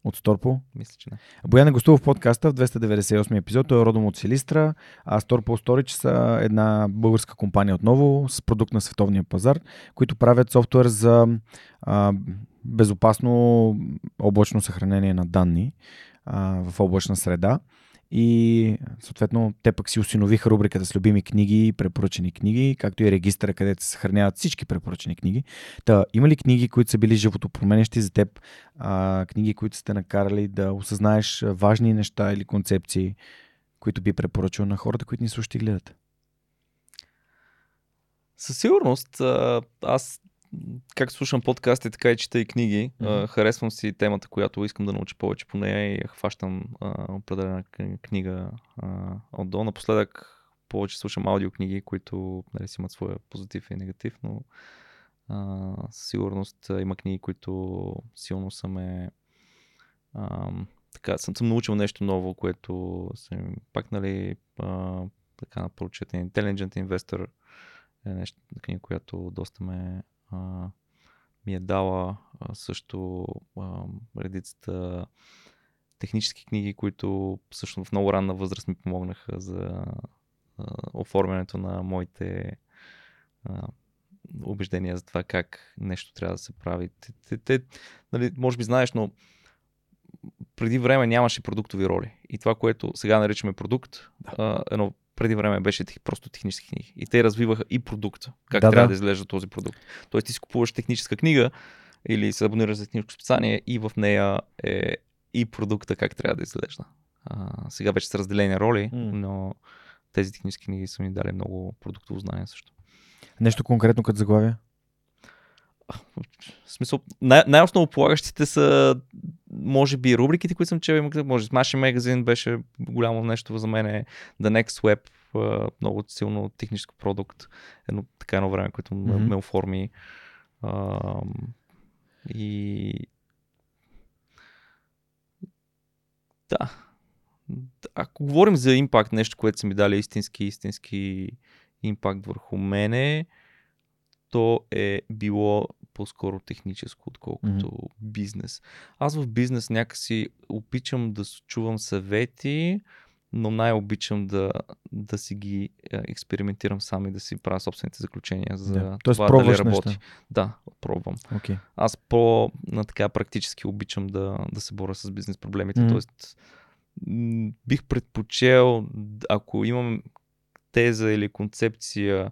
От Сторпо. Мисля, че не. Боян е гостувал в подкаста в 298 епизод. Той е родом от Силистра, а Сторпо Storage са една българска компания отново с продукт на световния пазар, които правят софтуер за а, безопасно облачно съхранение на данни а, в облачна среда. И съответно те пък си установиха рубриката с любими книги и препоръчени книги, както и регистъра, където се съхраняват всички препоръчени книги. Та, има ли книги, които са били живото променещи за теб? А, книги, които сте накарали да осъзнаеш важни неща или концепции, които би препоръчал на хората, които ни слушат и гледат? Със сигурност. Аз как слушам подкасти, така и чета и книги. Mm-hmm. харесвам си темата, която искам да науча повече по нея и хващам а, определена книга а, отдолу. Напоследък повече слушам аудиокниги, които нали, си имат своя позитив и негатив, но а, със сигурност има книги, които силно са ме а, така, съм, съм научил нещо ново, което съм пак, нали, а, така прочетен Intelligent Investor е нещо, книга, която доста ме а, ми е дала а, също а, редицата технически книги, които също в много ранна възраст ми помогнаха за а, оформянето на моите а, убеждения за това как нещо трябва да се прави. Те, те, те, нали, може би знаеш, но преди време нямаше продуктови роли. И това, което сега наричаме продукт, да. а, едно преди време беше просто технически книги. И те развиваха и продукта, как да, трябва да. да изглежда този продукт. Тоест ти си купуваш техническа книга или се абонираш за техническо списание и в нея е и продукта как трябва да изглежда. А, сега вече са разделени роли, mm. но тези технически книги са ми дали много продуктово знание също. Нещо конкретно като заглавие? В смисъл, най- най-основополагащите са, може би, рубриките, които съм чел. Може, Machine Magazine беше голямо нещо за мен. The Next Web, много силно техническо продукт. Едно така едно време, което mm-hmm. ме оформи. А, и да, ако говорим за импакт, нещо, което са ми дали истински, истински импакт върху мене, то е било по-скоро техническо, отколкото mm-hmm. бизнес. Аз в бизнес някакси опичам да чувам съвети, но най-обичам да, да си ги е, експериментирам сам и да си правя собствените заключения за това Тоест, дали работи. Неща. Да, пробвам. Okay. Аз по на така практически обичам да, да се боря с бизнес проблемите. Mm-hmm. Тоест, бих предпочел, ако имам теза или концепция,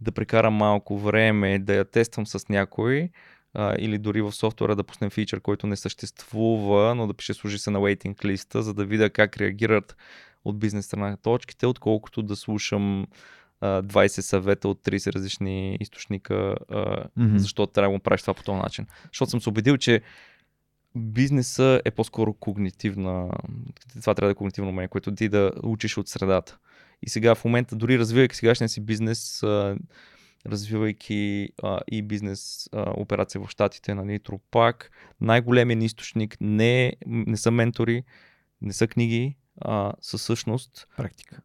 да прекарам малко време, да я тествам с някой, а, или дори в софтуера да пуснем фичър, който не съществува, но да пише служи се на waiting листа, за да видя как реагират от бизнес страна точките, отколкото да слушам а, 20 съвета от 30 различни източника, mm-hmm. защото трябва да го правиш това по този начин. Защото съм се убедил, че бизнеса е по-скоро когнитивна, това трябва да е когнитивно умение, което ти да учиш от средата. И сега в момента, дори развивайки сегашния си бизнес, а, развивайки а, и бизнес а, операция в Штатите на Нитро пак, най-големият източник не, не са ментори, не са книги, а, със всъщност практика.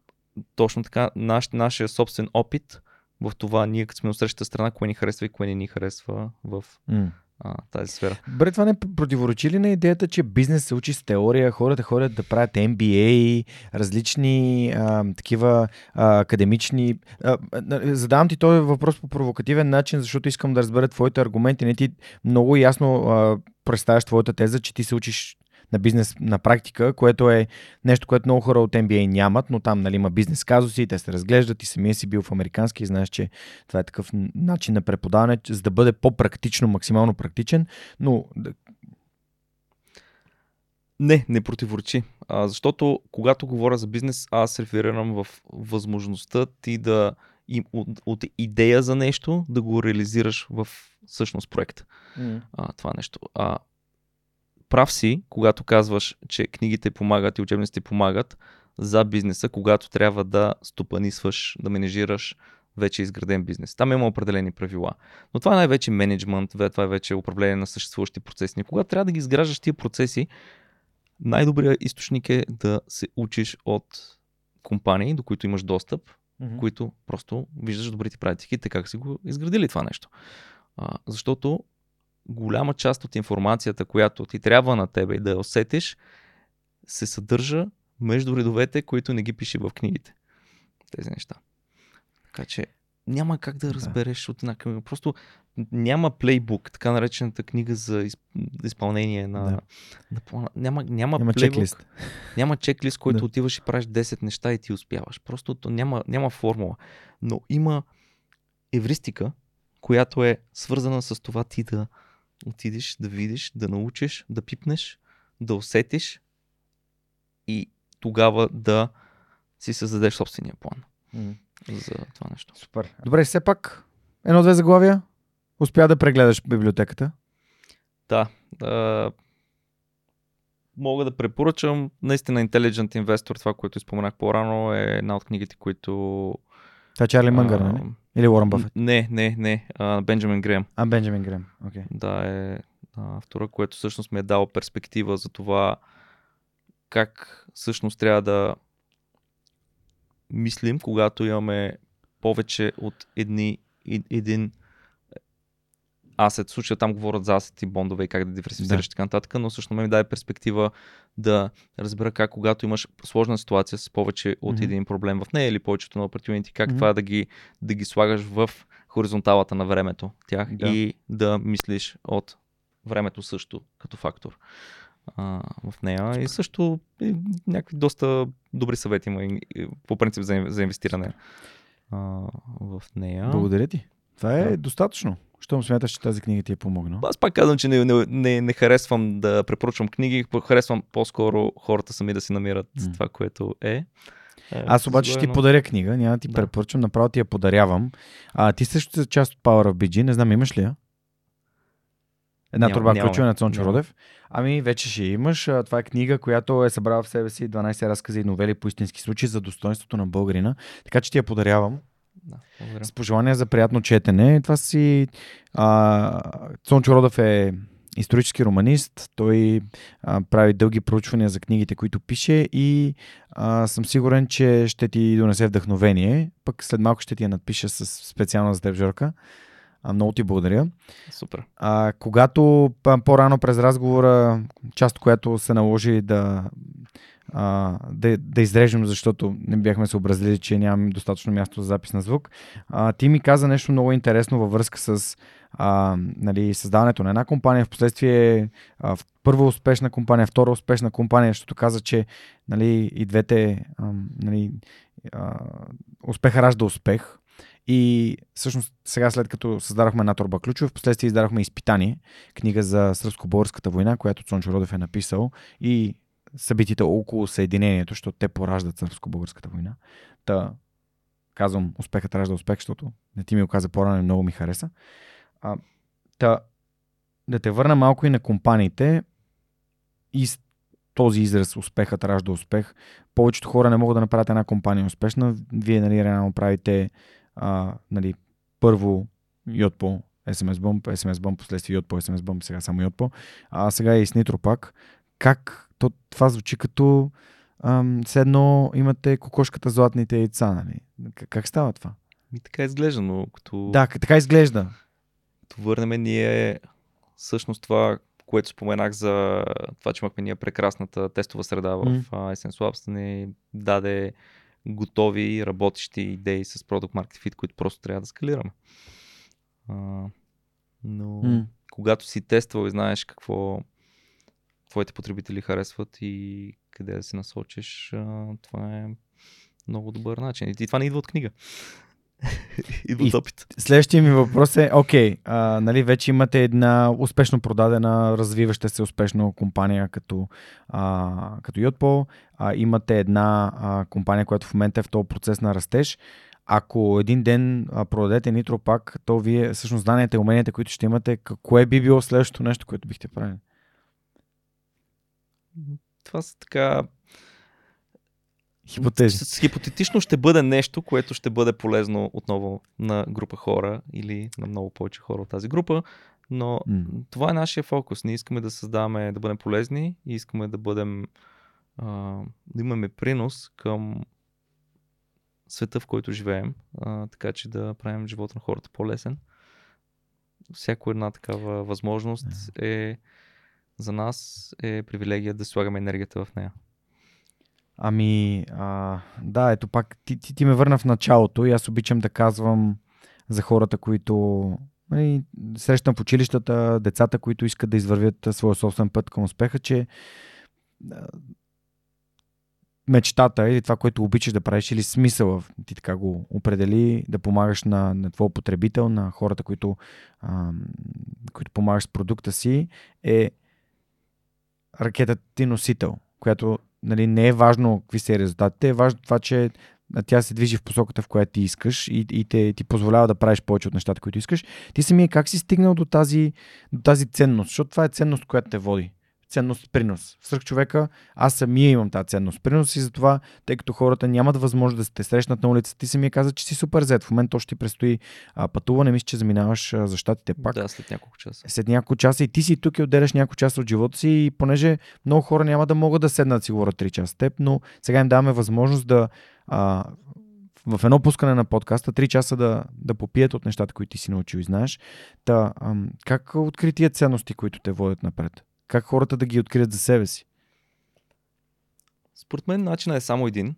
Точно така, наш, нашия собствен опит в това ние като сме от срещата страна, кое ни харесва и кое не ни харесва в mm. А, тази сфера. Бре, това не противоречи ли на идеята, че бизнес се учи с теория, хората ходят да правят MBA, различни а, такива а, академични... А, задавам ти този въпрос по провокативен начин, защото искам да разбера твоите аргументи. Не ти много ясно а, представяш твоята теза, че ти се учиш на бизнес на практика, което е нещо, което много хора от MBA нямат, но там нали, има бизнес казуси, те се разглеждат и самия си бил в американски и знаеш, че това е такъв начин на преподаване, за да бъде по-практично, максимално практичен, но не, не противоречи. А, защото когато говоря за бизнес, аз реферирам в възможността ти да и, от, от идея за нещо да го реализираш в всъщност проект. Mm. А, това нещо. А, прав си, когато казваш, че книгите помагат и учебниците помагат за бизнеса, когато трябва да стопанисваш, да менежираш вече изграден бизнес. Там има определени правила. Но това е най-вече менеджмент, това е вече управление на съществуващи процеси. когато трябва да ги изграждаш тия процеси, най-добрият източник е да се учиш от компании, до които имаш достъп, mm-hmm. които просто виждаш добрите практики, така как си го изградили това нещо. А, защото голяма част от информацията, която ти трябва на тебе и да я усетиш, се съдържа между редовете, които не ги пише в книгите. Тези неща. Така че няма как да разбереш да. от една книга. Просто няма плейбук, така наречената книга за изпълнение на, да. на плана. Няма, няма, няма чеклист. Няма чеклист, който да. отиваш и правиш 10 неща и ти успяваш. Просто то няма, няма формула. Но има евристика, която е свързана с това ти да отидеш да видиш, да научиш, да пипнеш, да усетиш и тогава да си създадеш собствения план mm. за това нещо. Супер. Добре, все пак едно-две заглавия. Успя да прегледаш библиотеката? Да. да. Мога да препоръчам. Наистина Intelligent Investor, това, което споменах по-рано, е една от книгите, които... Това е Чарли Мънгър, не? Или Уорън Бафет? Не, не, не. Бенджамин Грем. А, Бенджамин Грем. Okay. Да, е автора, което всъщност ми е дал перспектива за това как всъщност трябва да мислим, когато имаме повече от едни, един асет. В случая там говорят за асети, бондове и как да диверсифицираш да. така нататък, но всъщност ми даде перспектива да разбера как когато имаш сложна ситуация с повече от mm-hmm. един проблем в нея или повечето на opportunity, как mm-hmm. това да ги, да ги слагаш в хоризонталата на времето тях да. и да мислиш от времето също като фактор а, в нея. И също и някакви доста добри съвети има и, и, по принцип за, за инвестиране а, в нея. Благодаря ти. Това е да. достатъчно. Щом смяташ, че тази книга ти е помогнала? Аз пак казвам, че не, не, не, не харесвам да препоръчвам книги, харесвам по-скоро хората сами да си намират mm. това, което е. е Аз обаче ще ти подаря книга, няма да ти да. препоръчвам, направо ти я подарявам. А, ти също си част от Power of BG, не знам имаш ли я? Една няма, турба ключове на Цончо Родев. Ами вече ще имаш. Това е книга, която е събрала в себе си 12 разкази и новели по истински случаи за достоинството на българина. Така че ти я подарявам. Да, С пожелание за приятно четене. Това си... А, Цончо Родев е исторически романист. Той а, прави дълги проучвания за книгите, които пише и а, съм сигурен, че ще ти донесе вдъхновение. Пък след малко ще ти я надпиша с специално за. А, много ти благодаря. Супер. А, когато по-рано през разговора, част която се наложи да, а, да, да изрежем, защото не бяхме се образили, че нямаме достатъчно място за запис на звук, а, ти ми каза нещо много интересно във връзка с а, нали, създаването на една компания, в последствие а, първа успешна компания, втора успешна компания, защото каза, че нали, и двете а, нали, а, успеха ражда успех. И всъщност сега след като създадохме една торба ключове, в последствие издадохме изпитание, книга за сръбско-българската война, която Цончо Родев е написал и събитията около съединението, защото те пораждат сръбско-българската война. Та, казвам, успехът ражда успех, защото не ти ми го каза по-рано много ми хареса. А, та, да те върна малко и на компаниите и с този израз успехът ражда успех. Повечето хора не могат да направят една компания успешна. Вие, нали, реално правите а, нали, първо Йотпо, SMS Bump, SMS Bump, последствие Йотпо, SMS Bump, сега само Йотпо, а сега и с Nitro пак. Как то, това звучи като ам, все едно имате кокошката златните яйца, нали? Как, става това? И така изглежда, но като... Да, така изглежда. Като върнем ние всъщност това, което споменах за това, че имахме ние прекрасната тестова среда в mm. Essence Labs, ни даде готови, работещи идеи с Product Market Fit, които просто трябва да скалираме. А, но mm. когато си тествал и знаеш какво твоите потребители харесват и къде да се насочиш, а, това е много добър начин. И това не идва от книга. (laughs) идва от опит. Следващия ми въпрос е, окей, а, нали, вече имате една успешно продадена, развиваща се успешно компания като, а, като Yotpo, а, имате една а, компания, която в момента е в този процес на растеж. Ако един ден а, продадете Nitro пак, то вие всъщност знанията и уменията, които ще имате, кое би било следващото нещо, което бихте правили? Това са така Хипотези. Хипотетично ще бъде нещо, което ще бъде полезно отново на група хора или на много повече хора от тази група, но mm. това е нашия фокус. Ние искаме да създаваме, да бъдем полезни и искаме да бъдем, а, да имаме принос към света, в който живеем, а, така че да правим живота на хората по-лесен. Всяко една такава възможност yeah. е за нас е привилегия да слагаме енергията в нея. Ами, а, да, ето пак ти, ти, ти ме върна в началото и аз обичам да казвам за хората, които нали, срещам в училищата, децата, които искат да извървят своя собствен път към успеха, че мечтата или това, което обичаш да правиш или смисъла, ти така го определи, да помагаш на, на твоя потребител, на хората, които, а, които помагаш с продукта си, е ракетата ти носител, която нали, не е важно какви са резултатите, е важно това, че тя се движи в посоката, в която ти искаш и, и те, ти позволява да правиш повече от нещата, които искаш. Ти самия как си стигнал до тази, до тази ценност? Защото това е ценност, която те води ценност принос. В сръх човека аз самия имам тази ценност принос и затова, тъй като хората нямат възможност да се те срещнат на улицата, ти самия каза, че си супер зет. В момента още ти предстои а, пътуване, мисля, че заминаваш а, за щатите пак. Да, след няколко часа. След няколко часа и ти си тук и отделяш няколко часа от живота си и понеже много хора няма да могат да седнат си говорят 3 часа теб, но сега им даваме възможност да а, в едно пускане на подкаста, 3 часа да, да попият от нещата, които ти си научил и знаеш. Та, ам, как откри тия ценности, които те водят напред? Как хората да ги открият за себе си? Според мен начинът е само един.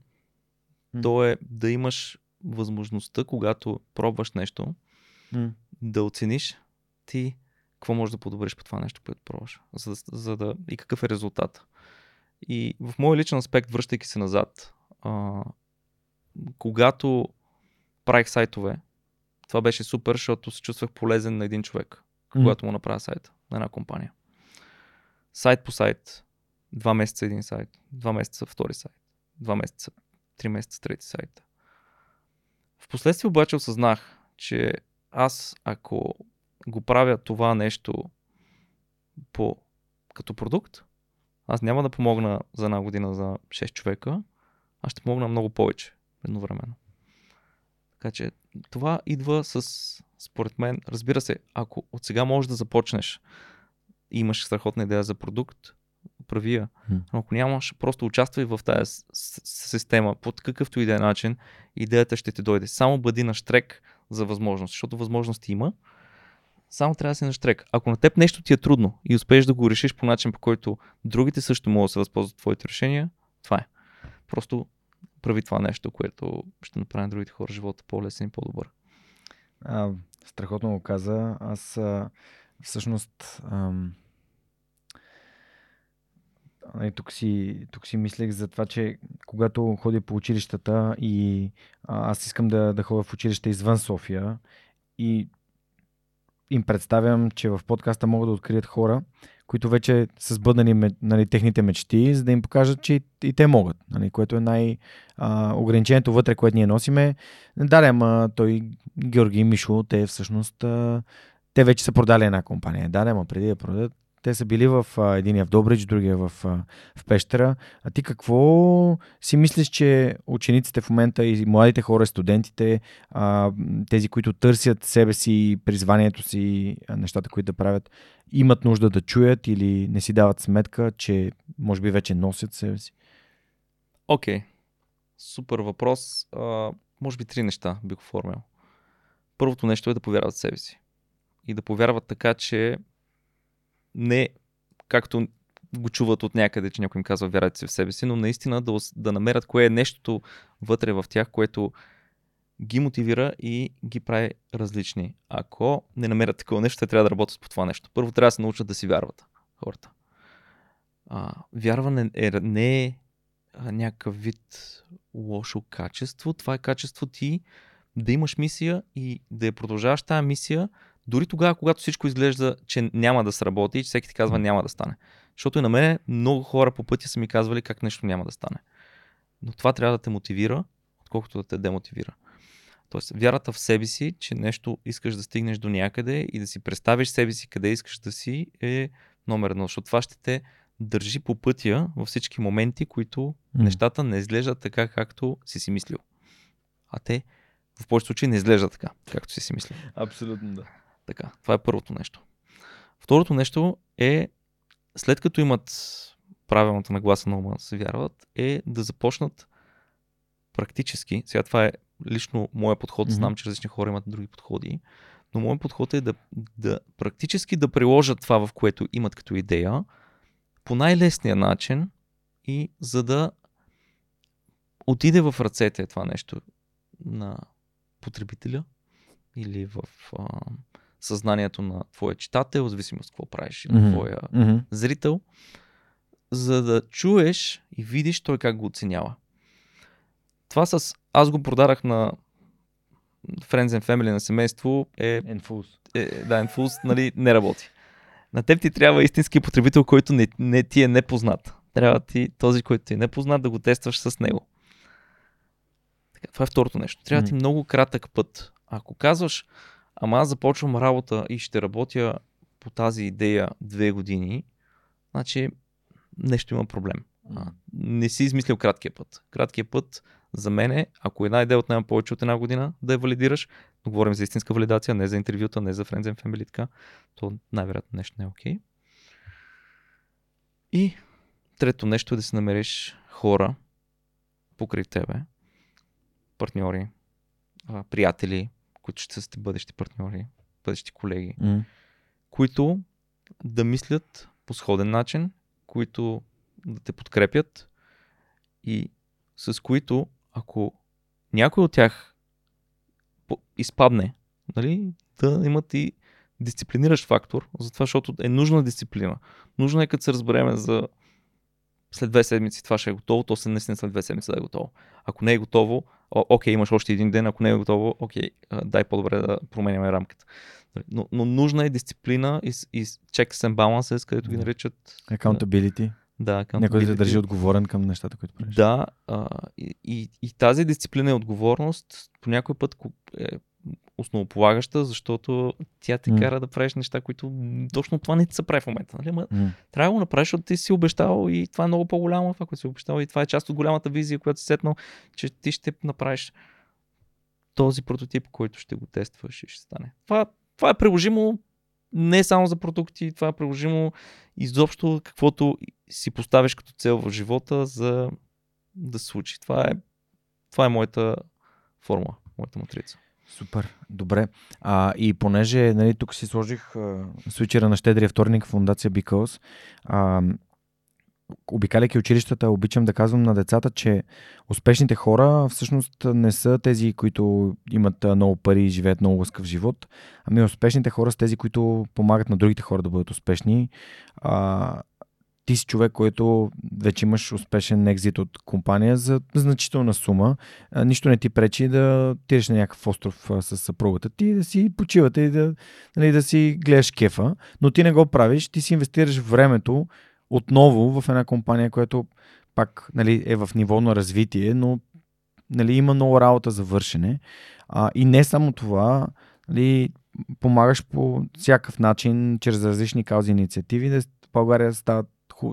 Mm. То е да имаш възможността, когато пробваш нещо, mm. да оцениш ти какво можеш да подобриш по това нещо, което пробваш. За, за да, и какъв е резултат. И в моят личен аспект, връщайки се назад, а, когато правих сайтове, това беше супер, защото се чувствах полезен на един човек, когато му направя сайта на една компания сайт по сайт, два месеца един сайт, два месеца втори сайт, два месеца, три месеца трети сайт. Впоследствие обаче осъзнах, че аз ако го правя това нещо по, като продукт, аз няма да помогна за една година за 6 човека, аз ще помогна много повече едновременно. Така че това идва с, според мен, разбира се, ако от сега можеш да започнеш имаш страхотна идея за продукт, прави я. Но ако нямаш, просто участвай в тази система, под какъвто и да е начин, идеята ще ти дойде. Само бъди на штрек за възможност, защото възможности има. Само трябва да си на штрек. Ако на теб нещо ти е трудно и успееш да го решиш по начин, по който другите също могат да се възползват твоите решения, това е. Просто прави това нещо, което ще направи на другите хора живота по-лесен и по-добър. А, страхотно го каза. Аз а, всъщност ам, нали, тук, си, тук си мислех за това, че когато ходя по училищата и а, аз искам да, да ходя в училище извън София и им представям, че в подкаста могат да открият хора, които вече са сбъднали нали, техните мечти, за да им покажат, че и, и те могат. Нали, което е най- а, ограничението вътре, което ние носиме. Да, ама той, Георги и Мишо, те всъщност, а, те вече са продали една компания. Да, да, ама преди да продадат, те са били в а, единия в Добрич, другия в, в Пещера. А ти какво си мислиш, че учениците в момента и младите хора, студентите, а, тези, които търсят себе си, призванието си, нещата, които да правят, имат нужда да чуят или не си дават сметка, че може би вече носят себе си? Окей. Okay. Супер въпрос. А, може би три неща бих оформил. Първото нещо е да повярват в себе си. И да повярват така, че не както го чуват от някъде, че някой им казва вярвайте си в себе си, но наистина да, да намерят кое е нещото вътре в тях, което ги мотивира и ги прави различни. Ако не намерят такова нещо, те трябва да работят по това нещо. Първо трябва да се научат да си вярват хората. А, вярване е, не е някакъв вид лошо качество. Това е качество ти да имаш мисия и да я продължаваш тази мисия, дори тогава, когато всичко изглежда, че няма да сработи и че всеки ти казва няма да стане. Защото и на мен много хора по пътя са ми казвали как нещо няма да стане. Но това трябва да те мотивира, отколкото да те демотивира. Тоест, вярата в себе си, че нещо искаш да стигнеш до някъде и да си представиш себе си къде искаш да си е номер едно, защото това ще те държи по пътя във всички моменти, които М. нещата не изглеждат така, както си си мислил. А те в повечето случаи не изглеждат така, както си си мислил. Абсолютно да. Така, това е първото нещо. Второто нещо е, след като имат правилната нагласа на ума се вярват, е да започнат практически, сега това е лично моя подход, Мгм. знам, че различни хора имат други подходи, но моят подход е да, да практически да приложат това, в което имат като идея, по най-лесния начин и за да отиде в ръцете това нещо на потребителя или в а, съзнанието на твоя читател, зависимост какво правиш, на твоя Мгм. зрител, за да чуеш и видиш той как го оценява. Това с... Аз го продадах на Friends and Family на семейство е, Enfus. е да, Enfus, нали, не работи. На теб ти трябва истински потребител, който не, не ти е непознат. Трябва ти този, който ти е непознат, да го тестваш с него. Така, това е второто нещо. Трябва ти М. много кратък път. Ако казваш, ама аз започвам работа и ще работя по тази идея две години, значи нещо има проблем. А, не си измислил краткия път. Краткият път за мен е, ако една идея отнема повече от една година да я валидираш, но говорим за истинска валидация, не за интервюта, не за Friends and Family, така, то най-вероятно нещо не е окей. И трето нещо е да си намериш хора покрай тебе, партньори, приятели, които ще са ти бъдещи партньори, бъдещи колеги, М. които да мислят по сходен начин, които да те подкрепят и с които, ако някой от тях изпадне, нали, да имат и дисциплиниращ фактор, затова, защото е нужна дисциплина. Нужно е като се разбереме за след две седмици това ще е готово, то се наистина след две седмици да е готово. Ако не е готово, о, окей, имаш още един ден, ако не е готово, окей, дай по-добре да променяме рамката. Но, но нужна е дисциплина и, и checks and balances, където ги наричат Accountability. да, Някой да държи отговорен към нещата, които правиш. Да, а, и, и, и тази дисциплина и отговорност по някой път е основополагаща, защото тя те М. кара да правиш неща, които точно това не ти се прави в момента. Нали? Ма, М. трябва да го направиш, защото ти си обещал и това е много по-голямо това, което си обещал и това е част от голямата визия, която си сетнал, че ти ще направиш този прототип, който ще го тестваш и ще стане. Това, това е приложимо не само за продукти, това е приложимо изобщо каквото си поставиш като цел в живота за да се случи. Това е, това е моята формула, моята матрица. Супер, добре. А, и понеже нали, тук си сложих а, свичера на щедрия вторник фундация а, обикаляйки училищата, обичам да казвам на децата, че успешните хора всъщност не са тези, които имат много пари и живеят много лъскав живот, ами успешните хора са тези, които помагат на другите хора да бъдат успешни. А, ти си човек, който вече имаш успешен екзит от компания за значителна сума. Нищо не ти пречи да тириш на някакъв остров с съпругата ти, да си почивате и да, нали, да си гледаш кефа, но ти не го правиш, ти си инвестираш времето отново в една компания, която пак нали, е в ниво на развитие, но нали, има много работа за вършене. А, и не само това, нали, помагаш по всякакъв начин, чрез различни каузи и инициативи, да България стават,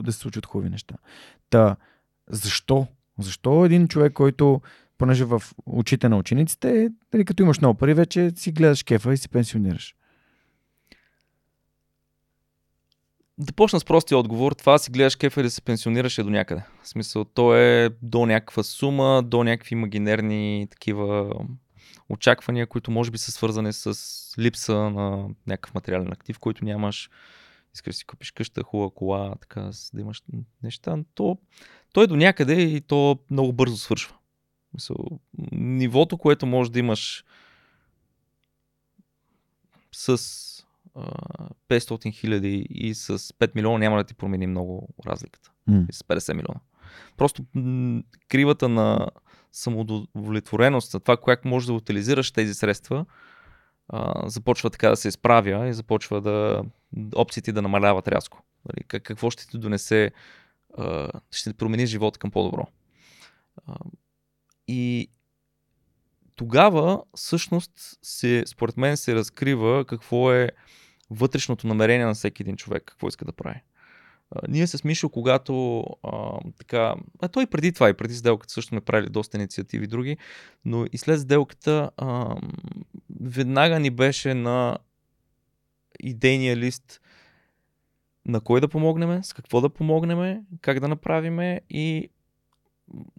да се случват хубави неща. Та, защо? Защо един човек, който, понеже в очите на учениците, нали, като имаш много пари, вече си гледаш кефа и си пенсионираш? Да почна с простия отговор. Това си гледаш кефа и да се пенсионираш е до някъде. В смисъл, то е до някаква сума, до някакви имагинерни такива очаквания, които може би са свързани с липса на някакъв материален актив, който нямаш. Искаш да си купиш къща, хубава кола, така да имаш неща. То, то е до някъде и то много бързо свършва. Мисъл, нивото, което можеш да имаш с 500 хиляди и с 5 милиона няма да ти промени много разликата. Mm. С 50 милиона. Просто м- кривата на самоудовлетвореност, това как можеш да утилизираш тези средства, започва така да се изправя и започва да опциите да намаляват рязко. Нали, как, какво ще ти донесе, а, ще промени живота към по-добро. А, и тогава всъщност се, според мен се разкрива какво е вътрешното намерение на всеки един човек, какво иска да прави. Ние с Мишо, когато а, така, а той и преди това, и преди сделката също сме правили доста инициативи други, но и след сделката а, веднага ни беше на идейния лист на кой да помогнем, с какво да помогнем, как да направиме и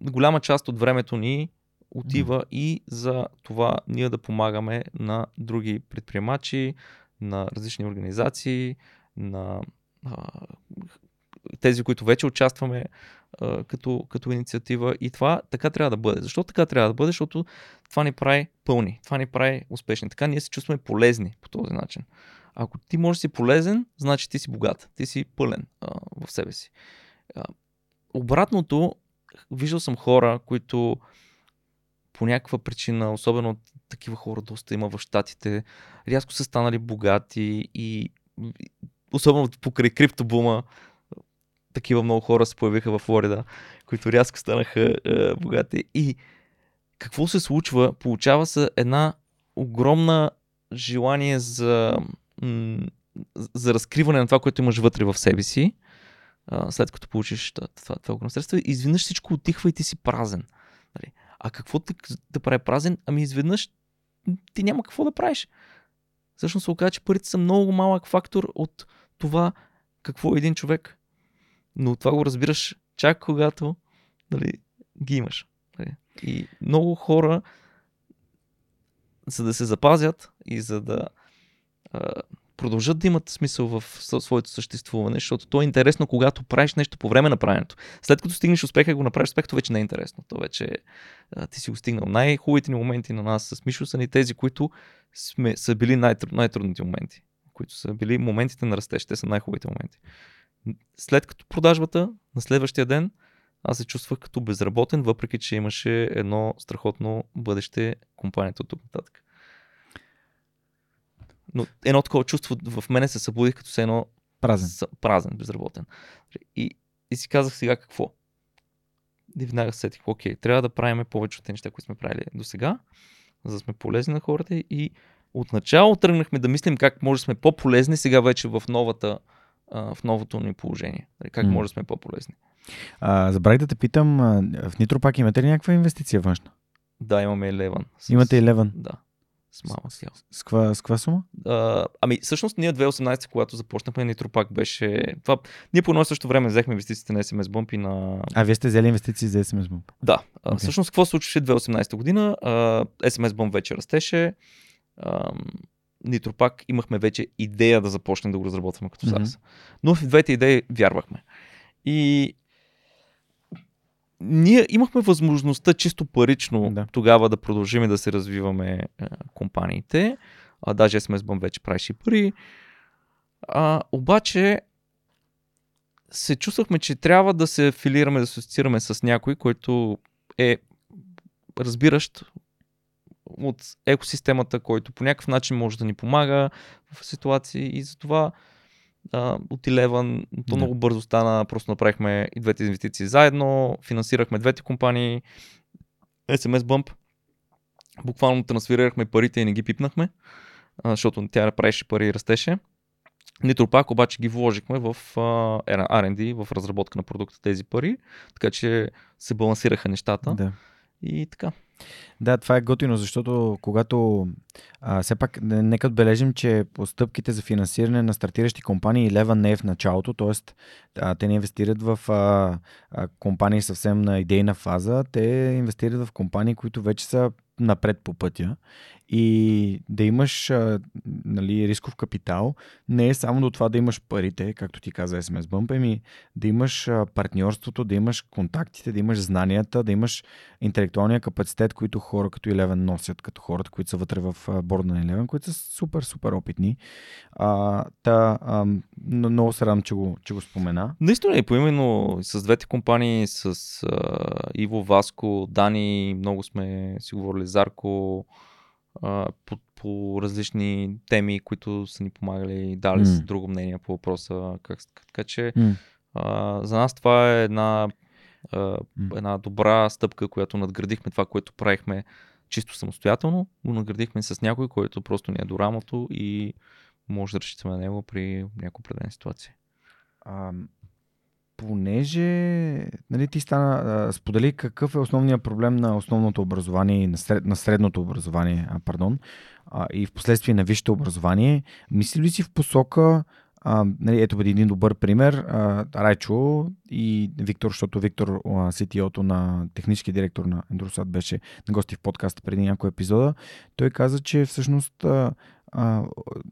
голяма част от времето ни отива mm. и за това ние да помагаме на други предприемачи, на различни организации, на тези, които вече участваме като, като инициатива. И това така трябва да бъде. Защо така трябва да бъде? Защото това ни прави пълни, това ни прави успешни. Така ние се чувстваме полезни по този начин. Ако ти можеш да си полезен, значи ти си богат, ти си пълен а, в себе си. А, обратното, виждал съм хора, които по някаква причина, особено такива хора доста има в Штатите, рязко са станали богати и особено покрай криптобума, такива много хора се появиха в Флорида, които рязко станаха е, богати. И какво се случва? Получава се една огромна желание за, за разкриване на това, което имаш вътре в себе си, след като получиш това, това, огромно средство. Изведнъж всичко отихва и ти си празен. Нали? А какво да, да прави празен? Ами изведнъж ти няма какво да правиш. Всъщност се оказа, че парите са много малък фактор от това какво е един човек. Но това го разбираш чак когато нали, ги имаш. Нали. И много хора, за да се запазят и за да а, продължат да имат смисъл в своето съществуване, защото то е интересно, когато правиш нещо по време на правенето. След като стигнеш успеха и го направиш успех, то вече не е интересно. То вече а, ти си го стигнал. Най-хубавите ни моменти на нас с Мишо са ни тези, които сме, са били най-труд, най-трудните моменти, които са били моментите на растеж. Те са най-хубавите моменти. След като продажбата, на следващия ден, аз се чувствах като безработен, въпреки че имаше едно страхотно бъдеще компанията от тук нататък. Но едно такова чувство в мене се събудих като се едно празен, с, празен безработен. И, и си казах сега какво. И веднага сетих, окей, трябва да правим повече от тези неща, които сме правили до сега, за да сме полезни на хората и отначало тръгнахме да мислим как може да сме по-полезни сега вече в, новата, в новото ни положение. Нали, как може да сме по-полезни. А, забравих да те питам, в Нитропак имате ли някаква инвестиция външна? Да, имаме Eleven. С... Имате Eleven? Да. С малък дял. С каква, с каква сума? А, ами, всъщност, ние 2018, когато започнахме, Нитропак беше... Това... Ние по едно също време взехме инвестициите на SMS Bump и на... А, вие сте взели инвестиции за SMS Bump? Да. А, Окей. Всъщност, какво случваше 2018 година? А, SMS Bump вече растеше. А, Нитропак имахме вече идея да започнем да го разработваме като. SaaS. Но в двете идеи вярвахме. И ние имахме възможността чисто парично Да. тогава да продължим да се развиваме а, компаниите. А, даже SMS Bump вече правеше и пари. А, обаче се чувствахме, че трябва да се афилираме, да се асоциираме с някой, който е разбиращ от екосистемата, който по някакъв начин може да ни помага в ситуации и затова а, от Eleven то Да. много бързо стана, просто направихме и двете инвестиции заедно, финансирахме двете компании, SMS Bump, буквално трансферирахме парите и не ги пипнахме, а, защото тя правеше пари и растеше. Нитропак обаче ги вложихме в а, R&D, в разработка на продукта тези пари, така че се балансираха нещата Да. и така. Да, това е готино, защото когато а, все пак не- нека отбележим, че постъпките за финансиране на стартиращи компании Eleven не е в началото, т.е. те не инвестират в а, а, компании съвсем на идейна фаза, те инвестират в компании, които вече са напред по пътя и да имаш а, нали, рисков капитал не е само до това да имаш парите, както ти каза SMS Bump, ами да имаш партньорството, да имаш контактите, да имаш знанията, да имаш интелектуалния капацитет, които хора като Eleven носят, като хората, които са вътре в борда на Eleven, които са супер, супер опитни. А, та, а, но- много се радвам, че го, че го спомена. Наистина и поименно с двете компании, с а, Иво, Васко, Дани, много сме си говорили с Зарко а, по, по различни теми, които са ни помагали, дали с М. друго мнение по въпроса. Как, така че М. а, за нас това е една. Една добра стъпка, която надградихме това, което правихме чисто самостоятелно, го наградихме с някой, който просто ни е до рамото и може да разчитаме на него при някои определени ситуации. А, понеже нали, ти стана, сподели какъв е основният проблем на основното образование и на, сред, на средното образование, а, пардон, а, и в последствие на висшето образование. Мисли ли си в посока, а, нали, ето един добър пример, а, Райчо и Виктор, защото Виктор, CTO-то на технически директор на Enдросат беше на гости в подкаста преди някой епизода, той каза, че всъщност а,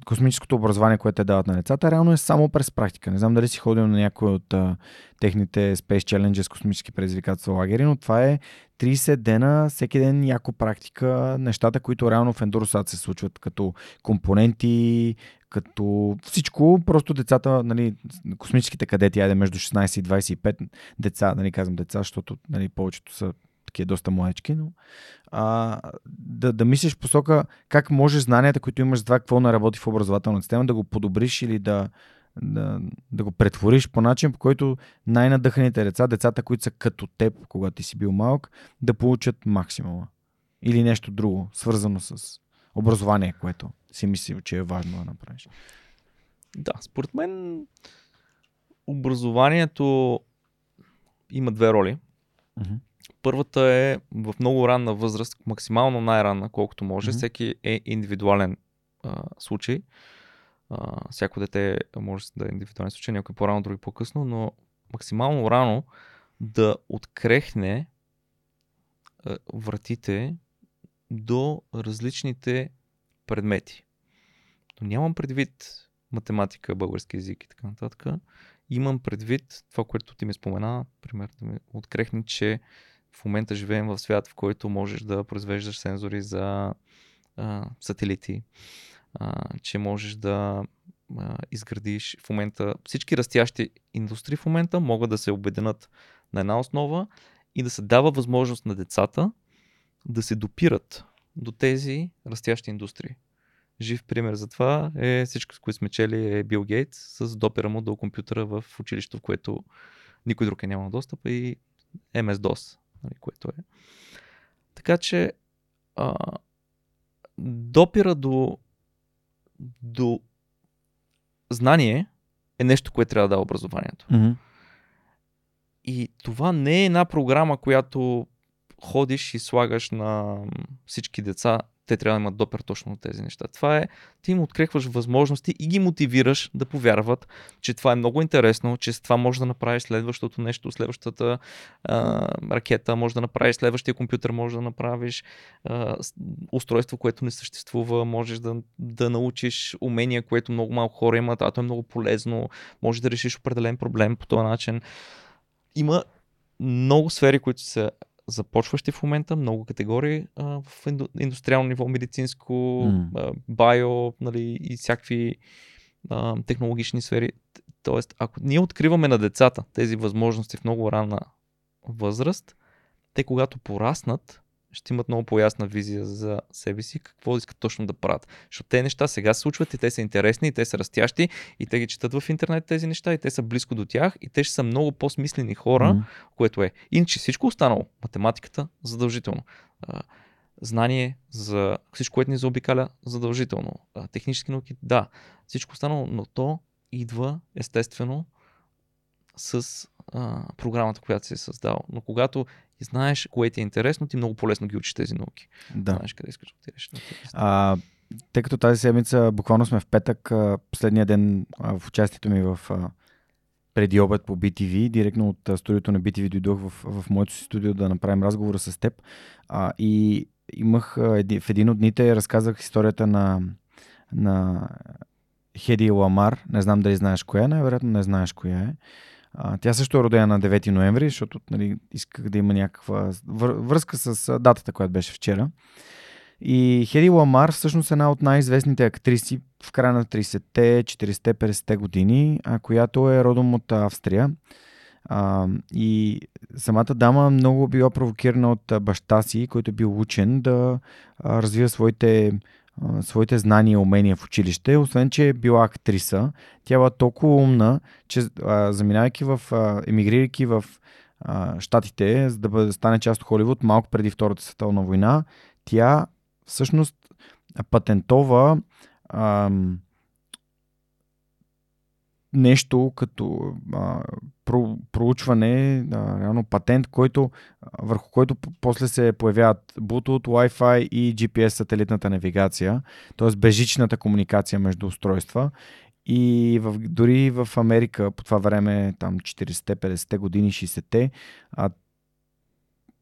космическото образование, което те дават на децата, реално е само през практика. Не знам дали си ходил на някой от а, техните Space Challenges, космически предизвикателства лагери, но това е 30 дена, всеки ден яко практика, нещата, които реално в Endurosat се случват, като компоненти, като всичко, просто децата, нали, космическите кадети, айде между 16 и 25 деца, нали, казвам деца, защото нали, повечето са такива доста младички, но а, да, да мислиш посока как може знанията, които имаш за това какво не работи в образователната система, да го подобриш или да, да, да го претвориш по начин, по който най-надъханите деца, децата, които са като теб, когато ти си бил малък, да получат максимума. Или нещо друго, свързано с образование, което си мислил, че е важно да направиш. Да, според мен образованието има две роли. Мгм. Първата е в много ранна възраст, максимално най-ранна, колкото може. Мгм. Всеки е индивидуален а, случай. А, всяко дете може да е индивидуален случай, някой по-рано, други по-късно, но максимално рано да открехне а, вратите до различните предмети. Но нямам предвид математика, български язик и така нататък. Имам предвид това, което ти ми спомена, пример, да открехне, че в момента живеем в свят, в който можеш да произвеждаш сензори за а, сателити, а, че можеш да а, изградиш в момента всички растящи индустрии в момента могат да се обединят на една основа и да се дава възможност на децата да се допират до тези растящи индустрии. Жив пример за това е всичко, с което сме чели е Бил Гейтс с допира му до компютъра в училището, в което никой друг е нямал достъп и MS-DOS, нали, което е. Така че а, допира до, до знание е нещо, което трябва да дава образованието. Мгм. И това не е една програма, която ходиш и слагаш на всички деца те трябва да имат допер точно на тези неща. Това е, ти им открехваш възможности и ги мотивираш да повярват, че това е много интересно, че с това може да направиш следващото нещо, следващата а, ракета, може да направиш следващия компютър, може да направиш а, устройство, което не съществува, можеш да, да научиш умения, което много малко хора имат, а то е много полезно, може да решиш определен проблем по този начин. Има много сфери, които са започващи в момента, много категории а, в инду, индустриално ниво, медицинско, mm. а, био нали, и всякакви а, технологични сфери. Тоест, ако ние откриваме на децата тези възможности в много ранна възраст, те когато пораснат, ще имат много по-ясна визия за себе си, какво искат точно да правят. Защото те неща сега се случват и те са интересни, и те са растящи, и те ги четат в интернет тези неща, и те са близко до тях, и те ще са много по-смислени хора, mm-hmm. което е. Иначе всичко останало, математиката, задължително. Знание за всичко, което ни заобикаля, задължително. Технически науки, да. Всичко останало, но то идва естествено с а, програмата, която си е създал. Но когато и знаеш кое ти е интересно, ти много по-лесно ги учиш тези науки. Да. Знаеш къде искаш да отидеш. А, тъй като тази седмица буквално сме в петък, последния ден в участието ми в преди обед по BTV, директно от студиото на BTV дойдох в, в моето си студио да направим разговора с теб. А, и имах, в един от дните разказах историята на, на Хеди Ламар. Не знам дали знаеш коя е, най-вероятно не знаеш коя е. А, тя също е родена на 9 ноември, защото нали, исках да има някаква връзка с датата, която беше вчера. И Хеди Ламар всъщност е една от най-известните актриси в края на 30-те, 40-те, 50-те години, а, която е родом от Австрия. А, и самата дама много била провокирана от баща си, който е бил учен да развива своите своите знания и умения в училище, освен че е била актриса, тя била толкова умна, че заминавайки в, емигрирайки в Штатите, за да бъде, стане част от Холивуд, малко преди Втората световна война, тя всъщност патентова а, нещо като а, про, проучване, а, реално патент, който, върху който после се появяват Bluetooth, Wi-Fi и GPS сателитната навигация, т.е. бежичната комуникация между устройства. И в, дори в Америка по това време, там 40-те, 50-те години, 60-те, а,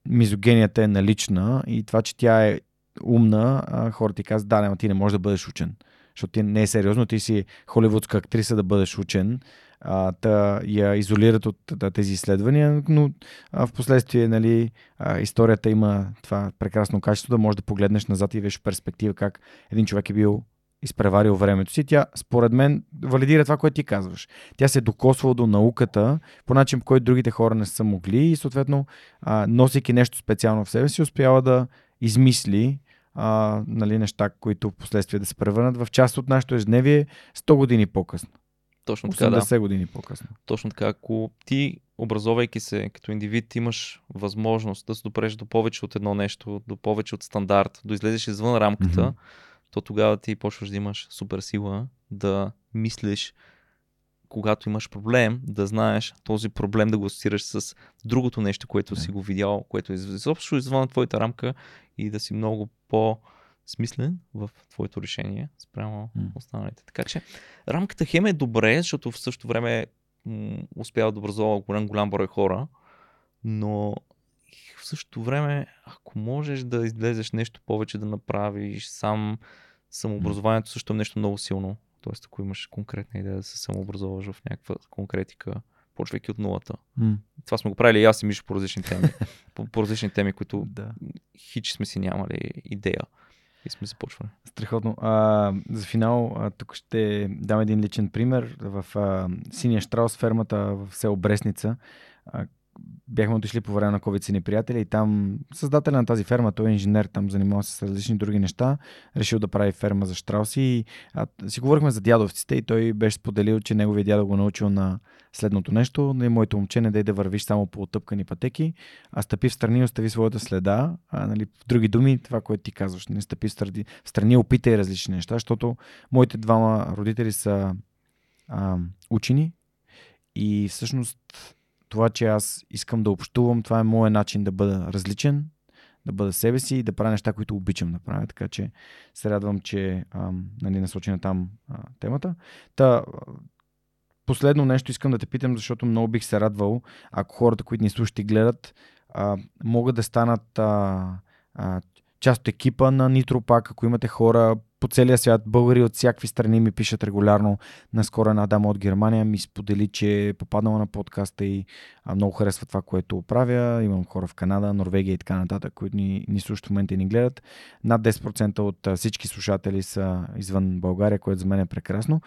мизогенията е налична и това, че тя е умна, хората ти казват, да, не, ти не можеш да бъдеш учен защото ти не е сериозно, ти си холивудска актриса да бъдеш учен, а, та я изолират от да, тези изследвания, но а, в последствие нали, а, историята има това прекрасно качество да можеш да погледнеш назад и виж перспектива как един човек е бил изпреварил времето си. Тя, според мен, валидира това, което ти казваш. Тя се е докосвала до науката по начин, по който другите хора не са могли и съответно, а, носейки нещо специално в себе си, успява да измисли а, нали, неща, които в последствие да се превърнат в част от нашето ежедневие 100 години по-късно. Точно така, 80 да. години по-късно. Точно така. Ако ти, образовайки се като индивид, имаш възможност да се допреш до повече от едно нещо, до повече от стандарт, да излезеш извън рамката, mm-hmm. то тогава ти почваш да имаш супер сила да мислиш когато имаш проблем, да знаеш този проблем да го асоциираш с другото нещо, което yeah. си го видял, което е изобщо извън твоята рамка и да си много по-смислен в твоето решение спрямо mm. останалите. Така че рамката хем е добре, защото в същото време м- успява да образува голям, голям брой хора, но в същото време, ако можеш да излезеш нещо повече да направиш сам, самообразованието също е нещо много силно. Тоест, ако имаш конкретна идея да се самообразоваш в някаква конкретика, почвайки от нулата. Mm. Това сме го правили и аз и Миш по различни теми. (laughs) по, по различни теми, които да. хич сме си нямали идея. И сме започвали. Страхотно. А, за финал, а, тук ще дам един личен пример. В а, Синия Штраус фермата в село Бресница, а, бяхме отишли по време на COVID си приятели и там създателя на тази ферма, той е инженер, там занимава се с различни други неща, решил да прави ферма за штрауси и а, си говорихме за дядовците и той беше споделил, че неговия дядо го научил на следното нещо, на моето момче не дай да вървиш само по отъпкани пътеки, а стъпи в страни и остави своята следа. А, нали, в други думи, това, което ти казваш, не стъпи в страни, в страни опитай различни неща, защото моите двама родители са а, учени и всъщност това, че аз искам да общувам, това е моят начин да бъда различен да бъда себе си и да правя неща, които обичам да правя. Така че се радвам, че ам, нали, насочена там а, темата. Та, последно нещо искам да те питам, защото много бих се радвал, ако хората, които ни слушат и гледат, а, могат да станат а, а, част от екипа на Нитропак, ако имате хора по целия свят, българи от всякакви страни ми пишат регулярно. Наскоро една дама от Германия ми сподели, че е попаднала на подкаста и много харесва това, което правя. Имам хора в Канада, Норвегия и така нататък, които ни, ни слушат в момента и ни гледат. Над 10% от всички слушатели са извън България, което за мен е прекрасно.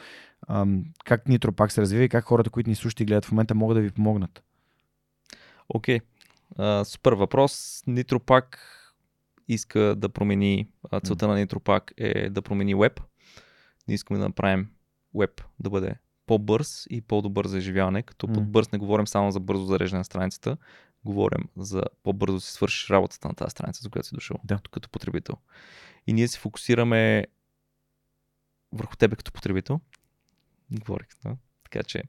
Как Нитропак се развива и как хората, които ни слушат и гледат в момента, могат да ви помогнат? Окей. Okay. супер въпрос. Нитропак иска да промени, целта на Nitropак е да промени веб. Ние искаме да направим веб да бъде по-бърз и по-добър за изживяване, като mm. под бърз не говорим само за бързо зареждане на страницата, говорим за по-бързо си свършиш работата на тази страница, за която си дошъл да. като потребител. И ние се фокусираме върху тебе като потребител. Говорих, да? Така че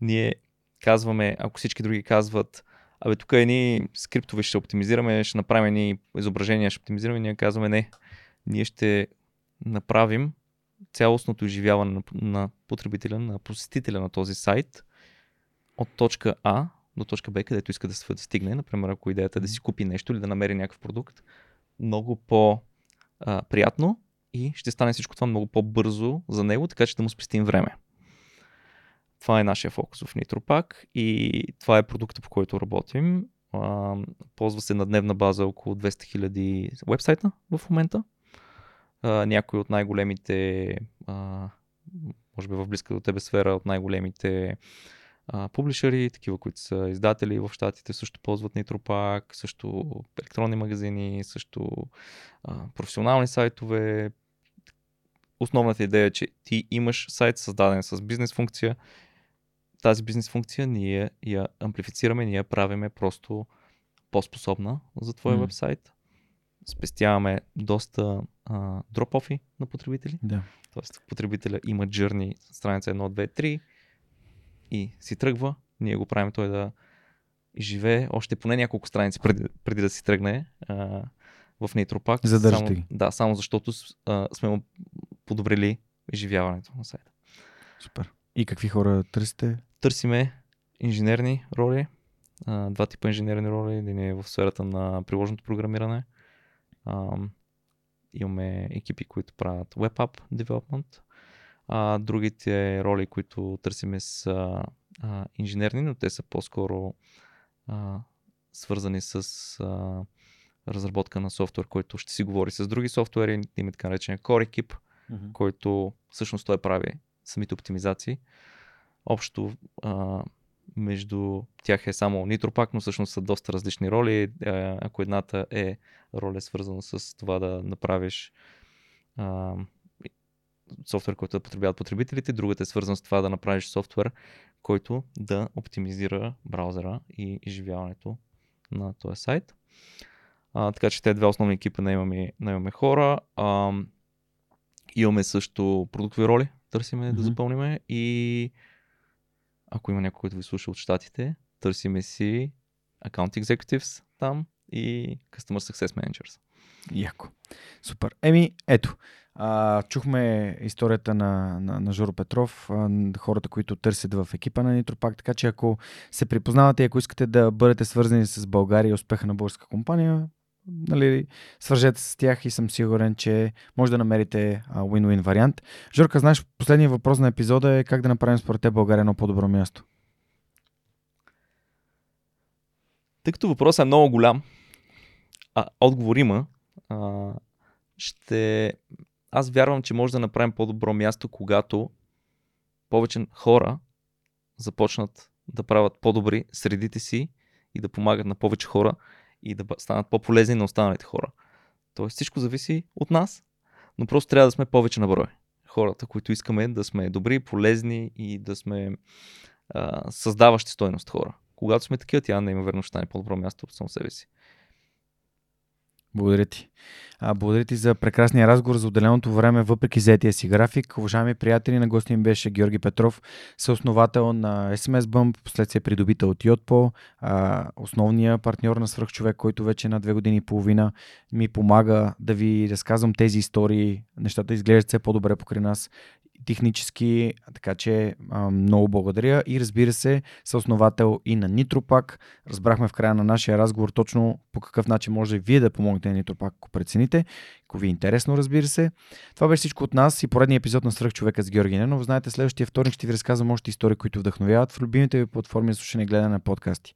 ние казваме, ако всички други казват, абе тук едни скриптове ще оптимизираме, ще направим едни изображения, ще оптимизираме, ние казваме не. Ние ще направим цялостното изживяване на, на потребителя, на посетителя на този сайт от точка А до точка Б, където иска да стигне. Например, ако идеята е да си купи нещо или да намери някакъв продукт, много по-приятно и ще стане всичко това много по-бързо за него, така че да му спестим време. Това е нашия фокус в Nitropack и това е продукта, по който работим. А, ползва се на дневна база около 200 000 вебсайта в момента. А, някои от най-големите, а, може би в близка до тебе сфера, от най-големите публишери, такива, които са издатели в щатите, също ползват Nitropack, също електронни магазини, също а, професионални сайтове. Основната идея е, че ти имаш сайт създаден с бизнес функция тази бизнес функция ние я амплифицираме, ние я правиме просто по-способна за твоя mm. вебсайт. Спестяваме доста а, дроп-офи на потребители. Да. Тоест, потребителя има джърни страница 1, 2, 3 и си тръгва. Ние го правим той да живее още поне няколко страници преди, преди да си тръгне а, в Nitropack. Задържате ги. Да, само защото а, сме му подобрили изживяването на сайта. Супер. И какви хора търсите? Търсиме инженерни роли, два типа инженерни роли. Един е в сферата на приложното програмиране. Имаме екипи, които правят Web App Development. А, другите роли, които търсиме са а, инженерни, но те са по-скоро а, свързани с а, разработка на софтуер, който ще си говори с други софтуери. Има така наречен Core екип, mm-hmm. който всъщност той прави самите оптимизации. Общо а, между тях е само Nitropак, но всъщност са доста различни роли. Ако едната е роля свързана с това да направиш а, софтуер, който да потребяват потребителите, другата е свързана с това да направиш софтуер, който да оптимизира браузъра и изживяването на този сайт. А, така че те две основни екипи наемаме, наемаме хора. А, имаме също продуктови роли, търсиме mm-hmm. да запълниме и ако има някой, който ви слуша от щатите, търсиме си Account Executives там и Customer Success Managers. Яко. Супер. Еми, ето. А, чухме историята на, на, на Жоро Петров, а, хората, които търсят в екипа на Нитропак, така че ако се припознавате и ако искате да бъдете свързани с България и успеха на българска компания, нали, свържете с тях и съм сигурен, че може да намерите а, win-win вариант. Жорка, знаеш, последният въпрос на епизода е как да направим според те България едно по-добро място. Тъй като въпросът е много голям, а отговор а, ще... Аз вярвам, че може да направим по-добро място, когато повече хора започнат да правят по-добри средите си и да помагат на повече хора и да станат по-полезни на останалите хора. Тоест всичко зависи от нас, но просто трябва да сме повече на брой. Хората, които искаме да сме добри, полезни и да сме а, създаващи стойност хора. Когато сме такива, тя неимоверно ще стане по-добро място от само себе си. Благодаря ти. А, благодаря ти за прекрасния разговор за отделеното време, въпреки заетия си график. Уважаеми приятели, на гости им беше Георги Петров, съосновател на SMS Bump, последствие придобител от Yotpo, а, основния партньор на свръхчовек, който вече на две години и половина ми помага да ви разказвам тези истории. Нещата изглеждат все по-добре покрай нас технически, така че много благодаря и разбира се, съосновател и на Нитропак. Разбрахме в края на нашия разговор точно по какъв начин може вие да помогнете на Нитропак, ако прецените, ако ви е интересно, разбира се. Това беше всичко от нас и поредния епизод на Сръх човека с Георги Ненов. Знаете, следващия вторник ще ви разказвам още истории, които вдъхновяват в любимите ви платформи за слушане и гледане на подкасти.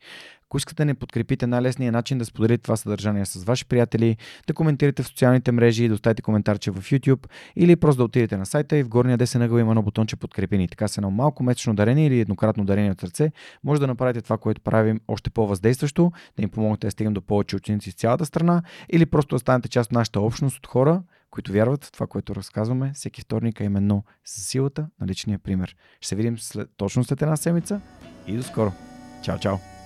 Ако искате да не подкрепите, най-лесният начин да споделите това съдържание с ваши приятели, да коментирате в социалните мрежи, да оставите коментарче в YouTube или просто да отидете на сайта и в горния десен ъгъл има едно бутонче подкрепени. Така се едно малко месечно дарение или еднократно дарение от сърце, може да направите това, което правим още по-въздействащо, да им помогнете да стигнем до повече ученици в цялата страна или просто да станете част от нашата общност от хора, които вярват в това, което разказваме всеки вторник, а именно с силата на личния пример. Ще се видим след, точно след една седмица и до скоро. Чао, чао!